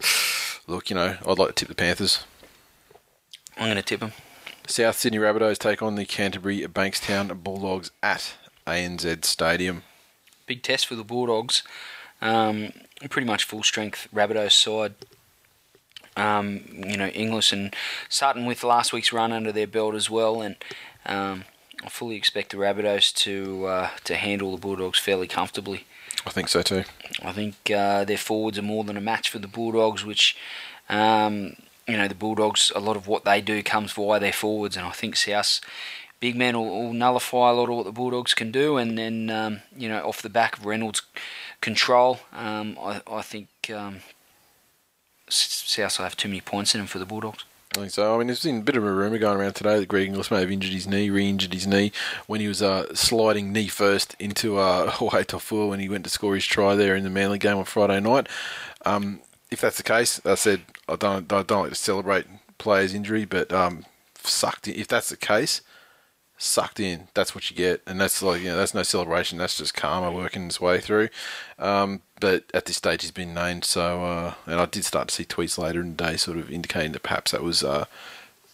look, you know, I'd like to tip the Panthers. I'm going to tip them. South Sydney Rabbitohs take on the Canterbury Bankstown Bulldogs at ANZ Stadium. Big test for the Bulldogs. Um, pretty much full strength Rabbitohs side. Um, you know, Inglis and Sutton with last week's run under their belt as well, and um, I fully expect the Rabbitohs to uh, to handle the Bulldogs fairly comfortably. I think so too. I think uh, their forwards are more than a match for the Bulldogs, which, um, you know, the Bulldogs, a lot of what they do comes via their forwards, and I think South big men will, will nullify a lot of what the Bulldogs can do, and then, um, you know, off the back of Reynolds' control, um, I, I think um, South will have too many points in them for the Bulldogs. I think so. I mean, there's been a bit of a rumour going around today that Greg Inglis may have injured his knee, re-injured his knee when he was uh, sliding knee first into uh, Jorge Taufua when he went to score his try there in the Manly game on Friday night. Um, if that's the case, I said I don't, I don't like to celebrate players' injury, but um, sucked in. If that's the case, sucked in. That's what you get, and that's like you know that's no celebration. That's just karma working its way through. Um, but at this stage, he's been named. So, uh, and I did start to see tweets later in the day, sort of indicating that perhaps that was uh,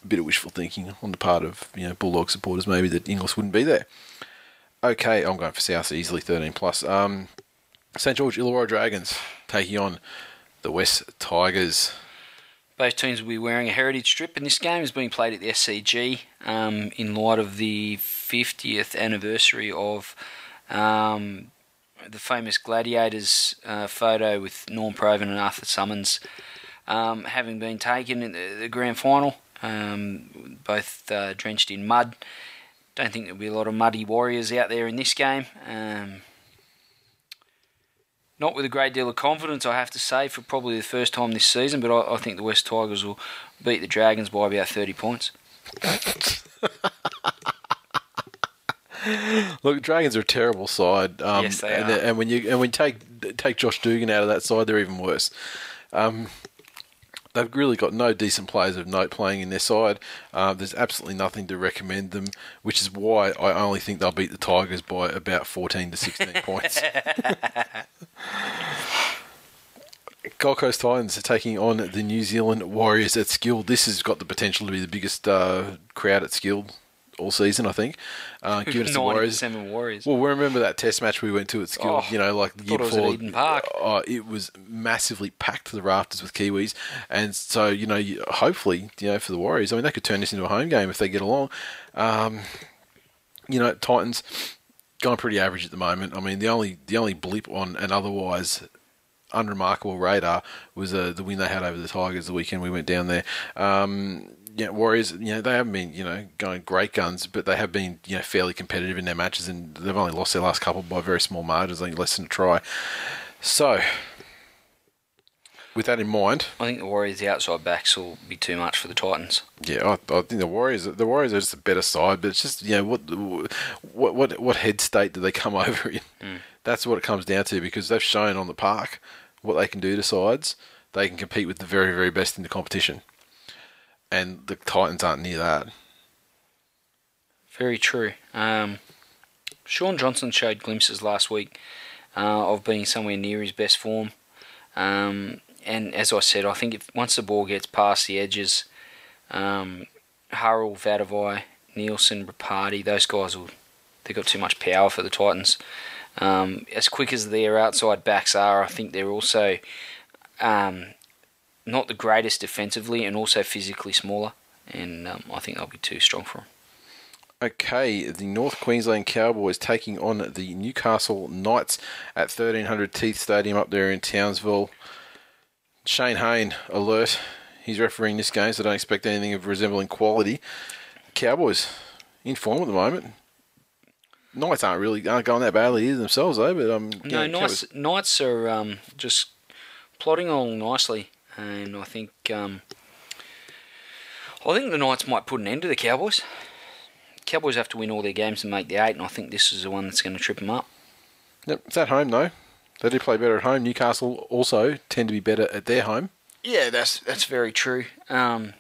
a bit of wishful thinking on the part of you know Bulldog supporters, maybe that Inglis wouldn't be there. Okay, I'm going for South easily 13 plus. Um, St George Illawarra Dragons taking on the West Tigers. Both teams will be wearing a heritage strip, and this game is being played at the SCG um, in light of the 50th anniversary of um, the famous Gladiators uh, photo with Norm Provan and Arthur Summons um, having been taken in the, the grand final, um, both uh, drenched in mud. Don't think there'll be a lot of muddy warriors out there in this game. Um, not with a great deal of confidence, I have to say, for probably the first time this season, but I, I think the West Tigers will beat the Dragons by about 30 points. Look, Dragons are a terrible side. Um, Yes, they and, are. And when you and when you take take Josh Dugan out of that side, they're even worse. Um, they've really got no decent players of note playing in their side. Uh, there's absolutely nothing to recommend them, which is why I only think they'll beat the Tigers by about 14 to 16 points. Gold Coast Titans are taking on the New Zealand Warriors at Skilled. This has got the potential to be the biggest uh, crowd at Skilled all season, I think. Uh, given us the Warriors. 97 Warriors. Well, we remember that test match we went to at Skilled, Oh, you know, like the year thought it was. Eden Park. Oh, it was massively packed to the rafters with Kiwis. And so, you know, hopefully, you know, for the Warriors, I mean, they could turn this into a home game if they get along. Um, you know, Titans going pretty average at the moment. I mean, the only the only blip on an otherwise unremarkable radar was uh, the win they had over the Tigers the weekend we went down there. Um, yeah, Warriors, you know, they haven't been, you know, going great guns, but they have been, you know, fairly competitive in their matches, and they've only lost their last couple by very small margins, I think less than a try. So, with that in mind, I think the Warriors' the outside backs will be too much for the Titans. yeah, I, I think the Warriors, the Warriors are just a better side, but it's just, you know, what, what, what, what head state do they come over in? Hmm. That's what it comes down to because they've shown on the park what they can do to sides. They can compete with the very, very best in the competition, and the Titans aren't near that. Very true. Um, Shaun Johnson showed glimpses last week uh, of being somewhere near his best form. Um, and as I said, I think if once the ball gets past the edges, um, Hurrell, Vatuvei, Nielsen, Rapati, those guys will they've got too much power for the Titans. Um, as quick as their outside backs are, I think they're also um, not the greatest defensively and also physically smaller. And um, I think they'll be too strong for them. Okay, the North Queensland Cowboys taking on the Newcastle Knights at 1300 Teeth Stadium up there in Townsville. Shayne Hayne, alert. He's refereeing this game, so don't expect anything of resembling quality. Cowboys in form at the moment. Knights aren't really aren't going that badly either themselves though, but um No, Knights, Knights are um, just plodding along nicely, and I think um, I think the Knights might put an end to the Cowboys. Cowboys have to win all their games and make the eight, and I think this is the one that's going to trip them up. Yep, it's at home though. They do play better at home. Newcastle also tend to be better at their home. Yeah, that's that's very true. Um,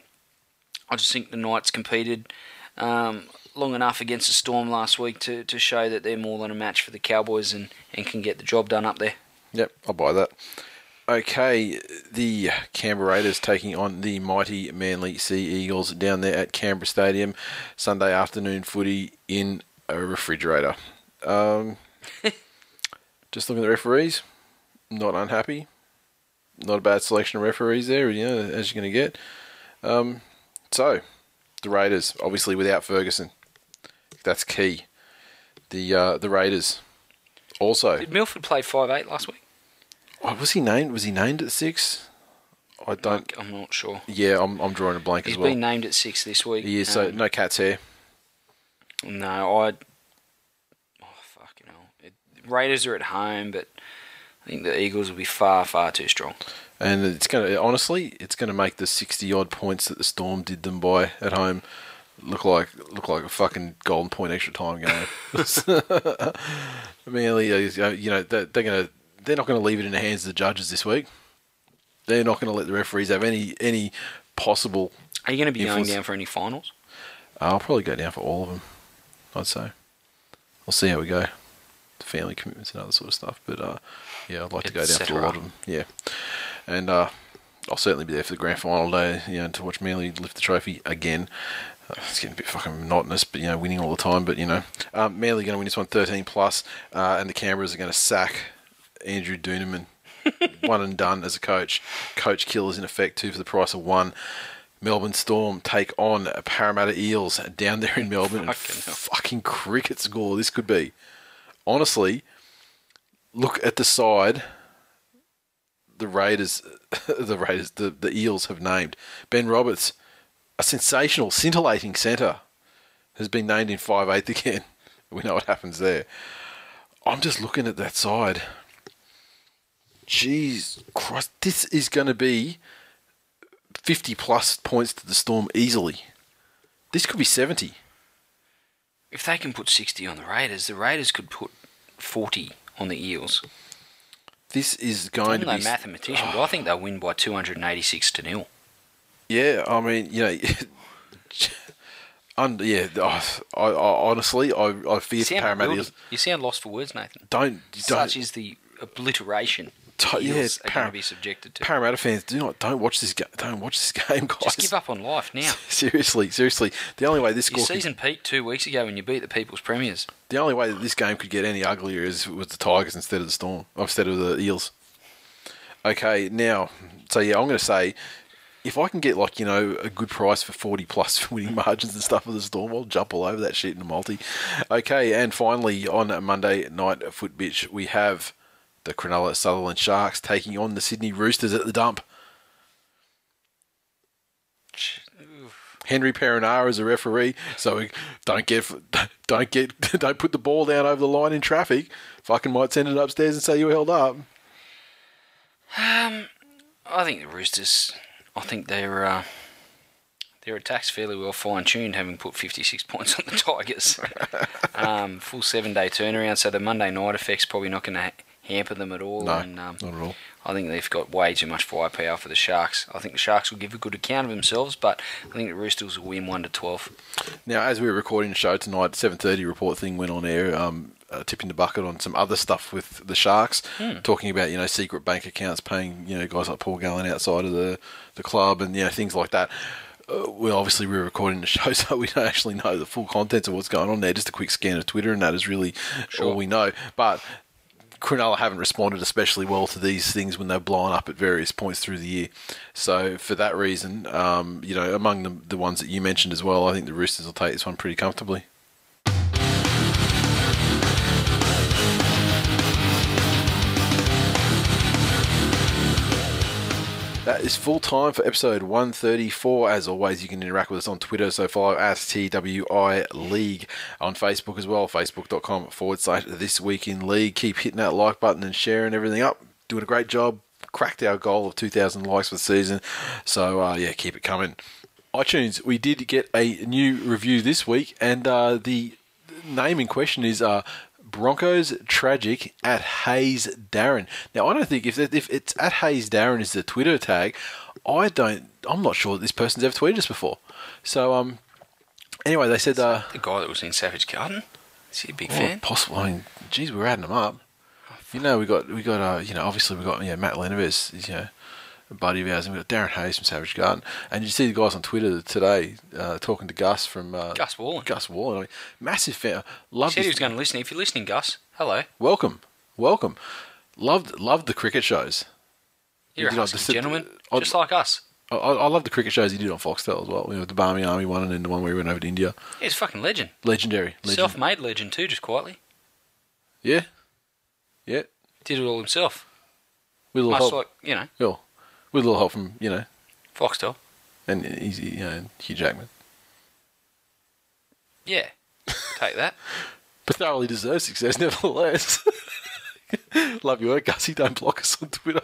I just think the Knights competed um, long enough against the Storm last week to, to show that they're more than a match for the Cowboys and, and can get the job done up there. Yep, I'll buy that. Okay, the Canberra Raiders taking on the mighty Manly Sea Eagles down there at Canberra Stadium. Sunday afternoon footy in a refrigerator. Um, just looking at the referees, not unhappy. Not a bad selection of referees there, you know, as you're going to get. Um, so, the Raiders, obviously without Ferguson, that's key. The uh, the Raiders also. Did Milford play five eight last week? Oh, was he named? Was he named at six? I don't. I'm not sure. Yeah, I'm, I'm drawing a blank He's as well. been named at six this week. Yeah. So Um, no cat's here. No, I. Oh fucking hell! It, Raiders are at home, but I think the Eagles will be far, far too strong. And it's gonna honestly, it's gonna make the sixty odd points that the Storm did them by at home look like look like a fucking golden point extra time game. Merely, you know, they're, they're gonna they're not gonna leave it in the hands of the judges this week. They're not gonna let the referees have any any possible. Are you going to be going down for any finals? I'll probably go down for all of them. I'd say. We'll see how we go. Family commitments and other sort of stuff, but uh, yeah, I'd like to go down for a lot of them. Yeah, and uh, I'll certainly be there for the grand final day. You know, to watch Manly lift the trophy again. Uh, it's getting a bit fucking monotonous, but you know, winning all the time. But you know, um, Manly going to win this one 13 plus, uh, and the Canberras are going to sack Andrew Dunemann, one and done as a coach. Coach killers in effect, two for the price of one. Melbourne Storm take on Parramatta Eels down there in Melbourne. Fucking fucking cricket score this could be. Honestly, look at the side. The Raiders, the Raiders, the, the Eels have named Ben Roberts, a sensational, scintillating centre, has been named in five eighth again. We know what happens there. I'm just looking at that side. Jeez Christ, this is going to be 50 plus points to the Storm easily. This could be 70. If they can put 60 on the Raiders, the Raiders could put 40 on the Eels. This is going I'm to no be. mathematician, but I think they'll win by 286 to nil. Yeah, I mean, you know. un, yeah, I, I, I honestly, I, I fear You for Parramatta you sound lost for words, Nathan. Don't, don't. Such is the obliteration Don't- yeah, are Par- going to be subjected to. Parramatta fans, do not, don't watch this game. Don't watch this game, guys. Just give up on life now. Seriously, seriously. The only way this Your score could- season peaked two weeks ago when you beat the People's Premiers. The only way that this game could get any uglier is with the Tigers instead of the Storm, uh, instead of the Eels. Okay, now, so yeah, I'm going to say, if I can get like you know a good price for 40 plus winning margins and stuff for the Storm, I'll jump all over that shit in a multi. Okay, and finally on a Monday night foot bitch, we have the Cronulla Sutherland Sharks taking on the Sydney Roosters at the dump. Henry Perenara is a referee, so we don't get don't get don't put the ball down over the line in traffic. Fucking might send it upstairs and say you were held up. Um, I think the Roosters. I think their uh, their attack's fairly well fine tuned, having put 56 points on the Tigers. um, full seven day turnaround, so the Monday night effect's probably not going to hamper them at all. No, and, um, not at all. I think they've got way too much firepower for the Sharks. I think the Sharks will give a good account of themselves, but I think the Roosters will win one to 12. Now, as we were recording the show tonight, 7:30 report thing went on air, um, uh, tipping the bucket on some other stuff with the Sharks, talking about you know secret bank accounts paying you know guys like Paul Gallen outside of the the club and you know things like that. Uh, well, obviously we're recording the show, so we don't actually know the full contents of what's going on there. Just a quick scan of Twitter, and that is really all we know. But Cronulla haven't responded especially well to these things when they're blown up at various points through the year. So for that reason, um, you know, among the, the ones that you mentioned as well, I think the Roosters will take this one pretty comfortably. That is full time for episode 134. As always, you can interact with us on Twitter, so follow at TWI League on Facebook as well, facebook.com forward slash This Week in League. Keep hitting that like button and sharing everything up. Doing a great job. Cracked our goal of 2,000 likes for the season. So, uh, yeah, keep it coming. iTunes, we did get a new review this week, and uh, the name in question is uh, Broncos Tragic at Hayes Darren. Now, I don't think if if it's at Hayes Darren is the Twitter tag, I don't. I'm not sure that this person's ever tweeted us before. So, um, anyway, they said uh, The guy that was in Savage Garden. Is he a big oh, fan? possible. I mean, geez, we're adding them up. You know, we got we got uh, you know, obviously we got you know Matt Leneves, you know, buddy of ours, and we got Darren Hayes from Savage Garden, and you see the guys on Twitter today uh, talking to Gus from uh, Gus Worland. Gus Worland, I mean, massive fan. Love Said he was going to listen. If you're listening, Gus, hello. welcome, welcome. Loved loved the cricket shows. You're a did the- gentleman, I- just like us. I, I love the cricket shows he did on Foxtel as well. You know, the Barmy Army one, and then the one where he went over to India. He's a fucking legend. Legendary, legend. Self-made legend too, just quietly. Yeah, yeah. Did it all himself. With a Much help, like, you know, yeah, with a little help from you know, Foxtel. and easy, you know, Hugh Jackman. Yeah. Take that. but thoroughly deserves success nevertheless. Love your work, Gussie. Don't block us on Twitter.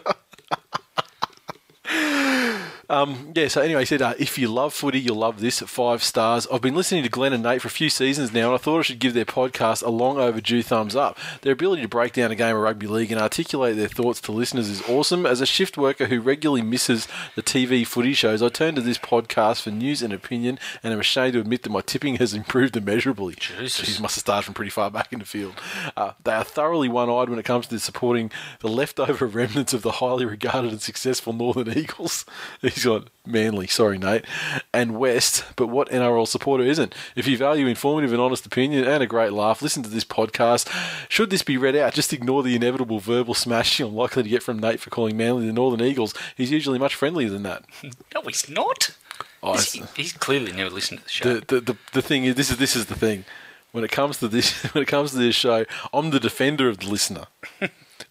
Um, yeah, so anyway, he said, uh, if you love footy, you'll love this at five stars. I've been listening to Glenn and Nate for a few seasons now, and I thought I should give their podcast a long overdue thumbs up. Their ability to break down a game of rugby league and articulate their thoughts to listeners is awesome. As a shift worker who regularly misses the TV footy shows, I turn to this podcast for news and opinion, and I'm ashamed to admit that my tipping has improved immeasurably. Jesus. Jeez, must have started from pretty far back in the field. Uh, they are thoroughly one-eyed when it comes to supporting the leftover remnants of the highly regarded and successful Northern Eagles. He's got Manly, sorry Nate, and West. But what NRL supporter isn't? If you value informative and honest opinion and a great laugh, listen to this podcast. Should this be read out, just ignore the inevitable verbal smashing I'm likely to get from Nate for calling Manly the Northern Eagles. He's usually much friendlier than that. No, he's not. Oh, He's, it's- he's clearly never listened to the show. the, the, the, the thing is this is this is the thing when it comes to this when it comes to this show i'm the defender of the listener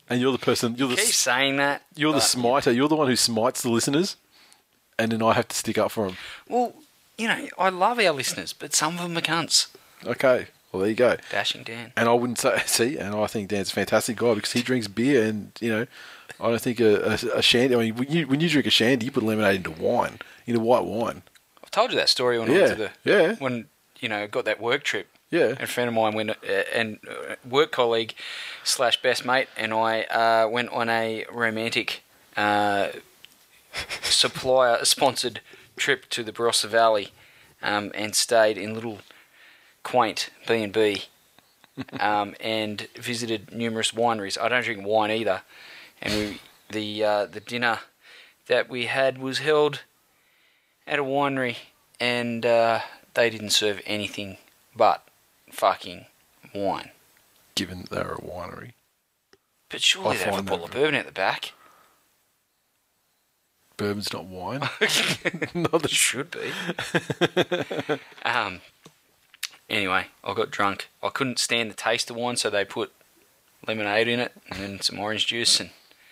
and you're the person you're the Keep saying that. you're the smiter you're the one who smites the listeners and then i have to stick up for them Well, you know, I love our listeners, but some of them are cunts. okay well there you go Dashing Dan. and i wouldn't say see and i think dan's a fantastic guy because he drinks beer and you know i don't think a, a, a shandy i mean when you when you drink a shandy you put lemonade into wine into white wine I've told you that story when I went to the yeah. when you know got that work trip. Yeah. And a friend of mine went uh, and uh, work colleague slash best mate and I uh, went on a romantic uh, supplier sponsored trip to the Barossa Valley um, and stayed in little quaint B and B um, and visited numerous wineries. I don't drink wine either, and we the uh, the dinner that we had was held at a winery, and uh, they didn't serve anything but fucking wine. given that they're a winery But surely I they have a bottle of bourbon at the back. Bourbon's not wine not It should be. um. Anyway, I got drunk. I couldn't stand the taste of wine, so they put lemonade in it and then some orange juice, and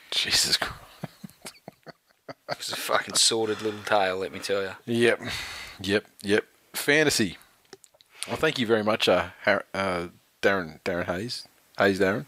jesus christ it was a fucking sordid little tale. Let me tell you. Yep, yep, yep. Fantasy. Well, thank you very much, uh, Har- uh, Darren, Darren Hayes, Hayes Darren.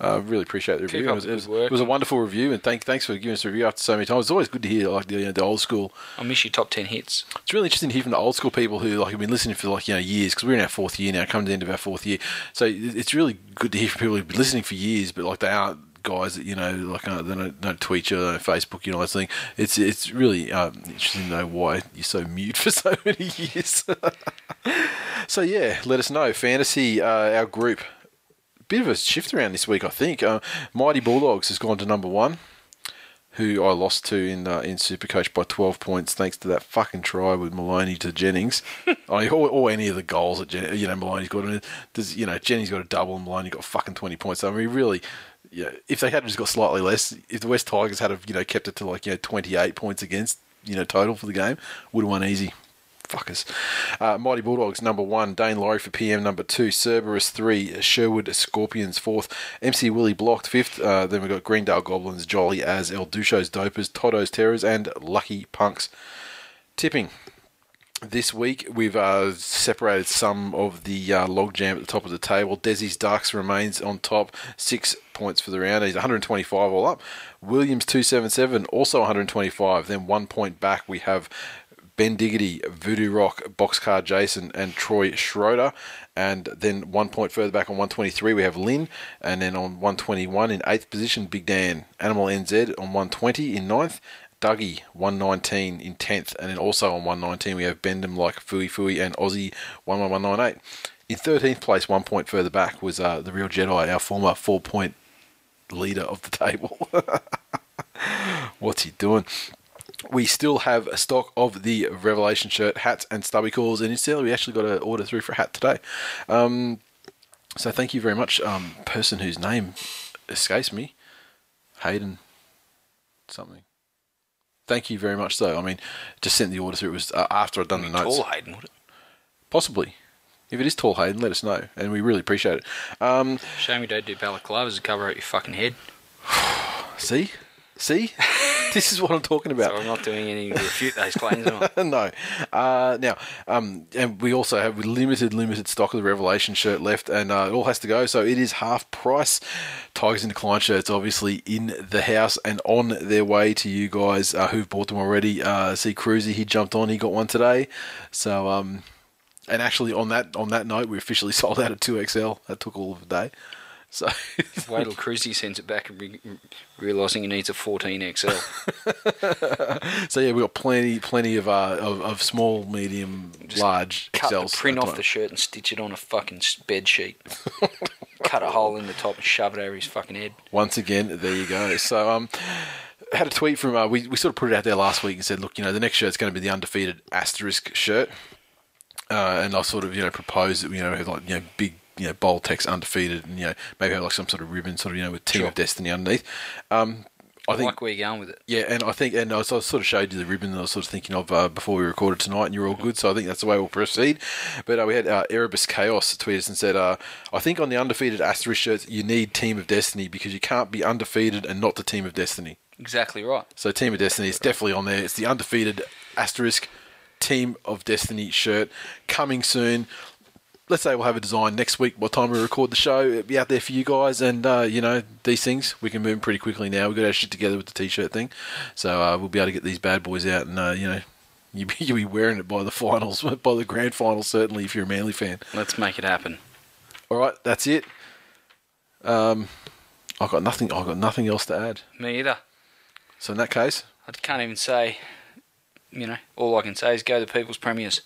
Uh, really appreciate the Keep review. It was, it, was, it was a wonderful review, and thank, thanks for giving us a review after so many times. It's always good to hear like the, you know, the old school. I miss your top ten hits. It's really interesting to hear from the old school people who like have been listening for like you know years because we're in our fourth year now, coming to the end of our fourth year. So it's really good to hear from people who've been listening for years, but like they aren't guys that you know like uh, they don't, don't tweet you, don't Facebook, you know, that thing. It's it's really um, interesting to know why you're so mute for so many years. so yeah, let us know. Fantasy, uh, our group. Bit of a shift around this week, I think. Uh, Mighty Bulldogs has gone to number one who I lost to in uh, in Supercoach by 12 points thanks to that fucking try with Maloney to Jennings. I or, or any of the goals that Jen, you know Maloney's got. And there's you know Jennings got a double and Maloney got fucking 20 points. So I mean, really, yeah, if they had just got slightly less, if the West Tigers had have you know kept it to like you know 28 points against you know total for the game, would have won easy. Fuckers. Uh, Mighty Bulldogs, number one. Dane Laurie for PM, number two. Cerberus, three. Sherwood Scorpions, fourth. MC Willie blocked, fifth. Uh, then we've got Greendale Goblins, Jolly as El Dushos Dopers, Toto's Terrors, and Lucky Punks. Tipping. This week we've uh, separated some of the uh, logjam at the top of the table. Desi's Ducks remains on top, six points for the round. He's 125 all up. Williams 277 also 125. Then one point back we have Ben Diggity, Voodoo Rock, Boxcar Jason, and Troy Schroeder. And then one point further back on 123, we have Lynn. And then on 121, in eighth position, Big Dan, Animal NZ on 120 in ninth. Dougie, 119 in 10th. And then also on 119, we have Bendham like Fui Fui and Aussie 11198. In 13th place, one point further back, was uh, the real Jedi, our former four point leader of the table. What's he doing? We still have a stock of the Revelation shirt, hats, and stubby calls, and incidentally, we actually got an order through for a hat today. Um, so thank you very much, um, person whose name escapes me, Hayden, something. Thank you very much. Though I mean, just sent the order through. It was uh, after I'd done the notes. Tall Hayden, would it? Possibly. If it is tall Hayden, let us know, and we really appreciate it. Um, Shame you don't do balaclavas to cover out your fucking head. see, see, this is what I'm talking So about. I'm not doing any refute those claims, am I? no. Uh, now, um, and we also have limited, limited stock of the Revelation shirt left, and uh, it all has to go. So it is half price. Tigers in Decline shirts, obviously in the house and on their way to you guys uh, who've bought them already. Uh, see, Cruzy, he jumped on, he got one today. So, um, and actually on that on that note, we officially sold out of two XL. That took all of the day. So. Wait till Cruzy sends it back and re- realising he needs a 14XL. So yeah, we've got plenty, plenty of uh, of, of small, medium, large Cut XLs. the print off moment. the shirt and stitch it on a fucking bed sheet. Cut a hole in the top and shove it over his fucking head. Once again, there you go. So, um, had a tweet from uh, we we sort of put it out there last week and said, look, you know, the next shirt's going to be the undefeated asterisk shirt, uh, and I sort of you know proposed that you know have like you know big you know bold text undefeated and you know maybe have like some sort of ribbon sort of you know with Team Sure. of Destiny underneath. Um, I I think like where you're going with it. yeah, and I think, and I sort of showed you the ribbon that I was sort of thinking of uh, before we recorded tonight, and you're all good. So I think that's the way we'll proceed. But uh, we had uh, Erebus Chaos tweet us and said, uh, I think on the undefeated asterisk shirts, you need Team of Destiny because you can't be undefeated and not the Team of Destiny. Exactly right. So Team of Destiny is definitely on there. It's the undefeated asterisk Team of Destiny shirt coming soon. Let's say we'll have a design next week. By the time we record the show, it'll be out there for you guys. And uh, you know these things, we can move pretty quickly now. We've got our shit together with the t-shirt thing, so uh, we'll be able to get these bad boys out. And uh, you know, be, you'll be wearing it by the finals, by the grand final, certainly if you're a Manly fan. Let's make it happen. All right, that's it. Um, I've got nothing. I've got nothing else to add. Me either. So in that case, I can't even say, you know, all I can say is go to people's premiers.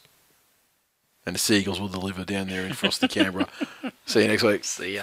And the Seagulls will deliver down there in frosty Canberra. See you next week. See ya.